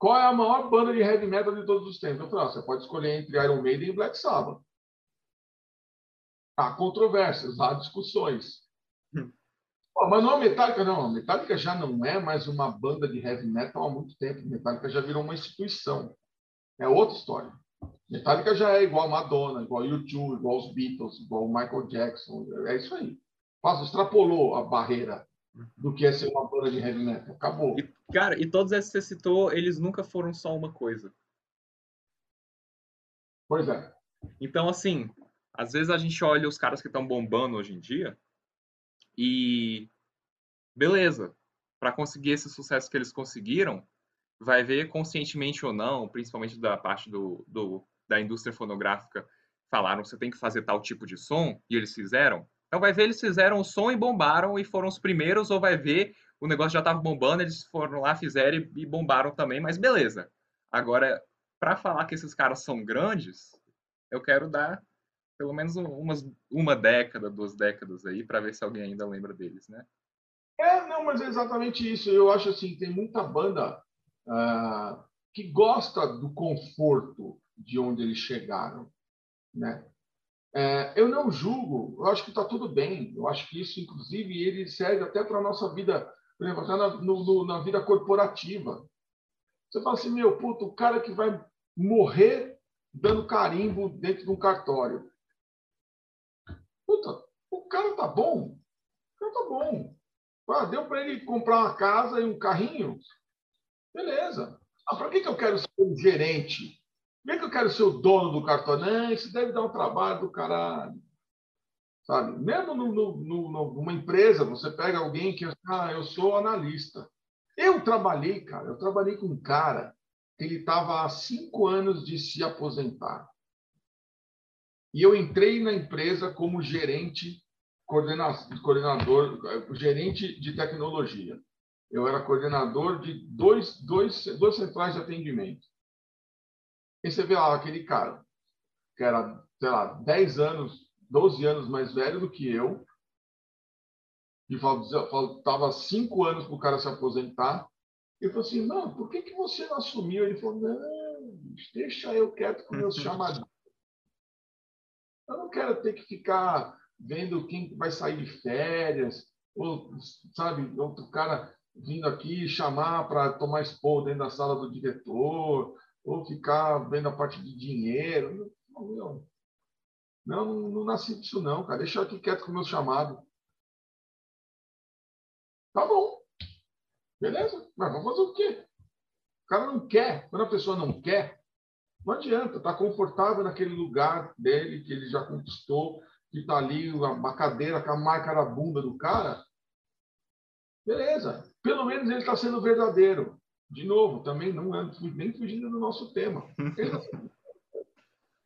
qual é a maior banda de heavy metal de todos os tempos? Eu falo, ah, você pode escolher entre Iron Maiden e Black Sabbath. Há controvérsias, há discussões. Hum. Pô, mas não é Metallica, não. A Metallica já não é mais uma banda de heavy metal há muito tempo. A Metallica já virou uma instituição. É outra história. Metallica já é igual a Madonna, igual a U2, igual os Beatles, igual Michael Jackson. É isso aí. Faz, extrapolou a barreira do que é ser uma banda de heavy metal. Acabou. E, cara, e todos esses que você citou, eles nunca foram só uma coisa. Pois é. Então, assim, às vezes a gente olha os caras que estão bombando hoje em dia, e beleza, para conseguir esse sucesso que eles conseguiram, vai ver conscientemente ou não, principalmente da parte do, do, da indústria fonográfica, falaram você tem que fazer tal tipo de som, e eles fizeram. Então vai ver, eles fizeram o som e bombaram e foram os primeiros, ou vai ver, o negócio já estava bombando, eles foram lá, fizeram e, e bombaram também, mas beleza. Agora, para falar que esses caras são grandes, eu quero dar pelo menos umas, uma década, duas décadas aí, para ver se alguém ainda lembra deles, né? É, não, mas é exatamente isso. Eu acho assim, tem muita banda uh, que gosta do conforto de onde eles chegaram, né? É, eu não julgo, eu acho que está tudo bem. Eu acho que isso, inclusive, ele serve até para a nossa vida por exemplo, até na, no, na vida corporativa. Você fala assim, meu, puto, o cara que vai morrer dando carimbo dentro de um cartório. Puta, o cara tá bom. O cara tá bom. Ah, deu para ele comprar uma casa e um carrinho? Beleza. Ah, para que, que eu quero ser um gerente? Por que, que eu quero ser o dono do cartório? Não, isso deve dar um trabalho do caralho. Sabe? Mesmo no, no, no, numa empresa, você pega alguém que ah, eu sou analista. Eu trabalhei, cara, eu trabalhei com um cara que ele estava há cinco anos de se aposentar. E eu entrei na empresa como gerente, coordenador, gerente de tecnologia. Eu era coordenador de dois, dois, duas centrais de atendimento. E você vê lá aquele cara, que era, sei lá, 10 anos, 12 anos mais velho do que eu, e faltava cinco anos para o cara se aposentar. Eu falei assim, não, por que, que você não assumiu? Ele falou, não, deixa eu quieto com meus chamadinhos. Eu não quero ter que ficar vendo quem vai sair de férias, ou, sabe, outro cara vindo aqui chamar para tomar expor dentro da sala do diretor, ou ficar vendo a parte de dinheiro. Não, não, não, não nasci disso não, cara. Deixa eu aqui quieto com o meu chamado. Tá bom. Beleza? Mas vamos fazer o quê? O cara não quer. Quando a pessoa não quer, não adianta. Está confortável naquele lugar dele que ele já conquistou, que está ali uma cadeira com a marca da bunda do cara. Beleza. Pelo menos ele está sendo verdadeiro. De novo, também não é nem fugindo do nosso tema.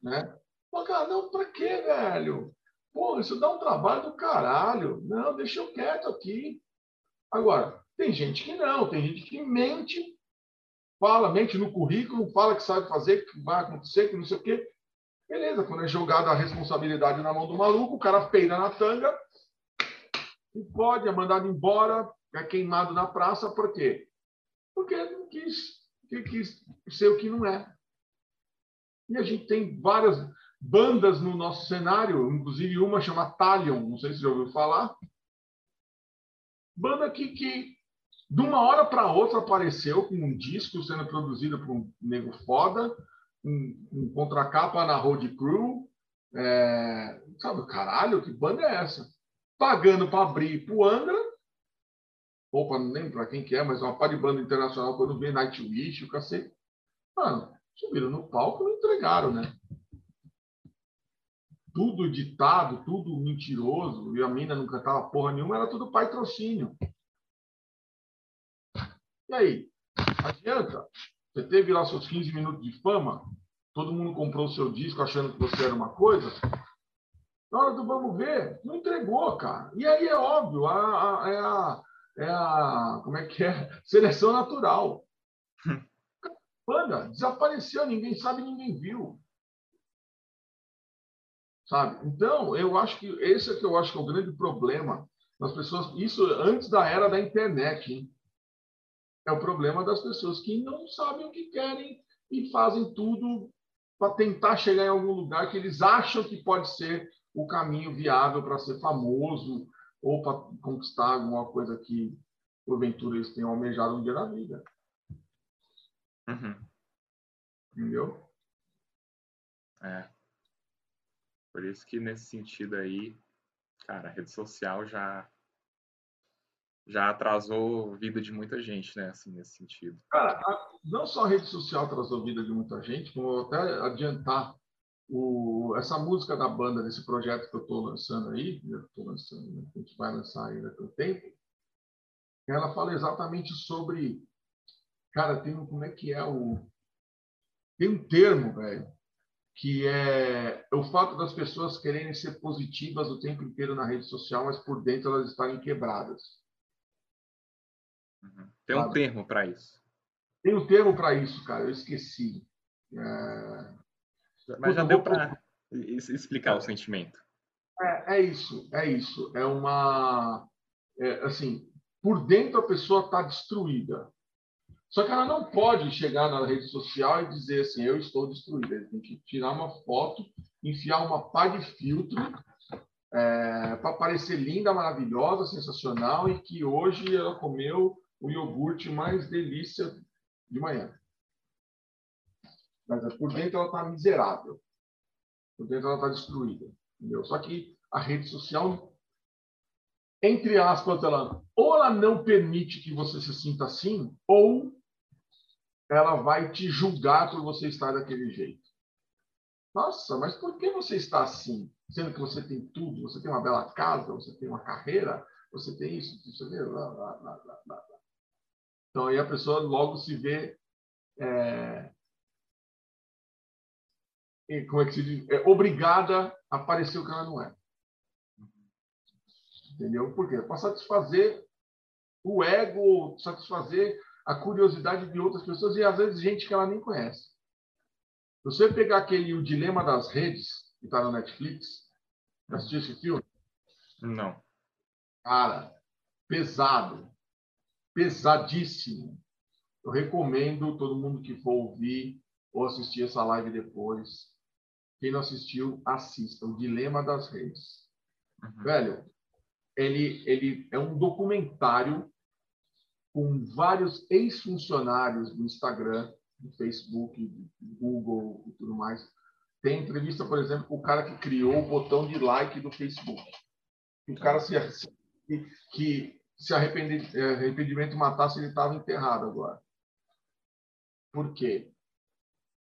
né? Pô, cara, não, para quê, velho? Pô, isso dá um trabalho do caralho. Não, deixa eu quieto aqui. Agora, tem gente que não, tem gente que mente, fala, mente no currículo, fala que sabe fazer, que vai acontecer, que não sei o quê. Beleza, quando é jogada a responsabilidade na mão do maluco, o cara peida na tanga, e pode, é mandado embora, é queimado na praça, por quê? Porque não quis, quis ser o que não é. E a gente tem várias bandas no nosso cenário, inclusive uma chama Talion, não sei se já ouviu falar, Banda que, que de uma hora para outra apareceu com um disco sendo produzido por um nego foda, um, um contracapa na Road Crew. É, sabe, caralho, que banda é essa? Pagando para abrir pro Angra. Opa, não lembro para quem que é, mas é uma par de banda internacional quando vem Nightwish, o cacete. Mano, subiram no palco e entregaram, né? Tudo ditado, tudo mentiroso, e a mina não cantava porra nenhuma, era tudo patrocínio. E aí? Adianta? Você teve lá seus 15 minutos de fama, todo mundo comprou o seu disco achando que você era uma coisa. Na hora do vamos ver, não entregou, cara. E aí é óbvio, a, é, a, é a. Como é que é? Seleção natural. Banda, desapareceu, ninguém sabe, ninguém viu sabe? Então, eu acho que esse é que eu acho que é o grande problema das pessoas. Isso antes da era da internet, hein? é o problema das pessoas que não sabem o que querem e fazem tudo para tentar chegar em algum lugar que eles acham que pode ser o caminho viável para ser famoso ou para conquistar alguma coisa que porventura eles tenham almejado um dia na vida. Uhum. Entendeu? É. Por isso que nesse sentido aí, cara, a rede social já já atrasou a vida de muita gente, né? Assim, nesse sentido. Cara, não só a rede social atrasou a vida de muita gente, como até adiantar o, essa música da banda nesse projeto que eu estou lançando aí, lançando, né? a gente vai lançar ainda com o tempo, ela fala exatamente sobre, cara, tem como é que é o, tem um termo, velho, que é o fato das pessoas quererem ser positivas o tempo inteiro na rede social, mas por dentro elas estarem quebradas. Uhum. Tem um Sabe? termo para isso. Tem um termo para isso, cara. Eu esqueci. É... Mas já deu para explicar o sentimento. É, é, isso, é isso. É uma, é, assim, por dentro a pessoa está destruída. Só que ela não pode chegar na rede social e dizer assim, eu estou destruída. Ele tem que tirar uma foto, enfiar uma pá de filtro é, para parecer linda, maravilhosa, sensacional e que hoje ela comeu o iogurte mais delícia de manhã. Mas por dentro ela está miserável. Por dentro ela está destruída. Entendeu? Só que a rede social, entre aspas, ela, ou ela não permite que você se sinta assim, ou ela vai te julgar por você estar daquele jeito. Nossa, mas por que você está assim? Sendo que você tem tudo, você tem uma bela casa, você tem uma carreira, você tem isso, você lá, lá, lá, lá, Então aí a pessoa logo se vê é, como é que se diz? É obrigada a parecer o que ela não é. Entendeu? Por quê? Para satisfazer o ego, satisfazer a curiosidade de outras pessoas e às vezes gente que ela nem conhece. Você pegar aquele O Dilema das Redes, que está no Netflix, assistiu esse filme? Não. Cara, pesado. Pesadíssimo. Eu recomendo todo mundo que for ouvir ou assistir essa live depois. Quem não assistiu, assista. O Dilema das Redes. Uhum. Velho, ele, ele é um documentário com vários ex-funcionários do Instagram, do Facebook, do Google e tudo mais. Tem entrevista, por exemplo, com o cara que criou o botão de like do Facebook. O cara se, que, que se é, arrependimento matasse, ele estava enterrado agora. Por quê?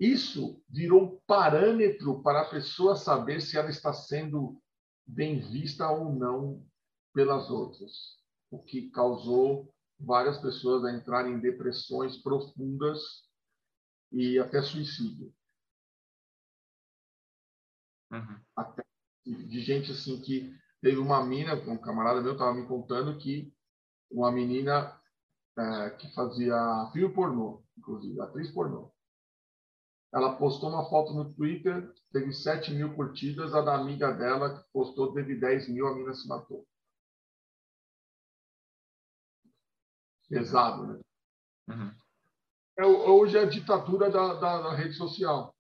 Isso virou parâmetro para a pessoa saber se ela está sendo bem vista ou não pelas outras, o que causou várias pessoas a entrarem em depressões profundas e até suicídio. Uhum. Até de gente assim que teve uma mina, um camarada meu estava me contando que uma menina é, que fazia filme pornô, inclusive, atriz pornô. Ela postou uma foto no Twitter, teve 7 mil curtidas, a da amiga dela que postou teve 10 mil, a mina se matou. Pesado, né? Uhum. É, hoje é a ditadura da, da, da rede social.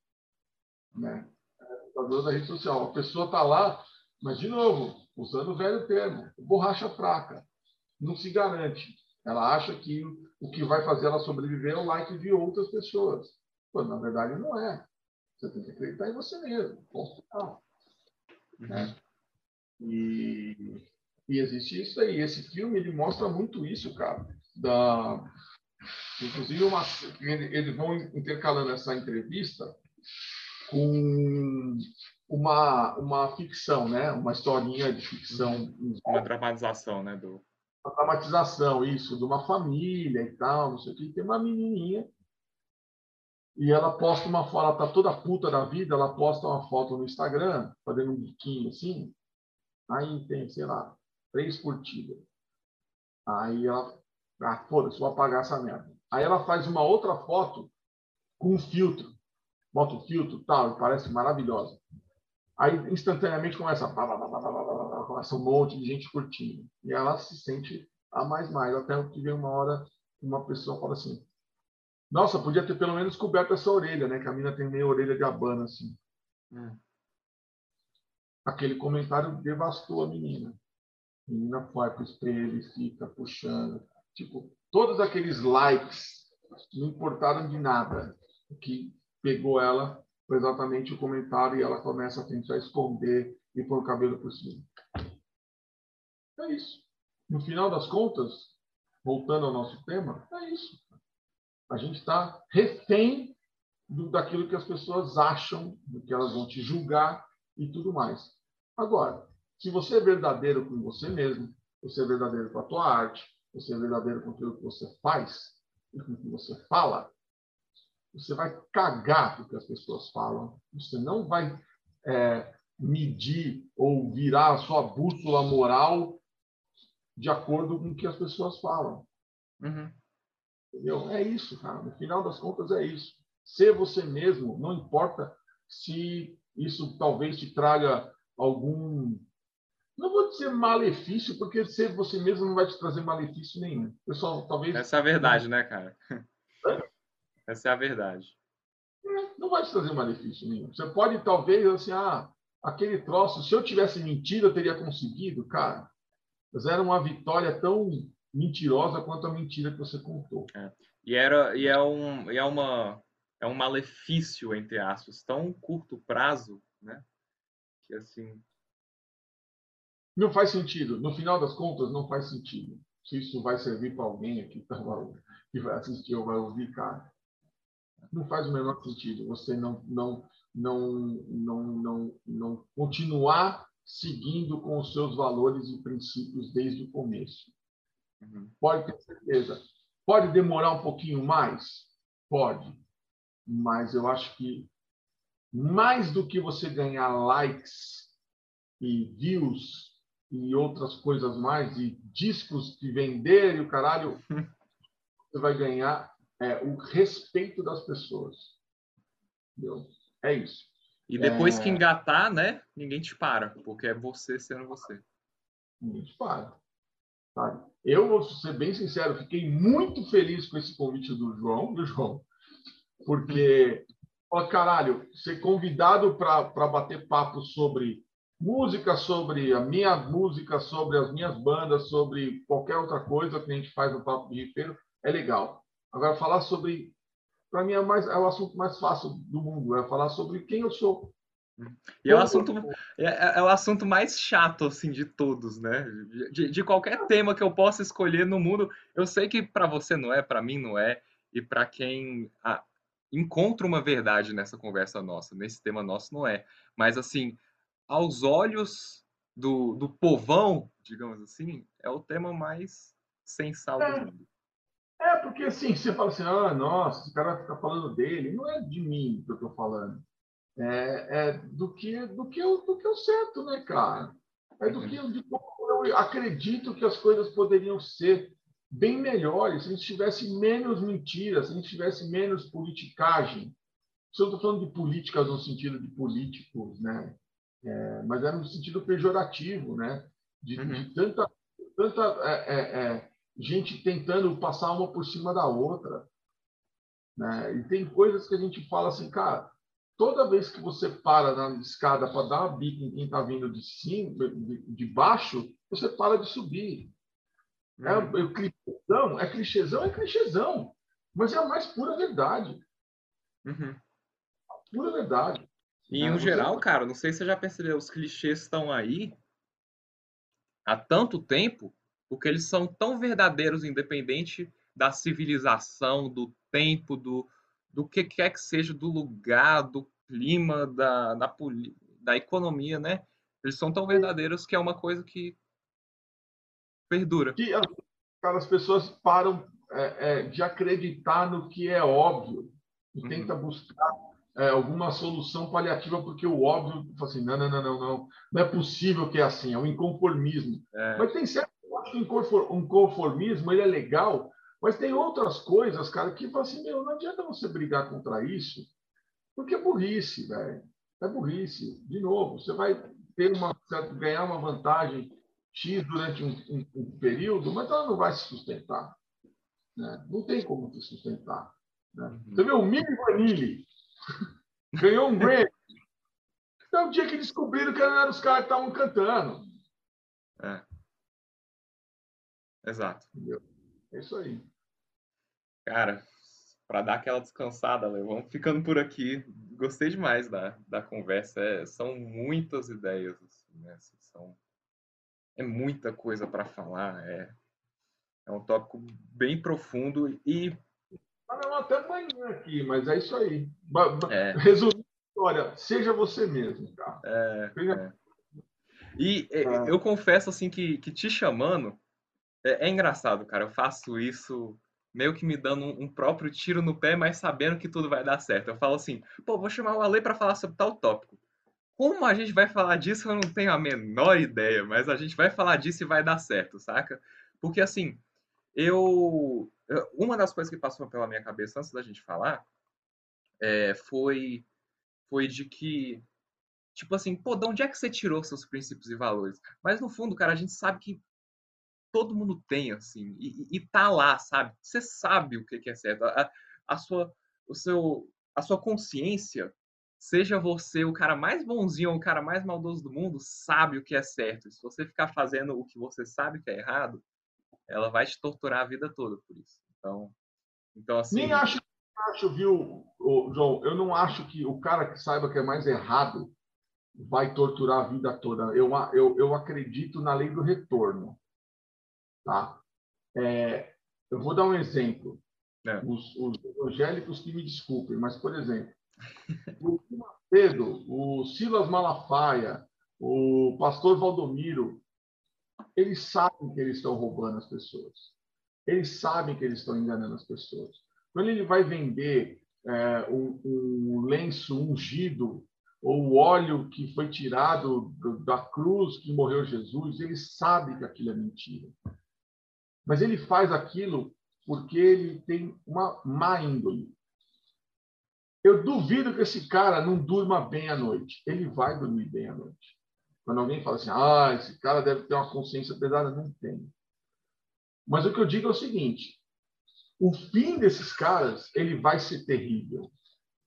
Né? É a ditadura da rede social. A pessoa está lá, mas, de novo, usando o velho termo, borracha fraca. Não se garante. Ela acha que o que vai fazer ela sobreviver é o like de outras pessoas. Quando, na verdade, não é. Você tem que acreditar em você mesmo. Uhum. Né? E, e existe isso aí. Esse filme ele mostra muito isso, cara da inclusive uma, eles vão intercalando essa entrevista com uma uma ficção, né? Uma historinha de ficção, uma dramatização, né? Do uma dramatização isso de uma família e tal, não sei o que. Tem uma menininha e ela posta uma foto, ela tá toda puta da vida, ela posta uma foto no Instagram, fazendo um biquinho assim. Aí tem, sei lá, três curtidas. Aí ela ah, foda-se, vou apagar essa merda. Aí ela faz uma outra foto com um filtro. Bota o filtro tal, e parece maravilhosa. Aí instantaneamente começa, começa um monte de gente curtindo. E ela se sente a mais mais. Até que vem uma hora uma pessoa fala assim: Nossa, podia ter pelo menos coberto essa orelha, né? Que a mina tem meio orelha de abana assim. Hum. Aquele comentário devastou a menina. A menina vai para o espelho e fica puxando. Tipo, todos aqueles likes não importaram de nada. O que pegou ela foi exatamente o comentário e ela começa a tentar esconder e pôr o cabelo por cima. É isso. No final das contas, voltando ao nosso tema, é isso. A gente está refém do, daquilo que as pessoas acham, do que elas vão te julgar e tudo mais. Agora, se você é verdadeiro com você mesmo, você é verdadeiro com a tua arte, você é verdadeiro com aquilo que você faz e com o que você fala, você vai cagar o que as pessoas falam. Você não vai é, medir ou virar a sua bússola moral de acordo com o que as pessoas falam. Uhum. Entendeu? É isso, cara. No final das contas, é isso. Ser você mesmo, não importa se isso talvez te traga algum não vou dizer malefício, porque ser você mesmo não vai te trazer malefício nenhum. Pessoal, talvez. Essa é a verdade, né, cara? É? Essa é a verdade. É, não vai te trazer malefício nenhum. Você pode, talvez, assim, ah, aquele troço, se eu tivesse mentido, eu teria conseguido, cara. Mas era uma vitória tão mentirosa quanto a mentira que você contou. É. E era e é um e é uma é um malefício entre aspas tão curto prazo, né? Que assim não faz sentido. No final das contas, não faz sentido. Se isso vai servir para alguém aqui tá que vai assistir ou vai ouvir, cara, não faz o menor sentido. Você não não não não não, não continuar seguindo com os seus valores e princípios desde o começo. Uhum. Pode ter certeza. Pode demorar um pouquinho mais? Pode. Mas eu acho que mais do que você ganhar likes e views e outras coisas mais, e discos de vender e o caralho, você vai ganhar é, o respeito das pessoas. Entendeu? É isso. E depois é... que engatar, né? Ninguém te para, porque é você sendo você. Ninguém te para. Sabe? Eu vou ser bem sincero, fiquei muito feliz com esse convite do João, do João, porque, ó, caralho, ser convidado para bater papo sobre música, sobre a minha música, sobre as minhas bandas, sobre qualquer outra coisa que a gente faz no Papo de Ripeiro, é legal. Agora, falar sobre para mim é, mais, é o assunto mais fácil do mundo, é falar sobre quem eu sou. E é o assunto, é, é, é, o assunto mais chato assim de todos, né? De, de qualquer tema que eu possa escolher no mundo, eu sei que para você não é, para mim não é, e para quem ah, encontra uma verdade nessa conversa nossa, nesse tema nosso não é. Mas assim, aos olhos do, do povão, digamos assim, é o tema mais sensal do é. mundo. É, porque assim, você fala assim, ah, nossa, esse cara fica falando dele. Não é de mim que eu estou falando. É, é, do que do que eu, do que eu certo, né, cara? É do que de como eu acredito que as coisas poderiam ser bem melhores se a gente tivesse menos mentiras, se a gente tivesse menos politicagem. Se eu estou falando de políticas no sentido de políticos, né? É, mas é no sentido pejorativo, né? De, uhum. de tanta, tanta é, é, é gente tentando passar uma por cima da outra. Né? E tem coisas que a gente fala assim, cara, toda vez que você para na escada para dar uma bica em quem está vindo de cima, de, de, baixo, você para de subir. É, uhum. É, clichêzão, é clichêzão, é clichêzão. Mas é a mais pura verdade. Uhum. pura verdade. E em geral, cara, não sei se você já percebeu, os clichês estão aí há tanto tempo porque eles são tão verdadeiros, independente da civilização, do tempo, do, do que quer que seja, do lugar, do clima, da, da, da economia, né? Eles são tão verdadeiros que é uma coisa que perdura. Que cara, as pessoas param é, é, de acreditar no que é óbvio e uhum. tenta buscar é, alguma solução paliativa porque o óbvio assim não não não não não não é possível que é assim é um inconformismo é. mas tem certo um conformismo ele é legal, mas tem outras coisas, cara, que assim, meu, não adianta você brigar contra isso, porque é burrice, velho. É burrice. De novo, você vai ter uma ganhar uma vantagem X durante um, um, um período, mas ela não vai se sustentar. Né? Não tem como se sustentar. Né? Uhum. Você vê o Mini Vanille ganhou um Grammy. Então, o dia que descobriram que eram os caras que estavam cantando. É. Exato. Entendeu? É isso aí. Cara, para dar aquela descansada, Léo, vamos ficando por aqui. Gostei demais da, da conversa. É, são muitas ideias, assim, né? Assim, são, é muita coisa para falar. É, é um tópico bem profundo e. Ah, não, até amanhã aqui, mas é isso aí. É. Resumindo a história, seja você mesmo, cara. É, é. E ah. eu confesso assim que, que te chamando é, é, engraçado, cara. Eu faço isso meio que me dando um, um, próprio tiro no pé, mas sabendo que tudo vai dar certo. Eu falo assim, pô, vou chamar o Ale para falar sobre tal tópico. Como a gente vai falar disso, eu não tenho a menor ideia, mas a gente vai falar disso e vai dar certo, saca? Porque assim, eu. Uma das coisas que passou pela minha cabeça antes da gente falar é, foi, foi de que. Tipo assim, pô, de onde é que você tirou seus princípios e valores? Mas no fundo, cara, a gente sabe que todo mundo tem, assim, e, e tá lá, sabe? Você sabe o que, é certo. A, a, sua, o seu, a sua consciência seja você o cara mais bonzinho ou o cara mais maldoso do mundo, sabe o que é certo. Se você ficar fazendo o que você sabe que é errado, ela vai te torturar a vida toda por isso. Então, então assim. Nem acho, acho viu, João? Eu não acho que o cara que saiba que é mais errado vai torturar a vida toda. Eu, eu, eu acredito na lei do retorno. Tá? É, eu vou dar um exemplo. É. Os, os evangélicos que me desculpem, mas, por exemplo, o Macedo, o Silas Malafaia, o pastor Valdomiro, eles sabem que eles estão roubando as pessoas. Eles sabem que eles estão enganando as pessoas. Quando ele vai vender é, um, um, lenço ungido ou o óleo que foi tirado da cruz que morreu Jesus, ele sabe que aquilo é mentira. Mas ele faz aquilo porque ele tem uma má índole. Eu duvido que esse cara não durma bem à noite. Ele vai dormir bem à noite. Quando alguém fala assim, ah, esse cara deve ter uma consciência pesada, não tem. Mas o que eu digo é o seguinte: o fim desses caras ele vai ser terrível.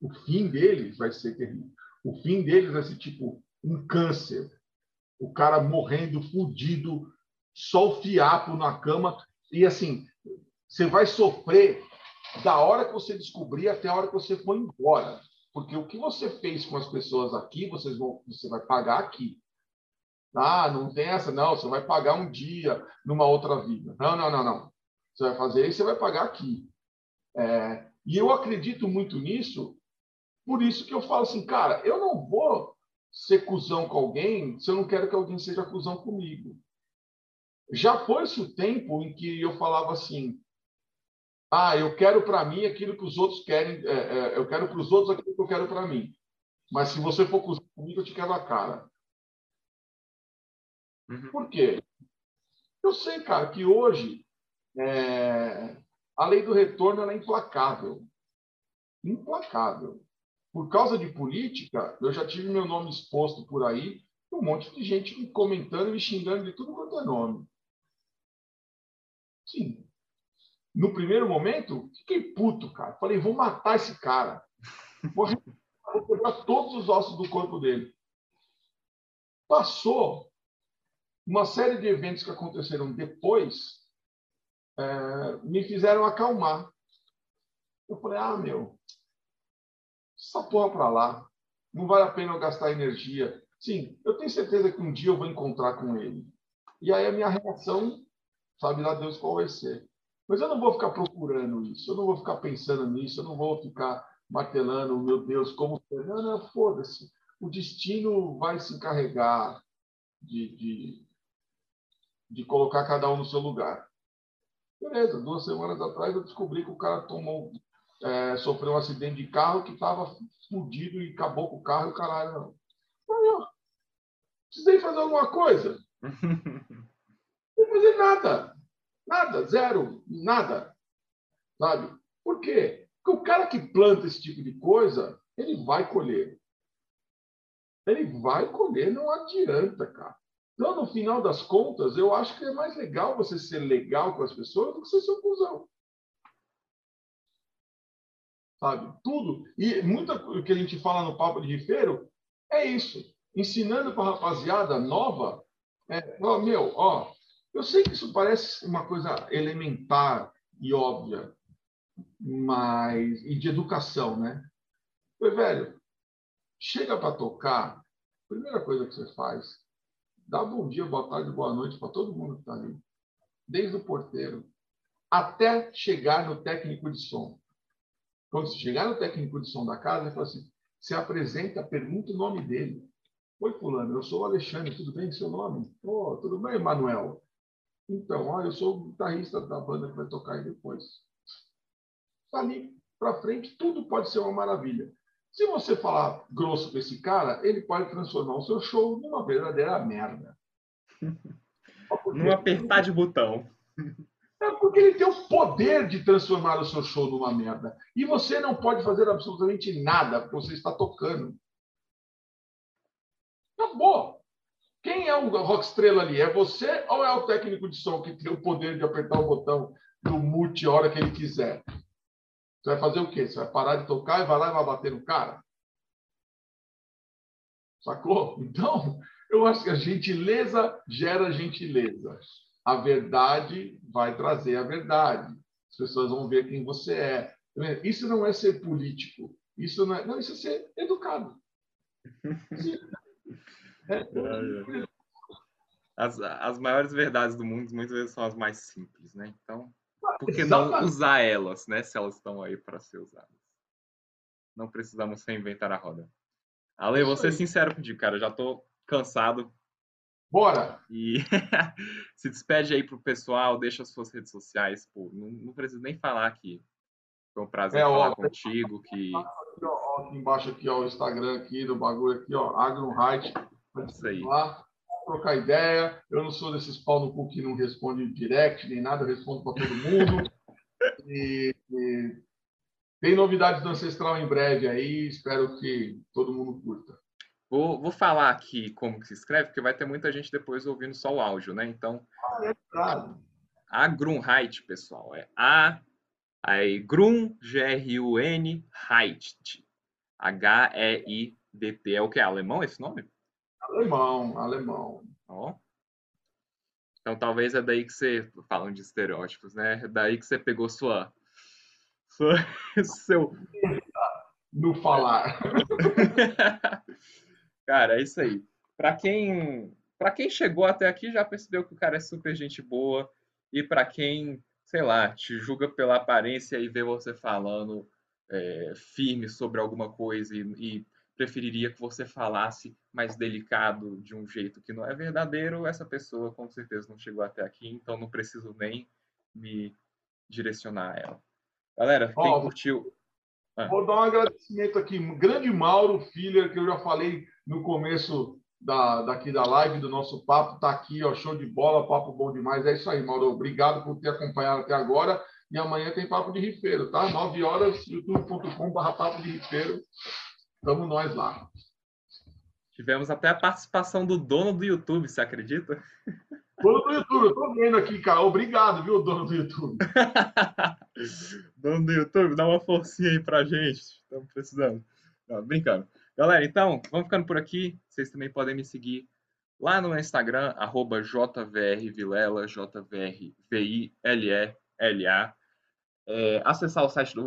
O fim deles vai ser terrível. O fim deles vai ser tipo um câncer. O cara morrendo, fudido, só o fiapo na cama. E assim, você vai sofrer da hora que você descobrir até a hora que você for embora. Porque o que você fez com as pessoas aqui, vocês vão, você vai pagar aqui. Ah, não tem essa, não. Você vai pagar um dia numa outra vida. Não, não, não, não. Você vai fazer isso, você vai pagar aqui. É, e eu acredito muito nisso, por isso que eu falo assim, cara, eu não vou ser cuzão com alguém se eu não quero que alguém seja cuzão comigo. Já foi-se o tempo em que eu falava assim, ah, eu quero para mim aquilo que os outros querem, é, é, eu quero para os outros aquilo que eu quero para mim. Mas se você for comigo, eu te quero a cara. Uhum. Por quê? Eu sei, cara, que hoje é, a lei do retorno é implacável. Implacável. Por causa de política, eu já tive meu nome exposto por aí, um monte de gente me comentando me xingando de tudo quanto é nome. Sim, no primeiro momento, fiquei puto, cara. Falei, vou matar esse cara. Vou, quebrar todos os ossos do corpo dele. Passou uma série de eventos que aconteceram depois, é, me fizeram acalmar. Eu falei, ah, meu, essa porra pra lá. Não vale a pena eu gastar energia. Sim, eu tenho certeza que um dia eu vou encontrar com ele. E aí a minha reação, sabe lá Deus qual vai ser. Mas eu não vou ficar procurando isso, eu não vou ficar pensando nisso, eu não vou ficar martelando, meu Deus, como. Não, não, foda-se. O destino vai se encarregar de, de, de colocar cada um no seu lugar. Beleza, duas semanas atrás eu descobri que o cara tomou, é, sofreu um acidente de carro que estava fudido e acabou com o carro e o caralho. Não. Ó, precisei fazer alguma coisa. Não fazer nada. Nada, zero, nada. Sabe? Por quê? Porque o cara que planta esse tipo de coisa, ele vai colher. Ele vai colher, não adianta, cara. Então, no final das contas, eu acho que é mais legal você ser legal com as pessoas do que você ser um cuzão. Sabe? Tudo. E muita o que a gente fala no Papo de Rifeiro é isso. Ensinando para a rapaziada nova, é, meu, ó, eu sei que isso parece uma coisa elementar e óbvia, mas e de educação, né? Mas, velho, chega para tocar, primeira coisa que você faz, dá bom dia, boa tarde, boa noite para todo mundo que está ali, desde o porteiro até chegar no técnico de som. Quando você chegar no técnico de som da casa, ele fala assim: se apresenta, pergunta o nome dele. Oi, Fulano, eu sou o Alexandre, tudo bem? Seu nome? Oh, tudo bem, Manuel? Então, ó, eu sou o guitarrista da banda que vai tocar aí depois. Ali para frente, tudo pode ser uma maravilha. Se você falar grosso com esse cara, ele pode transformar o seu show numa verdadeira merda. Num apertar de botão. É porque ele tem o poder de transformar o seu show numa merda. E você não pode fazer absolutamente nada, porque você está tocando. Acabou. Quem é o rock estrela ali? É você ou é o técnico de som que tem o poder de apertar o botão do mute a hora que ele quiser? Você vai fazer o quê? Você vai parar de tocar e vai lá e vai bater no cara? Sacou? Então, eu acho que a gentileza gera gentileza. A verdade vai trazer a verdade. As pessoas vão ver quem você é. Isso não é ser político. Isso não é, não, isso é ser educado. É. As, as maiores verdades do mundo muitas vezes são as mais simples, né? Então, por que não usar elas, né? Se elas estão aí para ser usadas. Não precisamos reinventar a roda. Ale, vou ser sincero contigo, cara. Já tô cansado. Bora! E se despede aí pro pessoal, deixa as suas redes sociais. Pô, não, não preciso nem falar aqui. Foi um prazer é, falar ó, contigo. Que... Aqui, ó, aqui embaixo aqui, ó, o Instagram aqui do bagulho aqui, ó, Agron Height. Isso aí. Lá, trocar ideia. Eu não sou desses pau no cu que não responde direct nem nada, eu respondo para todo mundo. e, e tem novidades do Ancestral em breve aí, espero que todo mundo curta. Vou, vou falar aqui como que se escreve, porque vai ter muita gente depois ouvindo só o áudio, né? Então. Ah, é claro. A Grunheit, pessoal, é A. Aí, Grun, G-R-U-N, Heit. H-E-I-D-T. É o que? É alemão esse nome? Alemão, alemão. Ó. Então talvez é daí que você. Falando de estereótipos, né? É daí que você pegou sua seu. No falar. cara, é isso aí. Para quem, para quem chegou até aqui já percebeu que o cara é super gente boa e para quem, sei lá, te julga pela aparência e vê você falando é, firme sobre alguma coisa e, e preferiria que você falasse mais delicado de um jeito que não é verdadeiro, essa pessoa com certeza não chegou até aqui, então não preciso nem me direcionar a ela. Galera, quem curtiu. Ah. Vou dar um agradecimento aqui. Grande Mauro Filler, que eu já falei no começo da, daqui da live, do nosso papo, tá aqui, ó, show de bola, papo bom demais. É isso aí, Mauro. Obrigado por ter acompanhado até agora. E amanhã tem papo de rifeiro, tá? 9 horas, youtube.com.br papo de rifeiro. Tamo nós lá. Tivemos até a participação do dono do YouTube, você acredita? Dono do YouTube, eu tô vendo aqui, cara. Obrigado, viu, dono do YouTube. dono do YouTube, dá uma forcinha aí pra gente. Estamos precisando. Não, brincando. Galera, então, vamos ficando por aqui. Vocês também podem me seguir lá no Instagram, arroba jvrvilela, jvrvilla. É, acessar o site do